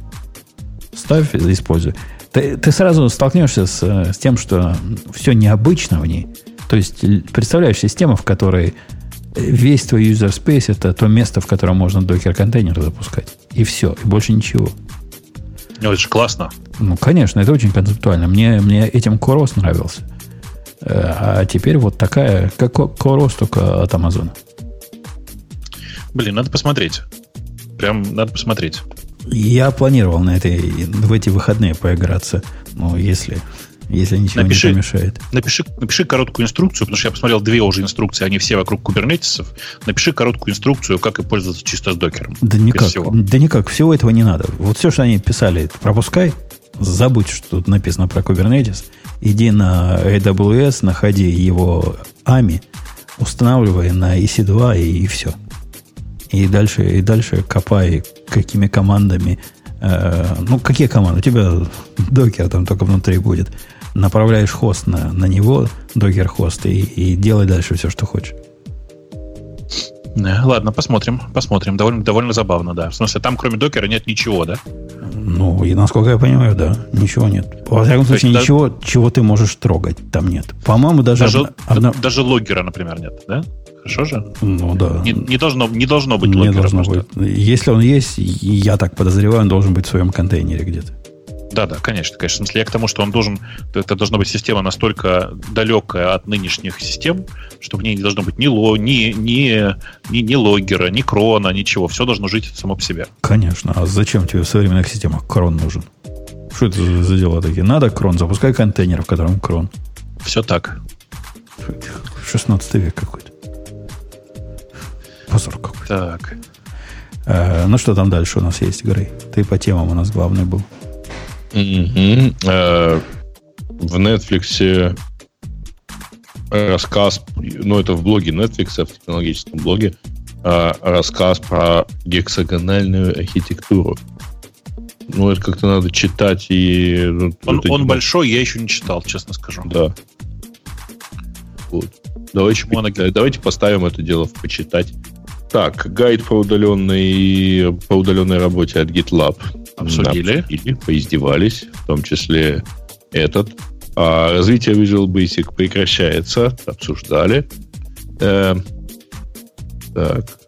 Ставь используй. Ты, ты сразу столкнешься с, э, с тем, что все необычно в ней. То есть, представляешь систему, в которой весь твой user space это то место, в котором можно докер-контейнер запускать. И все, и больше ничего. Ну, это же классно. Ну, конечно, это очень концептуально. Мне, мне этим Корос нравился. Э, А теперь вот такая, как Ко- Корос, только от Амазона. Блин, надо посмотреть. Прям надо посмотреть. Я планировал на этой, в эти выходные поиграться. Ну, если, если ничего Напиши. не помешает. Напиши, напиши короткую инструкцию, потому что я посмотрел две уже инструкции, они все вокруг кубернетисов. Напиши короткую инструкцию, как и пользоваться чисто с докером. Да никак, всего. да никак, всего этого не надо. Вот все, что они писали, пропускай, забудь, что тут написано про Kubernetes, иди на AWS, находи его AMI, устанавливай на EC2 и, все. И дальше, и дальше копай, какими командами. Э, ну, какие команды? У тебя докер там только внутри будет. Направляешь хост на, на него, докер хост, и, и делай дальше все, что хочешь. Ладно, посмотрим, посмотрим. Довольно, довольно забавно, да. В смысле, там кроме докера нет ничего, да? Ну, и насколько я понимаю, да, ничего нет. Во всяком случае, есть, ничего, да, чего ты можешь трогать, там нет. По-моему, даже... Даже, одна... даже логера, например, нет, да? Хорошо же? Ну, да. Не, не, должно, не должно быть не логера. Должно быть. Если он есть, я так подозреваю, он должен быть в своем контейнере где-то. Да, да, конечно, конечно. В смысле, я к тому, что он должен, это должна быть система настолько далекая от нынешних систем, что в ней не должно быть ни, ло, ни, ни, ни, ни логера, ни крона, ничего. Все должно жить само по себе. Конечно. А зачем тебе в современных системах крон нужен? Что это за дела такие? Надо крон, запускай контейнер, в котором крон. Все так. 16 век какой-то. Позор какой-то. Так. Э, ну что там дальше у нас есть, Грей? Ты по темам у нас главный был. Угу. Э, в Netflix рассказ, ну это в блоге Netflix, в технологическом блоге, э, рассказ про гексагональную архитектуру. Ну, это как-то надо читать и... Ну, он он большой, я еще не читал, честно скажу. Да. Вот. Давайте, Моноги. давайте поставим это дело в почитать. Так, гайд по удаленной, по удаленной работе от GitLab. Обсудили. Обсудили, поиздевались, в том числе этот. А развитие Visual Basic прекращается, обсуждали. Э, так.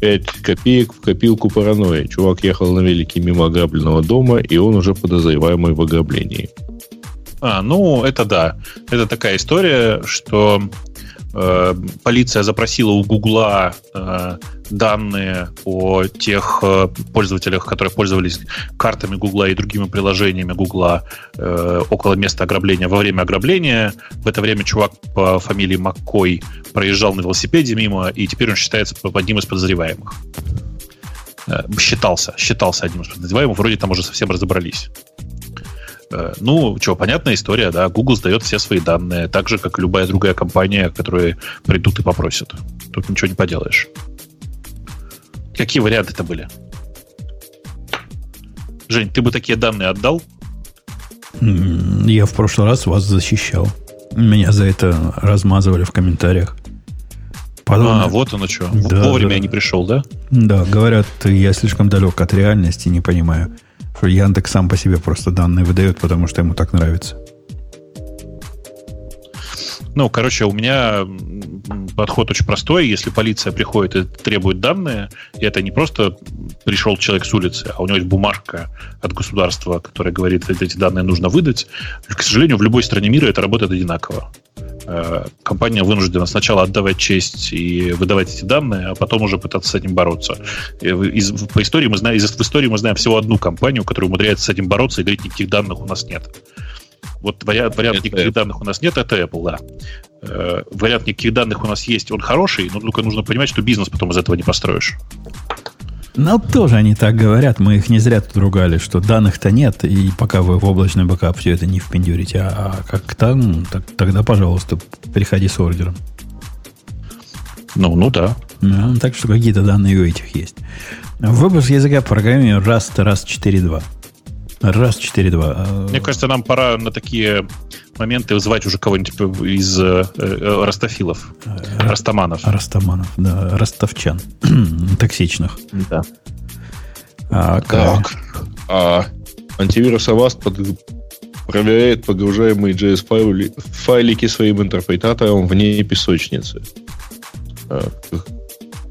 5 копеек в копилку паранойи. Чувак ехал на велике мимо ограбленного дома, и он уже подозреваемый в ограблении. А, ну, это да. Это такая история, что Э, полиция запросила у Гугла э, данные о тех э, пользователях, которые пользовались картами Гугла и другими приложениями Гугла около места ограбления во время ограбления. В это время чувак по фамилии Маккой проезжал на велосипеде мимо, и теперь он считается одним из подозреваемых. Считался, считался одним из подозреваемых. Вроде там уже совсем разобрались. Э, ну, что, понятная история, да. Google сдает все свои данные, так же, как и любая другая компания, которые придут и попросят. Тут ничего не поделаешь. Какие варианты это были? Жень, ты бы такие данные отдал? Я в прошлый раз вас защищал. Меня за это размазывали в комментариях. Подобно... А, вот оно что. Да, Вовремя да. я не пришел, да? Да, говорят, я слишком далек от реальности, не понимаю Яндекс сам по себе просто данные выдает, потому что ему так нравится. Ну, короче, у меня подход очень простой. Если полиция приходит и требует данные, и это не просто пришел человек с улицы, а у него есть бумажка от государства, которая говорит, что эти данные нужно выдать, к сожалению, в любой стране мира это работает одинаково. Э, компания вынуждена сначала отдавать честь и выдавать эти данные, а потом уже пытаться с этим бороться. Из, по истории мы знаем, из, в истории мы знаем всего одну компанию, которая умудряется с этим бороться и говорит, никаких данных у нас нет. Вот вариант, вариант никаких Apple. данных у нас нет, это Apple, да. Э, вариант никаких данных у нас есть, он хороший, но только нужно понимать, что бизнес потом из этого не построишь. Ну, тоже они так говорят. Мы их не зря тут ругали, что данных-то нет, и пока вы в облачный бэкап все это не впендюрите. А, а как там, так, тогда, пожалуйста, приходи с ордером. Ну, ну да. Ну, так что какие-то данные у этих есть. Выпуск языка программирования Rust, Rust 4.2. Раз, 4-2. Мне кажется, нам пора на такие моменты вызывать уже кого-нибудь из э, э, растофилов, э, растаманов. Растаманов, да, ростовчан, токсичных. Да. А, так, а антивирус Avast под, проверяет погружаемые JS файлики своим интерпретатором вне песочницы, э,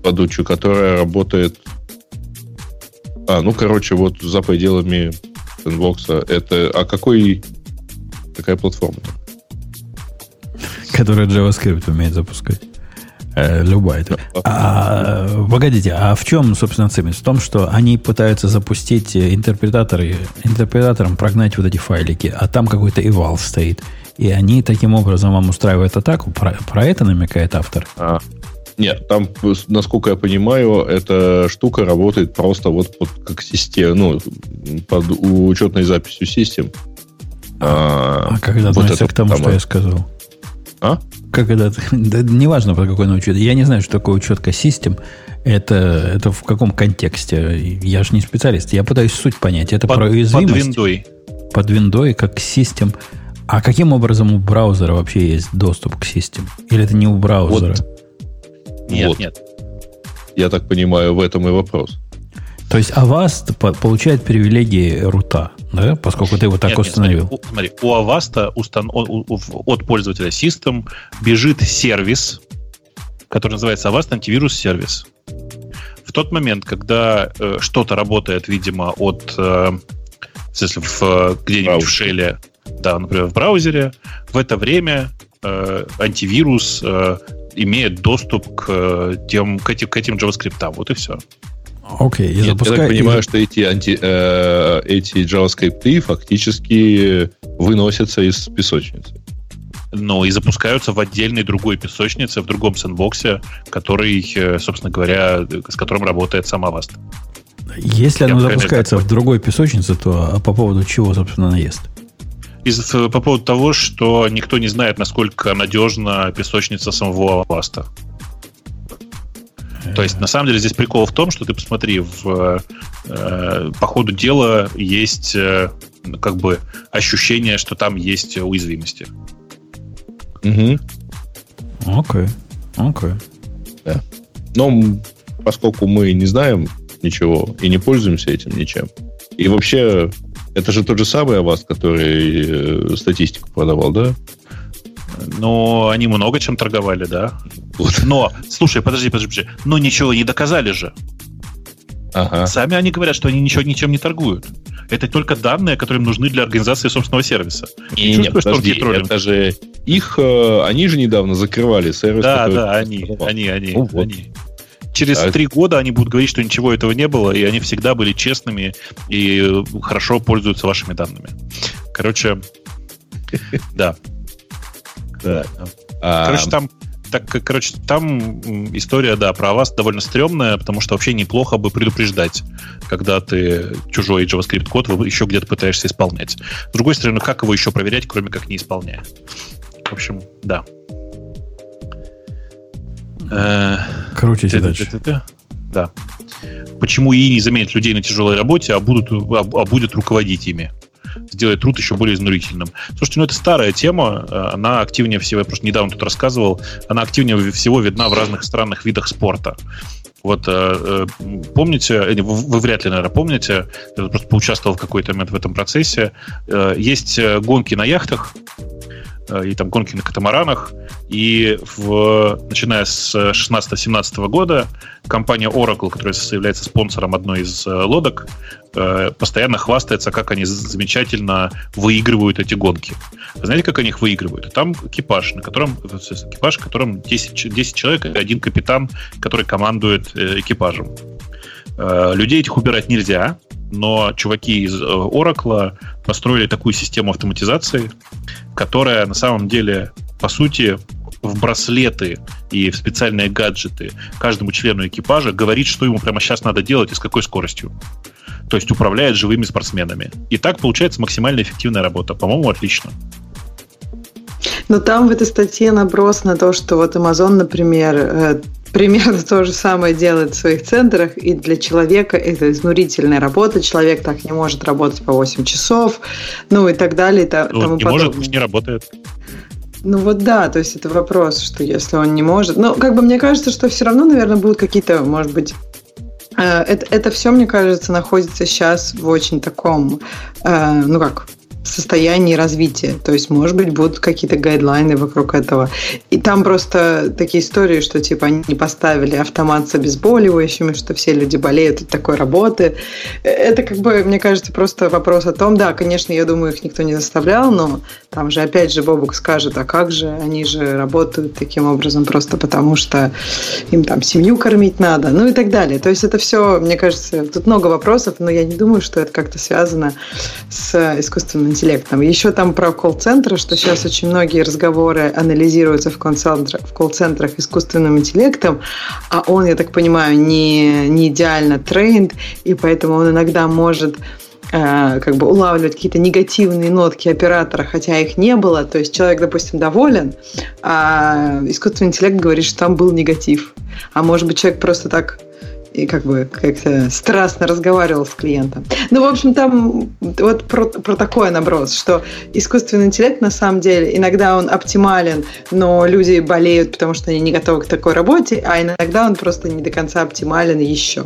подучу, которая работает а, ну, короче, вот за пределами сэндбокса, это... А какой... Какая платформа? Которая JavaScript умеет запускать. Э, любая. А, погодите, а в чем, собственно, ценность? В том, что они пытаются запустить интерпретаторы, интерпретатором прогнать вот эти файлики, а там какой-то eval стоит. И они таким образом вам устраивают атаку. Про, про это намекает автор. А, нет, там, насколько я понимаю, эта штука работает просто вот под, как система, ну, под учетной записью систем. А, а как это вот относится к тому, там, что я сказал? А? как это, да, неважно, про какой учет. Я не знаю, что такое учетка систем. Это, это в каком контексте? Я же не специалист. Я пытаюсь суть понять. Это Под, про уязвимость. под виндой. Под виндой, как систем. А каким образом у браузера вообще есть доступ к систем? Или это не у браузера? Нет, Вот. нет. Я так понимаю, в этом и вопрос. То есть Avast по- получает привилегии рута, да? Поскольку ты его так Нет, нет, установил. смотри, у, смотри, у Avast устан- у- у- в- от пользователя System бежит сервис, который называется Avast антивирус сервис. В тот момент, когда э, что-то работает, видимо, от э, в смысле, в, э, где-нибудь в шеле, да, например, в браузере, в это время э, антивирус э, имеет доступ к, э, тем, к, этим, к этим JavaScript. Вот и все. Окей, и Нет, я запускаю- так и понимаю, за- что эти, анти, э, эти JavaScript фактически выносятся из песочницы. Ну, и запускаются в отдельной другой песочнице, в другом сэндбоксе, который, э, собственно говоря, с которым работает сама Avast. Если Я, оно запускается такой. в другой песочнице, то а по поводу чего, собственно, она ест? Из, по поводу того, что никто не знает, насколько надежна песочница самого Avast. То есть, на самом деле, здесь прикол в том, что ты посмотри, в, э, по ходу дела есть э, как бы ощущение, что там есть уязвимости. Мгм. Окей, окей. Но м, поскольку мы не знаем ничего и не пользуемся этим ничем, и вообще это же тот же самый Avast, который э, статистику продавал, да? Но они много чем торговали, да. Вот. Но, слушай, подожди, подожди, подожди. Но ничего не доказали же. Ага. Сами они говорят, что они ничего ничем не торгуют. Это только данные, которые им нужны для организации собственного сервиса. Не, не, Чувствуешь подожди, это же их, э, они же недавно закрывали сервис. Да, да, они, продавал. они, они, Ну вот. они. Через А три года они будут говорить, что ничего этого не было, и они всегда были честными и э, хорошо пользуются вашими данными. Короче, да. А, Короче, там так, короче, там история, да, про вас довольно стрёмная, потому что вообще неплохо бы предупреждать, когда ты чужой JavaScript код еще где-то пытаешься исполнять. С другой стороны, как его еще проверять, кроме как не исполняя? В общем, да. Э, Крутите дальше. Да. Почему ИИ не заменит людей на тяжелой работе, а, будут, а, а будет руководить ими? Сделает труд еще более изнурительным. Слушайте, ну это старая тема, э, она активнее всего, я просто недавно тут рассказывал, она активнее всего видна в разных странных видах спорта. Вот э, помните, вы, вы вряд ли, наверное, помните, я просто поучаствовал в какой-то момент в этом процессе. Э, есть гонки на яхтах, и там гонки на катамаранах. И в, начиная с 16-17 года компания Oracle, которая является спонсором одной из э, лодок, э, постоянно хвастается, как они замечательно выигрывают эти гонки. Знаете, как они их выигрывают? Там экипаж, на котором э, экипаж, в котором 10, ч- 10 человек и один капитан, который командует э, экипажем. Э, Людей этих убирать нельзя, но чуваки из э, Oracle построили такую систему автоматизации, которая на самом деле, по сути, в браслеты и в специальные гаджеты каждому члену экипажа говорит, что ему прямо сейчас надо делать и с какой скоростью. То есть управляет живыми спортсменами. И так получается максимально эффективная работа. По-моему, отлично. Но там в этой статье наброс на то, что вот Amazon, например, э, примерно то же самое делает в своих центрах, и для человека это изнурительная работа, человек так не может работать по 8 часов, ну и так далее, и та- Ну, тому не может, подобное. пусть не работает. Ну вот да, то есть это вопрос, что если он не может... Ну, как бы мне кажется, что все равно, наверное, будут какие-то, может быть... э, Это, это все, мне кажется, находится сейчас в очень таком, э, ну как, состоянии развития. То есть, может быть, будут какие-то гайдлайны вокруг этого. И там просто такие истории, что типа они поставили автомат с обезболивающими, что все люди болеют от такой работы. Это как бы, мне кажется, просто вопрос о том, да, конечно, я думаю, их никто не заставлял, но там же опять же Бобук скажет, а как же, они же работают таким образом просто потому, что им там семью кормить надо, ну и так далее. То есть это все, мне кажется, тут много вопросов, но я не думаю, что это как-то связано с искусственным интеллектом. Еще там про колл-центры, что сейчас очень многие разговоры анализируются в колл-центрах, в колл-центрах искусственным интеллектом, а он, я так понимаю, не, не идеально трейнд, и поэтому он иногда может э, как бы улавливать какие-то негативные нотки оператора, хотя их не было. То есть человек, допустим, доволен, а искусственный интеллект говорит, что там был негатив. А может быть, человек просто так и как бы как-то страстно разговаривал с клиентом. Ну, в общем, там вот про, про такой наброс, что искусственный интеллект на самом деле иногда он оптимален, но люди болеют, потому что они не готовы к такой работе, а иногда он просто не до конца оптимален еще.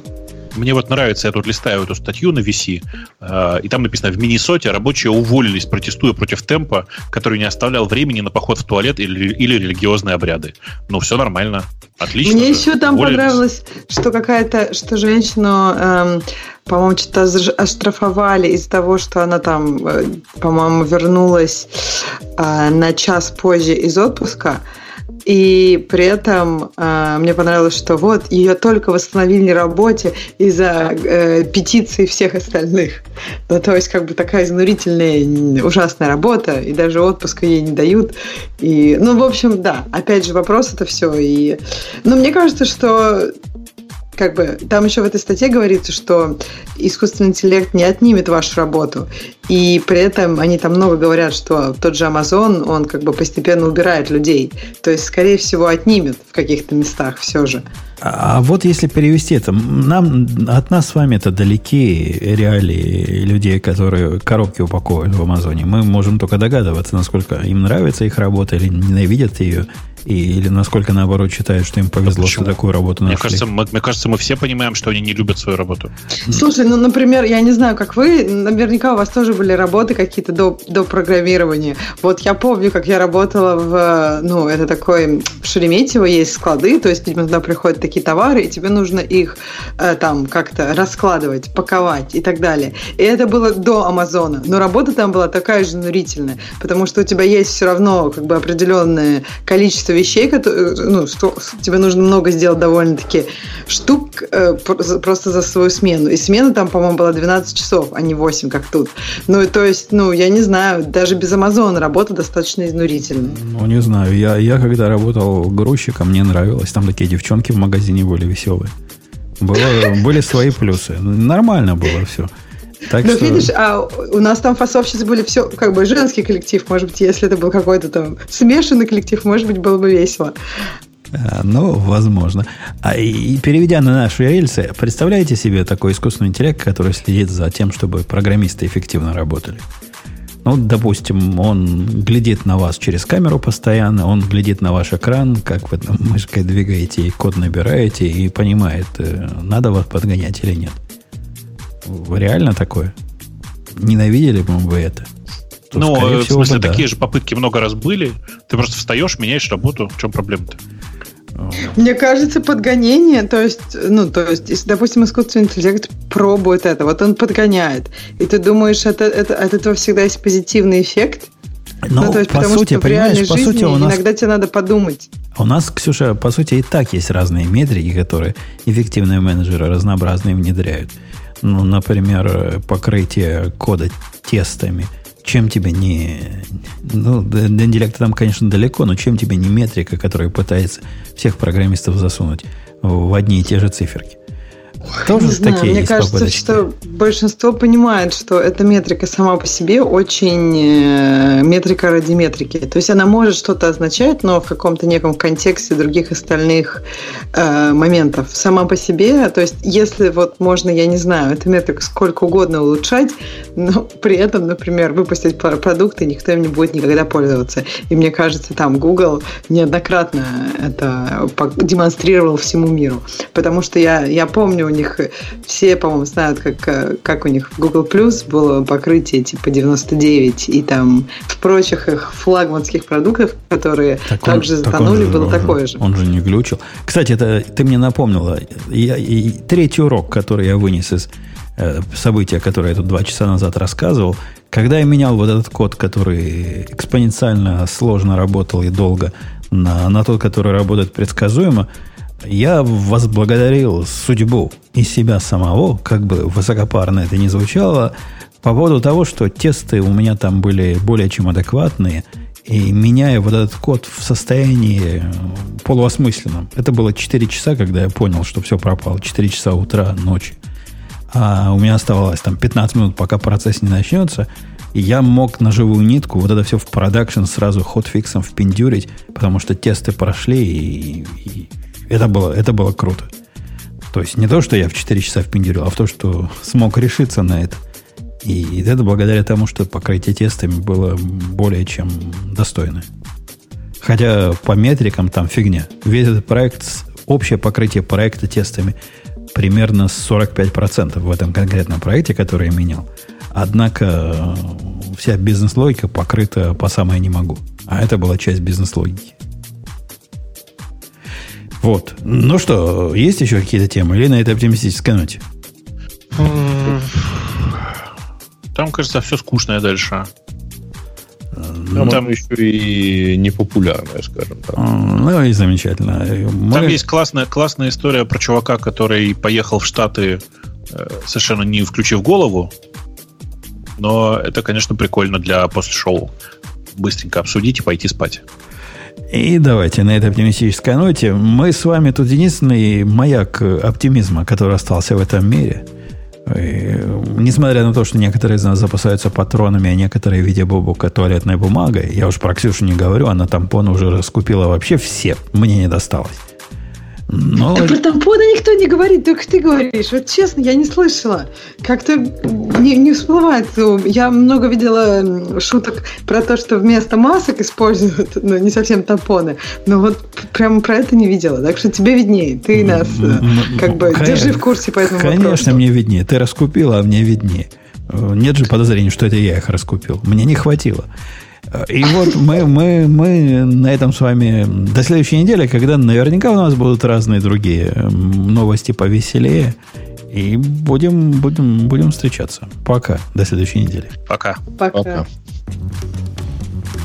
Мне вот нравится, я тут листаю эту статью на VC, э, и там написано, в Миннесоте рабочие уволились, протестуя против темпа, который не оставлял времени на поход в туалет или, или религиозные обряды. Ну, все нормально, отлично. Мне еще там уволились. понравилось, что какая-то, что женщину... Эм, по-моему, что-то оштрафовали из-за того, что она там, э, по-моему, вернулась э, на час позже из отпуска. И при этом э, мне понравилось, что вот ее только восстановили на работе из-за э, петиции всех остальных. Ну, то есть, как бы такая изнурительная, ужасная работа, и даже отпуска ей не дают. И, ну, в общем, да, опять же, вопрос это все. И, ну, мне кажется, что как бы там еще в этой статье говорится, что искусственный интеллект не отнимет вашу работу. И при этом они там много говорят, что тот же Amazon, он как бы постепенно убирает людей. То есть, скорее всего, отнимет в каких-то местах все же. А вот если перевести это, нам, от нас с вами это далеки реалии людей, которые коробки упаковывают в Амазоне. Мы можем только догадываться, насколько им нравится их работа или ненавидят ее. И, или насколько, наоборот, считают, что им повезло, что такую работу нашли? Мне кажется, мы, мне кажется, мы все понимаем, что они не любят свою работу. Слушай, ну, например, я не знаю, как вы, наверняка у вас тоже были работы какие-то до, до программирования. Вот я помню, как я работала в, ну, это такой, в Шереметьево есть склады, то есть видимо, туда приходят такие товары, и тебе нужно их э, там как-то раскладывать, паковать и так далее. И это было до Амазона. Но работа там была такая же изнурительная, потому что у тебя есть все равно как бы определенное количество вещей, которые, ну, что, тебе нужно много сделать довольно-таки штук э, просто за свою смену. И смена там, по-моему, была 12 часов, а не 8, как тут. Ну, то есть, ну, я не знаю, даже без Амазона работа достаточно изнурительная. Ну, не знаю. Я, я когда работал грузчиком, мне нравилось. Там такие девчонки в магазине были веселые. Было, были свои плюсы. Нормально было все. Так ну, что... видишь, а у нас там фасовщицы были все, как бы женский коллектив, может быть, если это был какой-то там смешанный коллектив, может быть, было бы весело. А, ну, возможно. А и переведя на наши рельсы, представляете себе такой искусственный интеллект, который следит за тем, чтобы программисты эффективно работали? Ну, допустим, он глядит на вас через камеру постоянно, он глядит на ваш экран, как вы там мышкой двигаете и код набираете, и понимает, э, надо вас подгонять или нет. Реально такое? Ненавидели бы вы это? То, ну, в смысле, бы, такие да. же попытки много раз были. Ты просто встаешь, меняешь работу. В чем проблема-то? Мне кажется, подгонение, то есть, ну, то есть, если, допустим, искусственный интеллект пробует это, вот он подгоняет, и ты думаешь, это, это, от этого всегда есть позитивный эффект? Но, ну, то есть, по потому сути, что в реальной по жизни сути, у нас, иногда тебе надо подумать. У нас, Ксюша, по сути, и так есть разные метрики, которые эффективные менеджеры разнообразные внедряют. Ну, например, покрытие кода тестами. Чем тебе не... Ну, до там, конечно, далеко, но чем тебе не метрика, которая пытается всех программистов засунуть в одни и те же циферки? Тоже не знаю, такие мне кажется, что большинство понимает, что эта метрика сама по себе очень э, метрика ради метрики. То есть она может что-то означать, но в каком-то неком контексте других остальных э, моментов. Сама по себе, то есть если вот можно, я не знаю, эту метрику сколько угодно улучшать, но при этом, например, выпустить продукты, никто им не будет никогда пользоваться. И мне кажется, там Google неоднократно это демонстрировал всему миру. Потому что я, я помню у них все, по-моему, знают, как, как у них в Google Plus было покрытие типа 99, и там в прочих их флагманских продуктах, которые так он, также затонули, так было он такое же. Он же не глючил. Кстати, это ты мне напомнила. Я, и третий урок, который я вынес из э, события, которое я тут два часа назад рассказывал, когда я менял вот этот код, который экспоненциально сложно работал и долго, на, на тот, который работает предсказуемо, я возблагодарил судьбу и себя самого, как бы высокопарно это не звучало, по поводу того, что тесты у меня там были более чем адекватные, и меняя вот этот код в состоянии полуосмысленном. Это было 4 часа, когда я понял, что все пропало. 4 часа утра, ночи. а у меня оставалось там 15 минут, пока процесс не начнется, и я мог на живую нитку вот это все в продакшн сразу хотфиксом впендюрить, потому что тесты прошли, и, и это, было, это было круто. То есть не то, что я в 4 часа впендюрил, а в то, что смог решиться на это. И это благодаря тому, что покрытие тестами было более чем достойное. Хотя по метрикам там фигня. Весь этот проект, общее покрытие проекта тестами примерно 45% в этом конкретном проекте, который я менял. Однако вся бизнес-логика покрыта по самое не могу. А это была часть бизнес-логики. Вот. Ну что, есть еще какие-то темы? Или на этой оптимистической ноте? Там, кажется, все скучное дальше. Ну, там еще и непопулярная, скажем так. Ну и замечательно. Мы... Там есть классная, классная история про чувака, который поехал в Штаты э, совершенно не включив голову. Но это, конечно, прикольно для после шоу. Быстренько обсудить и пойти спать. И давайте на этой оптимистической ноте. Мы с вами тут единственный маяк оптимизма, который остался в этом мире – и, несмотря на то, что некоторые из нас запасаются патронами, а некоторые в виде бобука туалетной бумагой, я уж про Ксюшу не говорю, она тампоны уже раскупила вообще все, мне не досталось. Но... Да про тампоны никто не говорит, только ты говоришь. Вот честно, я не слышала. Как-то не, не всплывает. Я много видела шуток про то, что вместо масок используют, ну, не совсем тампоны. Но вот прямо про это не видела. Так что тебе виднее. Ты нас э, как бы Конечно, держи в курсе по этому Конечно, вопросу. мне виднее. Ты раскупила, а мне виднее. Э, нет же подозрений, что это я их раскупил. Мне не хватило. И вот мы, мы, мы на этом с вами до следующей недели, когда наверняка у нас будут разные другие новости повеселее. И будем, будем, будем встречаться. Пока. До следующей недели. Пока. Пока. Пока.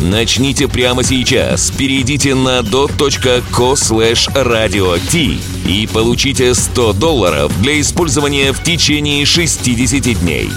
Начните прямо сейчас. Перейдите на dot.co slash и получите 100 долларов для использования в течение 60 дней.